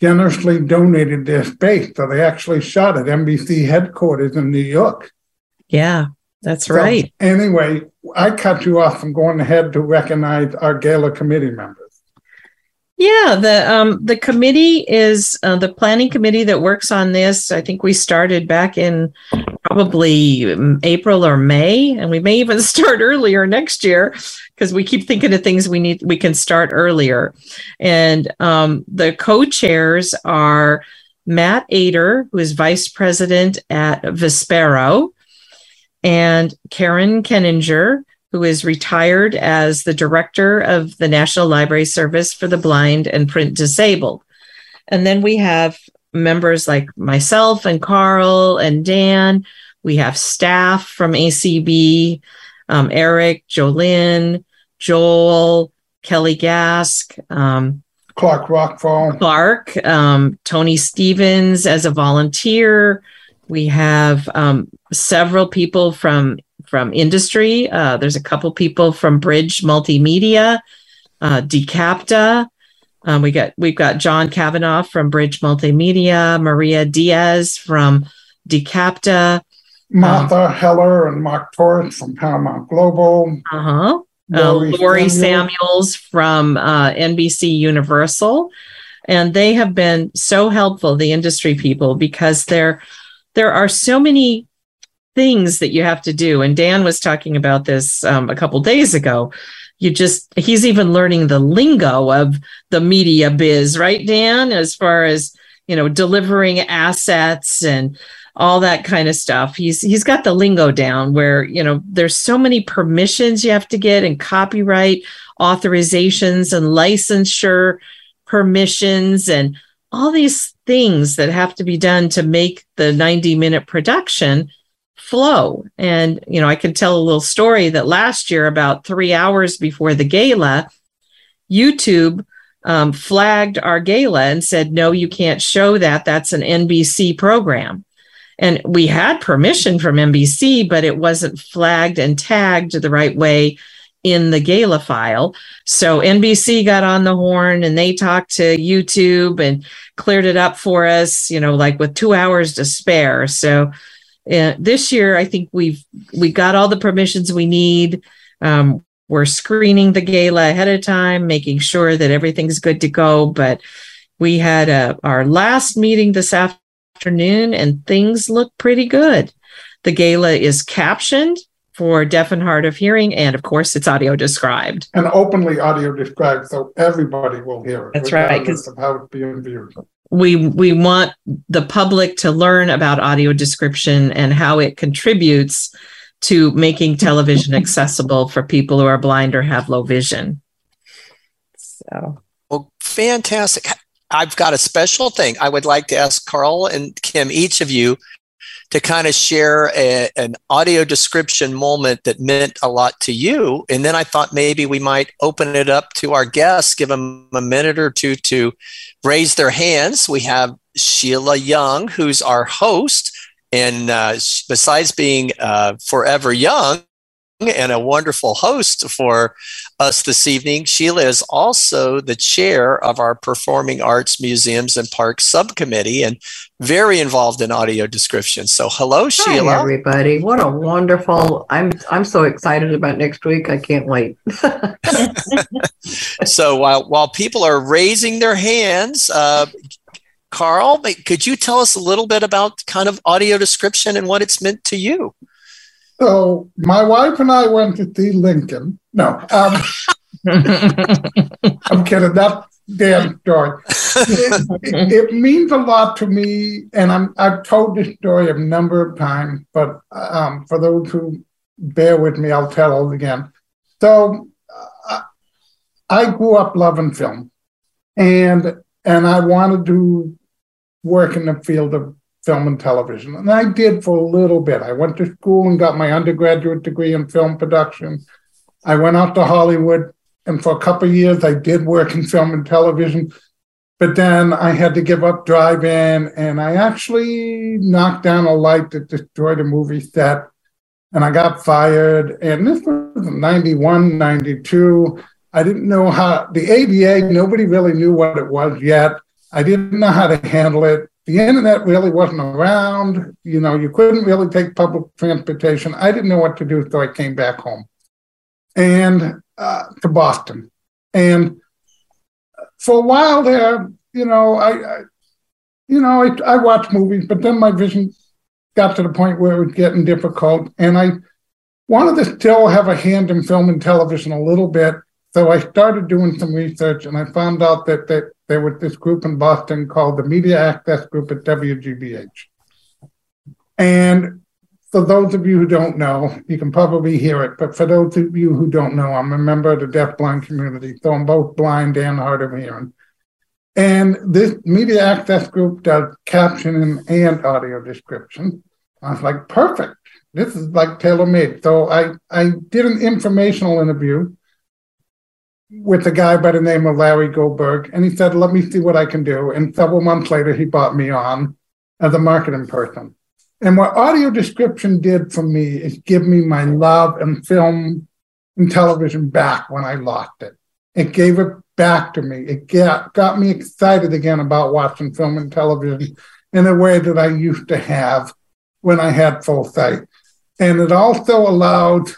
generously donated their space. So they actually shot at NBC headquarters in New York. yeah, that's So right. Anyway, I cut you off from going ahead to recognize our gala committee members. Yeah, the um the committee is uh, the planning committee that works on this. I think we started back in probably um, April or May, and we may even start earlier next year because we keep thinking of things we need we can start earlier. And um, the co-chairs are Matt Ater, who is vice president at Vispero, and Karen Keninger, who is retired as the director of the National Library Service for the Blind and Print Disabled. And then we have members like myself and Carl and Dan. We have staff from ACB, um, Eric, Jolynn, Joel, Kelly Gask, um, Clark Rachfal. Clark, um, Tony Stevens as a volunteer. We have um, several people from from industry. Uh, there's a couple people from Bridge Multimedia, uh, Dicapta, Um, we got we've got John Kavanaugh from Bridge Multimedia, Maria Diaz from Dicapta, Martha um, Heller and Mark Torres from Paramount Global. Uh-huh. Uh, Lori Samuels from uh, NBC Universal. And they have been so helpful, the industry people, because there, there are so many things that you have to do. And Dan was talking about this um, a couple days ago. You just, he's even learning the lingo of the media biz, right, Dan? As far as, you know, delivering assets and all that kind of stuff. He's he's got the lingo down where, you know, there's so many permissions you have to get and copyright authorizations and licensure permissions and all these things that have to be done to make the 90 minute production flow. And, you know, I can tell a little story that last year, about three hours before the gala, YouTube um, flagged our gala and said, no, you can't show that. That's an NBC program. And we had permission from NBC, but it wasn't flagged and tagged the right way in the gala file. So NBC got on the horn and they talked to YouTube and cleared it up for us, you know, like with two hours to spare. So uh, this year, I think we've we got all the permissions we need. Um, we're screening the gala ahead of time, making sure that everything's good to go. But we had a, uh, our last meeting this afternoon, and things look pretty good. The gala is captioned for deaf and hard of hearing, and of course, it's audio described and openly audio described, so everybody will hear it. That's right, because of how it's being viewed. We we want the public to learn about audio description and how it contributes to making television accessible for people who are blind or have low vision. So, well, fantastic. I've got a special thing. I would like to ask Carl and Kim, each of you, to kind of share a, an audio description moment that meant a lot to you. And then I thought maybe we might open it up to our guests, give them a minute or two to raise their hands. We have Sheila Young, who's our host. And uh, besides being uh, forever young, and a wonderful host for us this evening. Sheila is also the chair of our Performing Arts Museums and Parks Subcommittee and very involved in audio description. So, hello, Sheila. Hi, everybody. What a wonderful! I'm I'm so excited about next week. I can't wait. so while while people are raising their hands. Uh, Carl, could you tell us a little bit about kind of audio description and what it's meant to you? So my wife and I went to see Lincoln. No, um, I'm kidding. That damn story. It, it, it, means a lot to me, and I'm I've told this story a number of times, but um, for those who bear with me, I'll tell it again. So uh, I grew up loving film, and and I wanted to work in the field of film and television. And I did for a little bit. I went to school and got my undergraduate degree in film production. I went out to Hollywood, and for a couple of years, I did work in film and television. But then I had to give up drive-in, and I actually knocked down a light that destroyed a movie set, and I got fired. And this was 91, 92. I didn't know how the ADA, nobody really knew what it was yet. I didn't know how to handle it the internet really wasn't around. You know, you couldn't really take public transportation. I didn't know what to do, so I came back home and uh, to Boston. And for a while there, you know, I, I you know, I, I watched movies, but then my vision got to the point where it was getting difficult, and I wanted to still have a hand in film and television a little bit. So I started doing some research, and I found out that that there was this group in Boston called the Media Access Group at WGBH. And for those of you who don't know, you can probably hear it, but for those of you who don't know, I'm a member of the deaf-blind community, so I'm both blind and hard of hearing. And this media access group does captioning and audio description. I was like, perfect. This is like tailor made. So I, I did an informational interview with a guy by the name of Larry Goldberg, and he said, "Let me see what I can do." And several months later, he brought me on as a marketing person. And what audio description did for me is give me my love and film and television back when I lost it. It gave it back to me. It got, got me excited again about watching film and television in a way that I used to have when I had full sight. And it also allowed,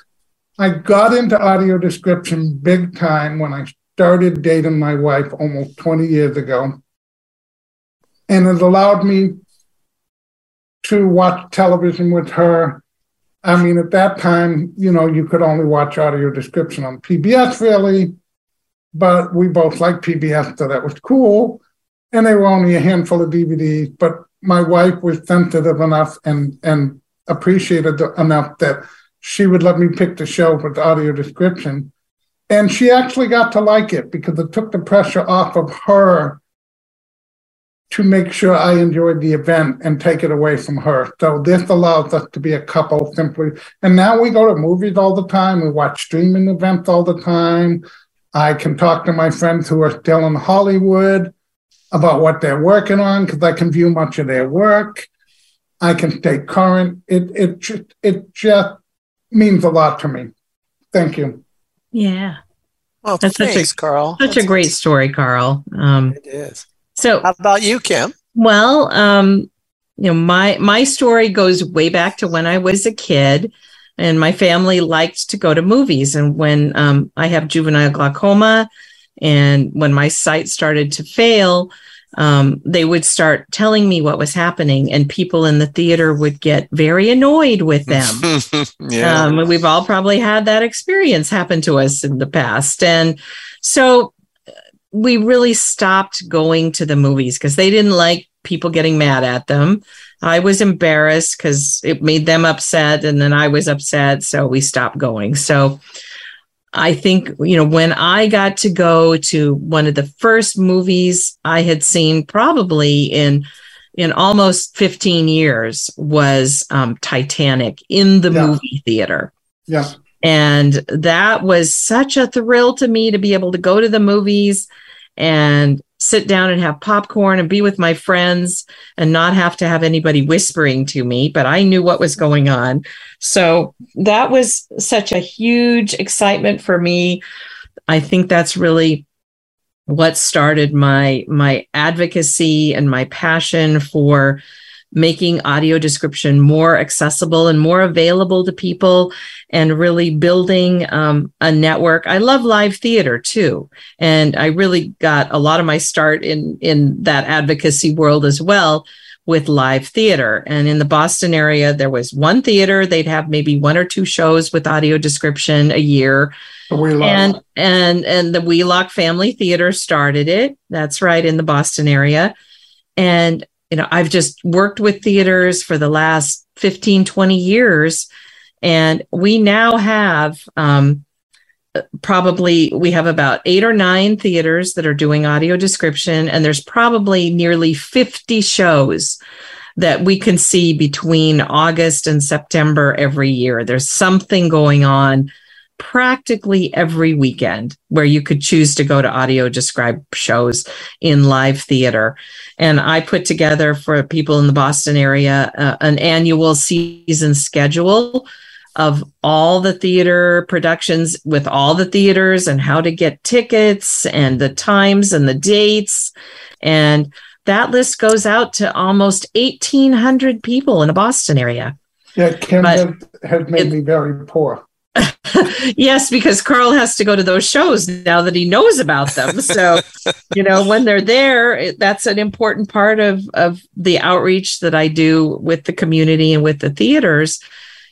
I got into audio description big time when I started dating my wife almost 20 years ago. And it allowed me to watch television with her. I mean, at that time, you know, you could only watch audio description on PBS, really, but we both liked PBS, so that was cool. And there were only a handful of DVDs, but my wife was sensitive enough and and appreciated enough that she would let me pick the show with the audio description. And she actually got to like it because it took the pressure off of her to make sure I enjoyed the event and take it away from her. So this allows us to be a couple simply. And now we go to movies all the time. We watch streaming events all the time. I can talk to my friends who are still in Hollywood about what they're working on because I can view much of their work. I can stay current. It it just it just means a lot to me. Thank you. Yeah. Well, That's such a- Carl. Such a great story, Carl. Um, It is. so How about you, Kim? Well, um, you know, my my story goes way back to when I was a kid, and my family liked to go to movies. And when um, I have juvenile glaucoma, and when my sight started to fail, um, they would start telling me what was happening, and people in the theater would get very annoyed with them. yeah. Um, we've all probably had that experience happen to us in the past. And so uh, we really stopped going to the movies because they didn't like people getting mad at them. I was embarrassed because it made them upset and then I was upset. So we stopped going. So I think, you know, when I got to go to one of the first movies I had seen probably in in almost 15 years was um, Titanic in the Yeah. movie theater. Yeah. And that was such a thrill to me to be able to go to the movies and sit down and have popcorn and be with my friends and not have to have anybody whispering to me, but I knew what was going on. So that was such a huge excitement for me. I think that's really what started my my advocacy and my passion for making audio description more accessible and more available to people and really building um, a network. I love live theater too and i really got a lot of my start in in that advocacy world as well with live theater. And in the boston area there was one theater. They'd have maybe one or two shows with audio description a year. So we love and and and the Wheelock Family Theater started it. That's right in the Boston area. And you know, I've just worked with theaters for the last 15 20 years and we now have um probably we have about 8 or 9 theaters that are doing audio description and there's probably nearly 50 shows that we can see between August and September every year. There's something going on practically every weekend where you could choose to go to audio described shows in live theater. And I put together for people in the Boston area uh, an annual season schedule of all the theater productions with all the theaters and how to get tickets and the times and the dates. And that list goes out to almost 1,800 people in the Boston area. Yeah, Kim has made it- me very poor. yes, because Carl has to go to those shows now that he knows about them. So, you know, when they're there, it, that's an important part of of the outreach that I do with the community and with the theaters.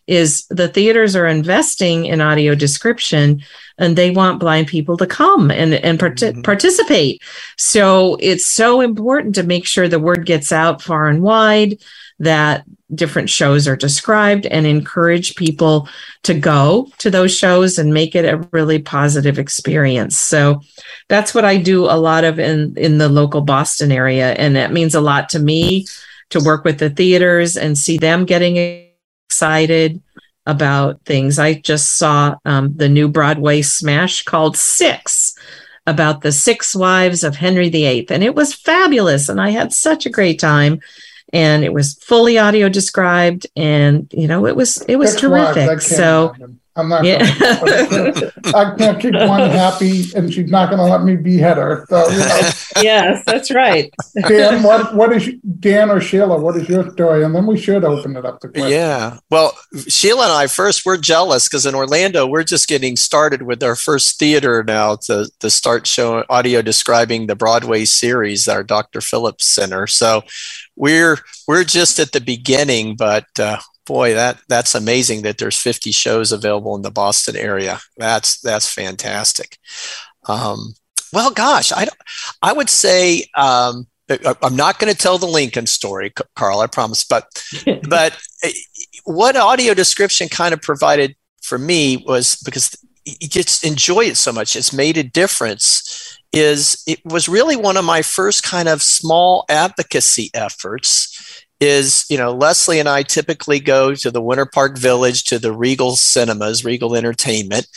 Is the theaters are investing in audio description and they want blind people to come and and parti- Mhm. participate. So it's so important to make sure the word gets out far and wide that different shows are described and encourage people to go to those shows and make it a really positive experience. So that's what I do a lot of in in the local Boston area and that means a lot to me to work with the theaters and see them getting excited about things. I just saw um, the new Broadway smash called Six about the six wives of Henry VIII and it was fabulous and I had such a great time and it was fully audio described and you know it was it was Six wives, that terrific so happen. I'm not. Yeah. I can't keep one happy, and she's not going to let me behead her. So, you know, yes, that's right. Dan, what what is Dan or Sheila? What is your story? And then we should open it up to questions. Yeah. Well, Sheila and I first we're jealous because in Orlando we're just getting started with our first theater now to to start showing audio describing the Broadway series, our Dr. Phillips Center. So we're we're just at the beginning, but uh, boy, that that's amazing that there's 50 shows available in the Boston area. That's that's fantastic. Um, well, gosh, I I would say um, I- I'm not going to tell the Lincoln story, Carl. I promise. But but uh, what audio description kind of provided for me was because you just enjoy it so much. It's made a difference. Is it was really one of my first kind of small advocacy efforts is you know leslie and i typically go to the winter park village to the regal cinemas regal entertainment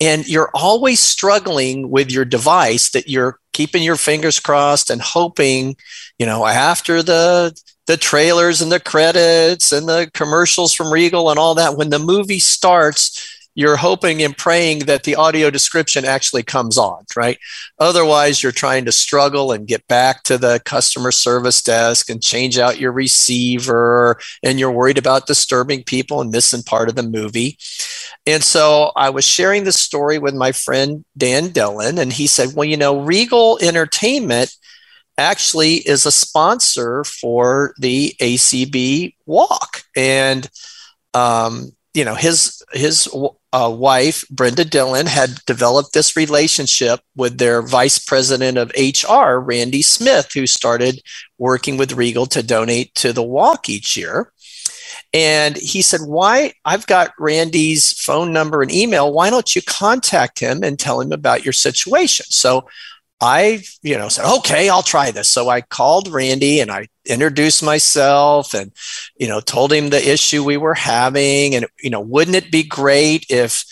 and you're always struggling with your device that you're keeping your fingers crossed and hoping you know after the the trailers and the credits and the commercials from regal and all that when the movie starts you're hoping and praying that the audio description actually comes on, right? Otherwise, you're trying to struggle and get back to the customer service desk and change out your receiver, and you're worried about disturbing people and missing part of the movie. And so I was sharing the story with my friend Dan Dillon, and he said, Well, you know, Regal Entertainment actually is a sponsor for the ACB walk. And um, you know his his uh, wife Brenda Dillon had developed this relationship with their vice president of HR Randy Smith, who started working with Regal to donate to the walk each year. And he said, Why? I've got Randy's phone number and email. Why don't you contact him and tell him about your situation? So I, you know, said, okay, I'll try this. So I called Randy and I introduced myself and, you know, told him the issue we were having. And, you know, wouldn't it be great if,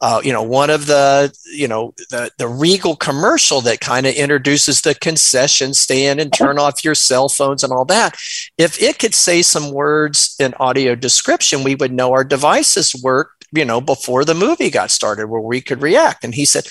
uh, you know, one of the, you know, the, the Regal commercial that kind of introduces the concession stand and turn off your cell phones and all that. If it could say some words in audio description, we would know our devices worked, you know, before the movie got started where we could react. And he said,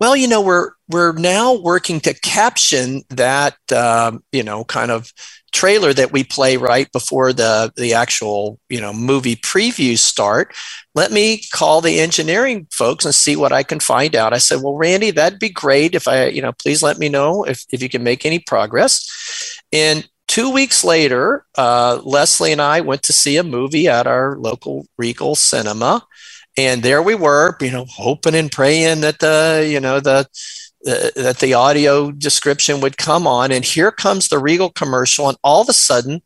well, you know, we're we're now working to caption that um, you know kind of trailer that we play right before the the actual you know movie previews start. Let me call the engineering folks and see what I can find out. I said, well, Randy, that'd be great if I you know please let me know if if you can make any progress. And two weeks later, uh, Leslie and I went to see a movie at our local Regal Cinema and there we were you know hoping and praying that the you know the uh, that the audio description would come on. And here comes the regal commercial and all of a sudden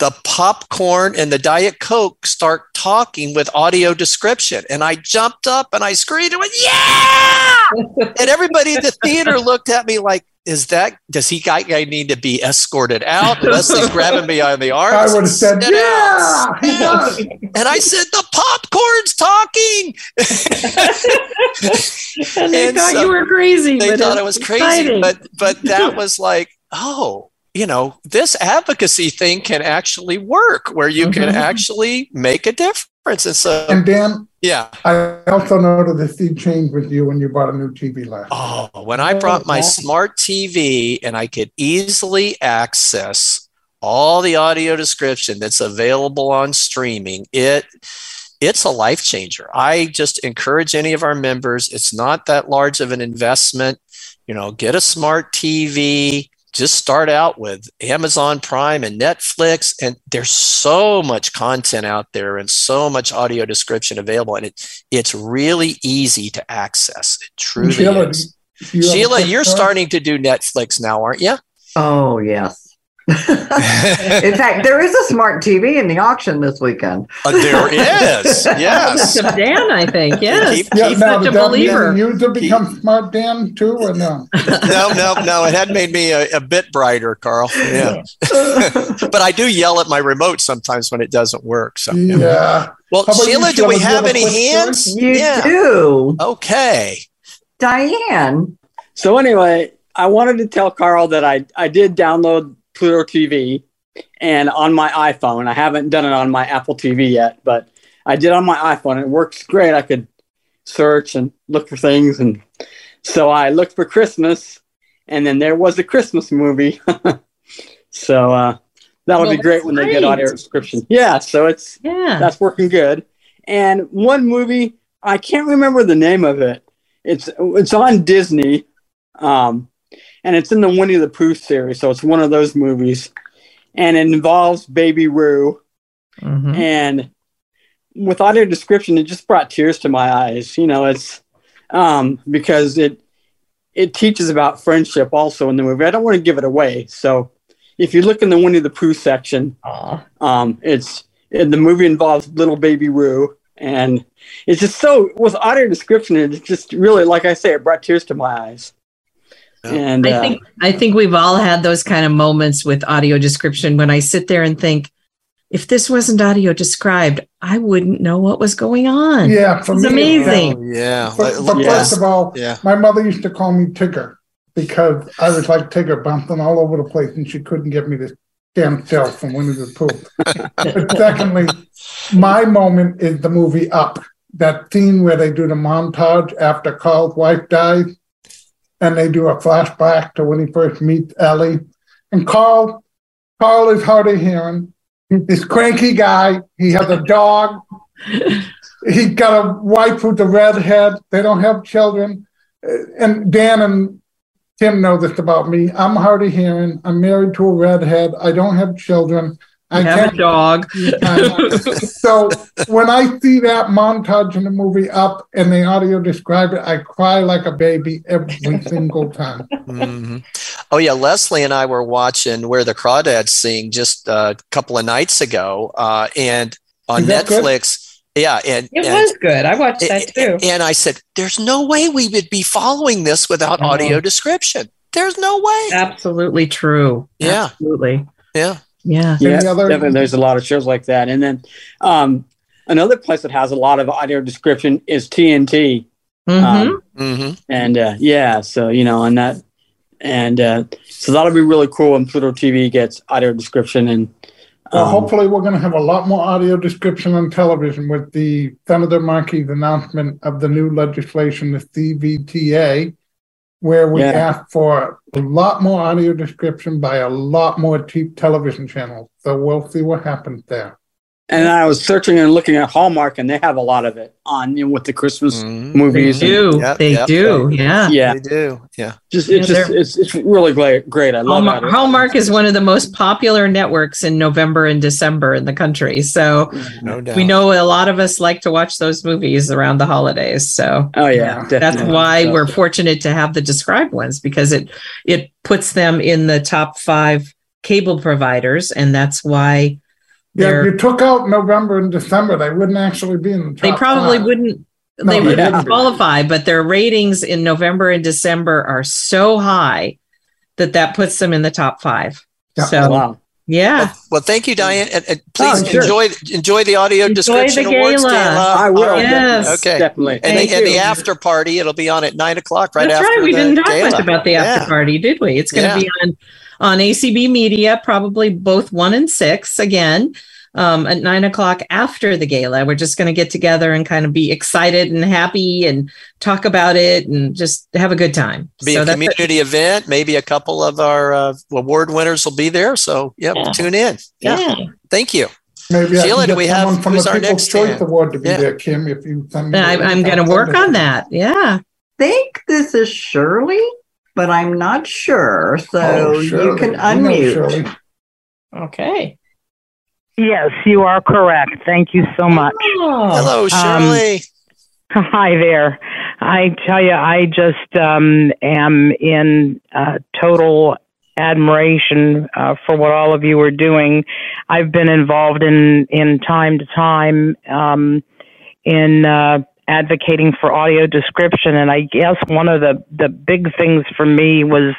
the popcorn and the diet coke start talking with audio description. And i jumped up and i screamed and went yeah! And everybody in the theater looked at me like is that does he guy, guy need to be escorted out? Leslie's grabbing me on the arm. I would have said, "Sit yeah, down, sit down." And I said, the popcorn's talking. and they And thought so you were crazy. they but thought it's I was crazy, exciting. but but that was like, oh, you know, this advocacy thing can actually work where you can Mhm. actually make a difference. And so, uh, And Dan, yeah. I also noted the sea changed with you when you bought a new TV last. Oh, when I brought my smart TV and I could easily access all the audio description that's available on streaming, it it's a life changer. I just encourage any of our members, it's not that large of an investment. You know, get a smart TV, just start out with Amazon Prime and Netflix. And there's so much content out there and so much audio description available. And it, it's really easy to access. It truly Sheila, is. You Sheila, you're starting to do Netflix now, aren't you? Oh, yes. in fact, there is a smart TV in the auction this weekend. Uh, there is. Yes. Of Dan, I think. Yes. Keep- Yeah, He's now such a believer. you to become smart Dan too, or no? no, no, no. It had made me a, a bit brighter, Carl. Yeah. but I do yell at my remote sometimes when it doesn't work. So, Yeah. well, How you, Sheila, do we Sheila? Do you have have any quick story? hands? You yeah. do. Okay. Diane. So anyway, I wanted to tell Carl that I I did download Pluto TV and on my iPhone. I haven't done it on my Apple TV yet, but I did on my iPhone. It works great. I could search and look for things. And so I looked for Christmas, and then there was a Christmas movie. so uh, that would Well, be great when they get great. audio description. Yeah, so it's Yeah. that's working good. And one movie I can't remember the name of it. It's it's on Disney, um, and it's in the Winnie the Pooh series. So it's one of those movies, and it involves Baby Roo. Mhm. And with audio description, it just brought tears to my eyes. You know, it's um, because it it teaches about friendship also in the movie. I don't want to give it away, so if you look in the Winnie the Pooh section, um, it's it, the movie involves little baby Roo, and it's just so with audio description. It's just really, like I say, it brought tears to my eyes. And I uh, think I think we've all had those kind of moments with audio description when I sit there and think, if this wasn't audio described, I wouldn't know what was going on. Yeah, for It's me, amazing. Yeah. But, but Like- first of all, Yeah. my mother used to call me Tigger because I was like Tigger, bouncing all over the place, and she couldn't get me to stand still from Winnie the Pooh. but secondly, my moment is the movie Up. That scene where they do the montage after Carl's wife dies, and they do a flashback to when he first meets Ellie. And Carl, Carl is hard of hearing. He's this cranky guy. He has a dog. He's got a wife who's a redhead. They don't have children. And Dan and Tim know this about me. I'm hard of hearing. I'm married to a redhead. I don't have children. I I have a dog. so when I see that montage in the movie Up and the audio describe it, I cry like a baby every single time. hmm Oh yeah, Leslie and I were watching Where the Crawdads Sing just a couple of nights ago, uh, and on Is that good? Netflix. Yeah, and It and, was good. I watched that too. and I said, "There's no way we would be following this without audio description. There's no way." Absolutely true. Yeah. Absolutely. Yeah. Yeah. yeah, other- definitely, there's a lot of shows like that. And then um, another place that has a lot of audio description is TNT. Mhm. Um, hmm and uh, yeah, so you know, and that, and uh, so that'll be really cool when Pluto TV gets audio description and. Well, um, hopefully, we're going to have a lot more audio description on television with the Senator Markey's announcement of the new legislation, the CVTA, where we Yeah. ask for a lot more audio description by a lot more cheap television channels. So we'll see what happens there. And I was searching and looking at Hallmark, and they have a lot of it on you know, with the Christmas Mhm. They movies. and- do. Yep, they yep, do. Yeah. yeah, They do. Yeah. just it's Yeah, just it's it's really great. Great, I love Hallmark, it. Hallmark is one of the most popular networks in November and December in the country. So No doubt. we know a lot of us like to watch those movies around the holidays. So Oh yeah, that's why So- we're fortunate to have the described ones because it it puts them in the top five cable providers, and that's why Yeah, if you took out November and December, they wouldn't actually be in the top they probably five. wouldn't No, they they wouldn't wouldn't. qualify, but their ratings in November and December are so high that that puts them in the top five. Yeah. So wow. Yeah, Well, well, thank you, Diane, and, and please Oh, sure. enjoy enjoy the audio Enjoy description the awards gala. gala. I will. Oh, All right. Yes. Okay. definitely. And the, Thank and the after party, it'll be on at nine o'clock right after. That's after right. We didn't talk gala. much about the after Yeah. party, did we? It's going to Yeah. be on on ACB Media, probably both one and six again. Um, at nine o'clock after the gala, we're just going to get together and kind of be excited and happy and talk about it and just have a good time. Be So a that's community event. Maybe a couple of our uh, award winners will be there. So, yep, Yeah. tune in. Yeah. yeah. Thank you. Maybe Sheila, do we have- from who's the our People's next Choice stand? Award to be Yeah. there, Kim. If you send me, I, the I'm going to work on send that. Yeah. think this is Shirley, but I'm not sure. So Oh, you Shirley. can We know unmute. Shirley. Okay. Yes, you are correct. Thank you so much. Oh, Hello, Shirley. Hi there. I tell you, I just um, am in uh, total admiration uh, for what all of you are doing. I've been involved in in time to time um, in uh, advocating for audio description, and I guess one of the the big things for me was.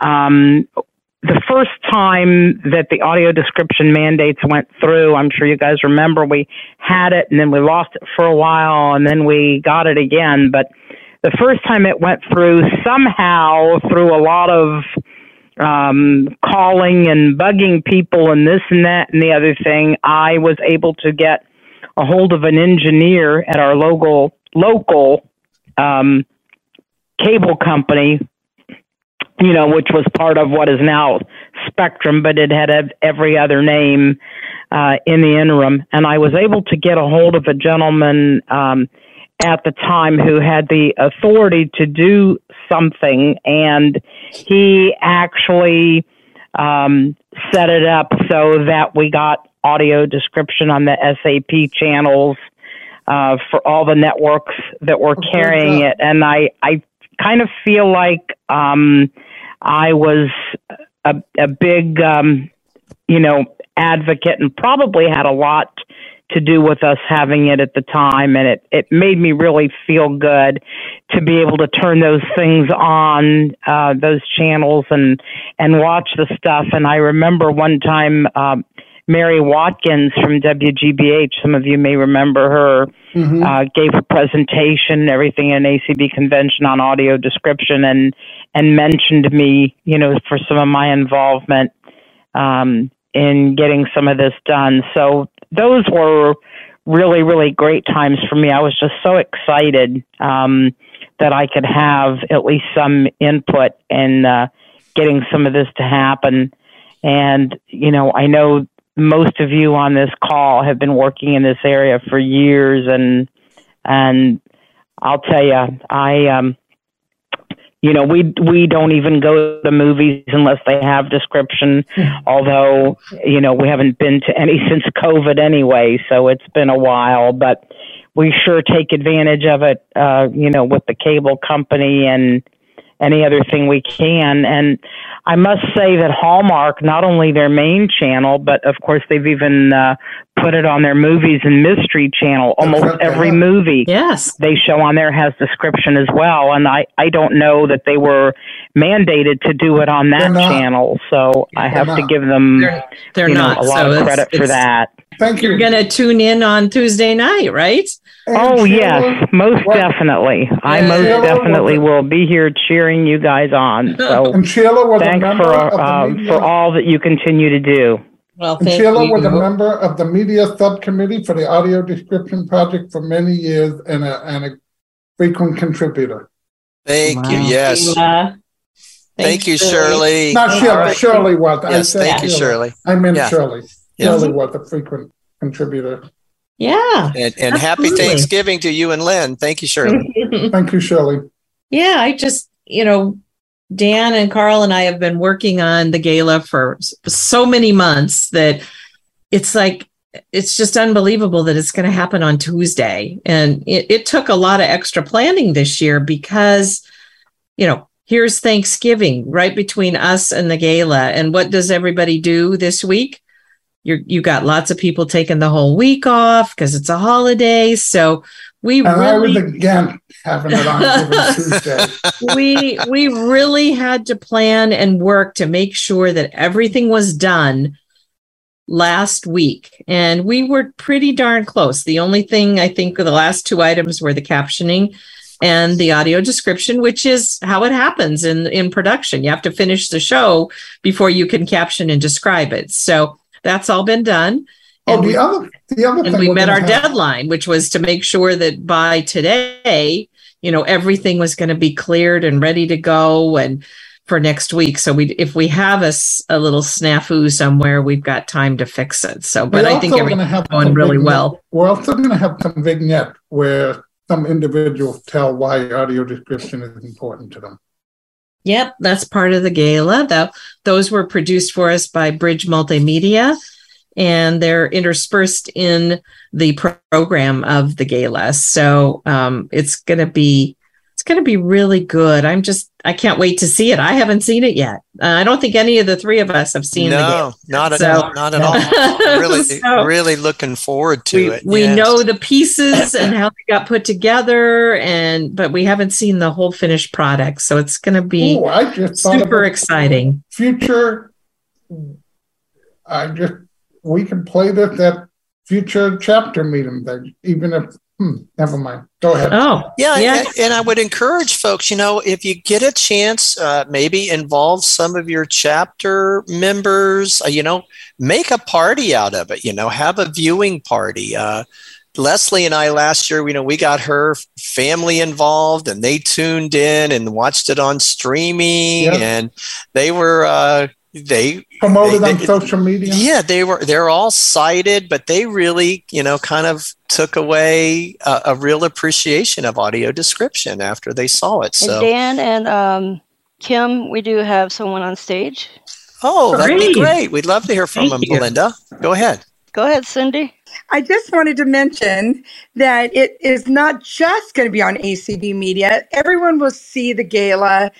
Um, the first time that the audio description mandates went through, I'm sure you guys remember, we had it and then we lost it for a while and then we got it again. But the first time it went through, somehow through a lot of um, calling and bugging people and this and that and the other thing, I was able to get a hold of an engineer at our local local um, cable company, you know, which was part of what is now Spectrum, but it had every other name uh, in the interim. And I was able to get a hold of a gentleman um, at the time who had the authority to do something, and he actually um, set it up so that we got audio description on the SAP channels uh, for all the networks that were oh, carrying it. And I, I kind of feel like um, I was a, a big, um, you know, advocate and probably had a lot to do with us having it at the time. And it, it made me really feel good to be able to turn those things on uh, those channels and and watch the stuff. And i remember one time um, Mary Watkins from WGBH, some of you may remember her, mm-hmm. uh, gave a presentation, everything in ACB convention on audio description, and and mentioned me, you know, for some of my involvement um, in getting some of this done. So those were really, really great times for me. I was just so excited um, that I could have at least some input in uh, getting some of this to happen. And, you know, I know most of you on this call have been working in this area for years and and I'll tell you I um you know we we don't even go to movies unless they have description although you know we haven't been to any since covid anyway so it's been a while but we sure take advantage of it uh you know with the cable company and any other thing we can. And I must say that Hallmark, not only their main channel, but of course they've even uh, put it on their movies and mystery channel. Almost every movie yes. they show on there has description as well. And I, I don't know that they were mandated to do it on that channel. So I have to give them they're, they're you know, not. a lot so of credit for that. Thank you. You're going to tune in on Tuesday night, right? Oh yes, most what? definitely. Yeah. I most Sheila definitely will be here cheering you guys on. So and Sheila was thanks for uh, for all that you continue to do. Well, and Sheila you. was a member of the media subcommittee for the audio description project for many years and a and a frequent contributor. Thank wow. you. Yes. Thank, thank you, Shirley. Not Shirley. Shirley was. Yes, thank you, Shirley. I meant yeah. Shirley. Shirley was a frequent contributor. Yeah. And, and happy Thanksgiving to you and Lynn. Thank you, Shirley. Thank you, Shirley. Yeah, I just, you know, Dan and Carl and I have been working on the gala for so many months that it's like, it's just unbelievable that it's going to happen on Tuesday. And it, it took a lot of extra planning this year because, you know, here's Thanksgiving right between us and the gala. And what does everybody do this week? You you got lots of people taking the whole week off because it's a holiday. So we and really I was again having it on Tuesday. we we really had to plan and work to make sure that everything was done last week and we were pretty darn close the only thing i think the last two items were the captioning and the audio description which is how it happens in in production you have to finish the show before you can caption and describe it so that's all been done. Oh, and the we, other the other and we met our deadline, which was to make sure that by today, you know, everything was going to be cleared and ready to go and for next week. So we, if we have a, a little snafu somewhere, we've got time to fix it. So, but I think everything's going to help on really vignette. well. We're also going to have some vignette where some individuals tell why audio description is important to them. Yep, that's part of the gala. That those were produced for us by Bridge Multimedia, and they're interspersed in the program of the gala. So um, it's going to be it's going to be really good. I'm just I can't wait to see it. I haven't seen it yet. Uh, I don't think any of the three of us have seen it. no, it. not at so, all. Not at all. really, so, really looking forward to we, it. We yes. know the pieces and how they got put together, and but we haven't seen the whole finished product. So it's going to be Ooh, I just super exciting. Future. I just we can play this at future chapter meeting. Even if Hmm, never mind. Go ahead. Oh, yeah, yeah. And, and, I would encourage folks, you know, if you get a chance, uh, maybe involve some of your chapter members. Uh, you know, make a party out of it. You know, have a viewing party. Uh, Leslie and I last year, you know, we got her family involved and they tuned in and watched it on streaming Yep. and they were, uh, they Promoted they- on they- social media. Yeah, they were. They're all sighted, but they really, you know, kind of took away a, a real appreciation of audio description after they saw it. And So, Dan and um, Kim, we do have someone on stage. oh, that'd be Great. great. We'd love to hear from Thank them, you. Belinda. Go ahead. Go ahead, Cindy. I just wanted to mention that it is not just going to be on ACB Media. Everyone will see the gala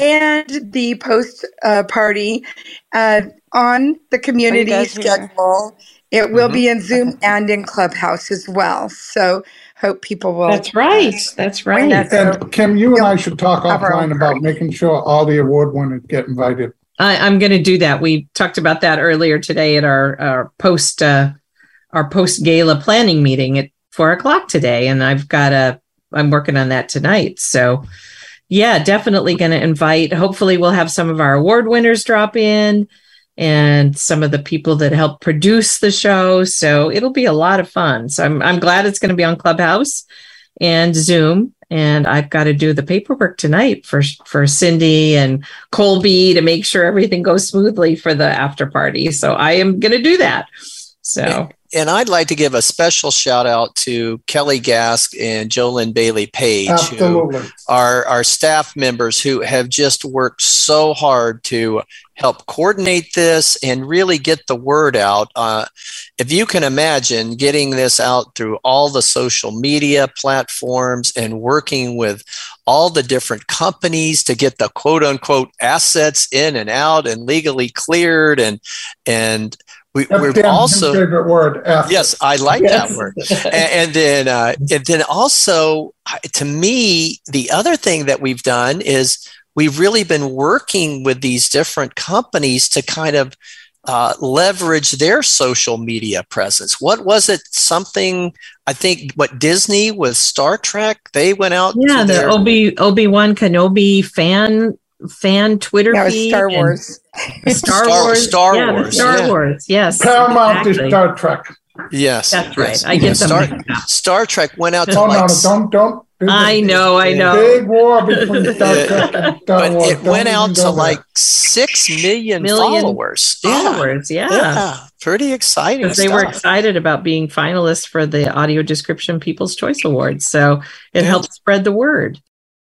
and the post uh, party uh, on the community guys here? schedule. It will Mhm. be in Zoom and in Clubhouse as well. So hope people will. That's right. That's right. That's- And Kim, you and I should talk offline about making sure all the award winners get invited. I, I'm going to do that. We talked about that earlier today at our, our post uh, our post gala planning meeting at four o'clock today, and I've got a I'm working on that tonight. So yeah, definitely going to invite. Hopefully, we'll have some of our award winners drop in and some of the people that help produce the show. So it'll be a lot of fun. So I'm I'm glad it's going to be on Clubhouse and Zoom. And I've got to do the paperwork tonight for for Cindy and Colby to make sure everything goes smoothly for the after party. So I am going to do that. So And I'd like to give a special shout out to Kelly Gask and Jolyn Bailey Page, who are our staff members who have just worked so hard to help coordinate this and really get the word out. Uh, if you can imagine getting this out through all the social media platforms and working with all the different companies to get the quote unquote assets in and out and legally cleared and and we, we're also favorite word. After. Yes, I like Yes. that word. and, and then, uh, and then also, to me, the other thing that we've done is we've really been working with these different companies to kind of uh, leverage their social media presence. What was it? Something I think what Disney with Star Trek they went out. yeah, to the Obi Obi Wan Kenobi fan fan Twitter That feed Star Wars. Star, Star- Wars, Star yeah, Wars, Star yeah. Wars. Yes, Paramount exactly. is Star Trek. yes, That's right. yes. I get them Star, mixed. Star Trek went out to Oh, no, like no, don't, don't. there's know, I know. Big war between Star Trek and Star but Wars. it Don't went out go to there. like six million, Million followers. Ah, followers, yeah. yeah, pretty exciting. Because they were excited about being finalists for the Audio Description People's Choice Awards. So it helped spread the word.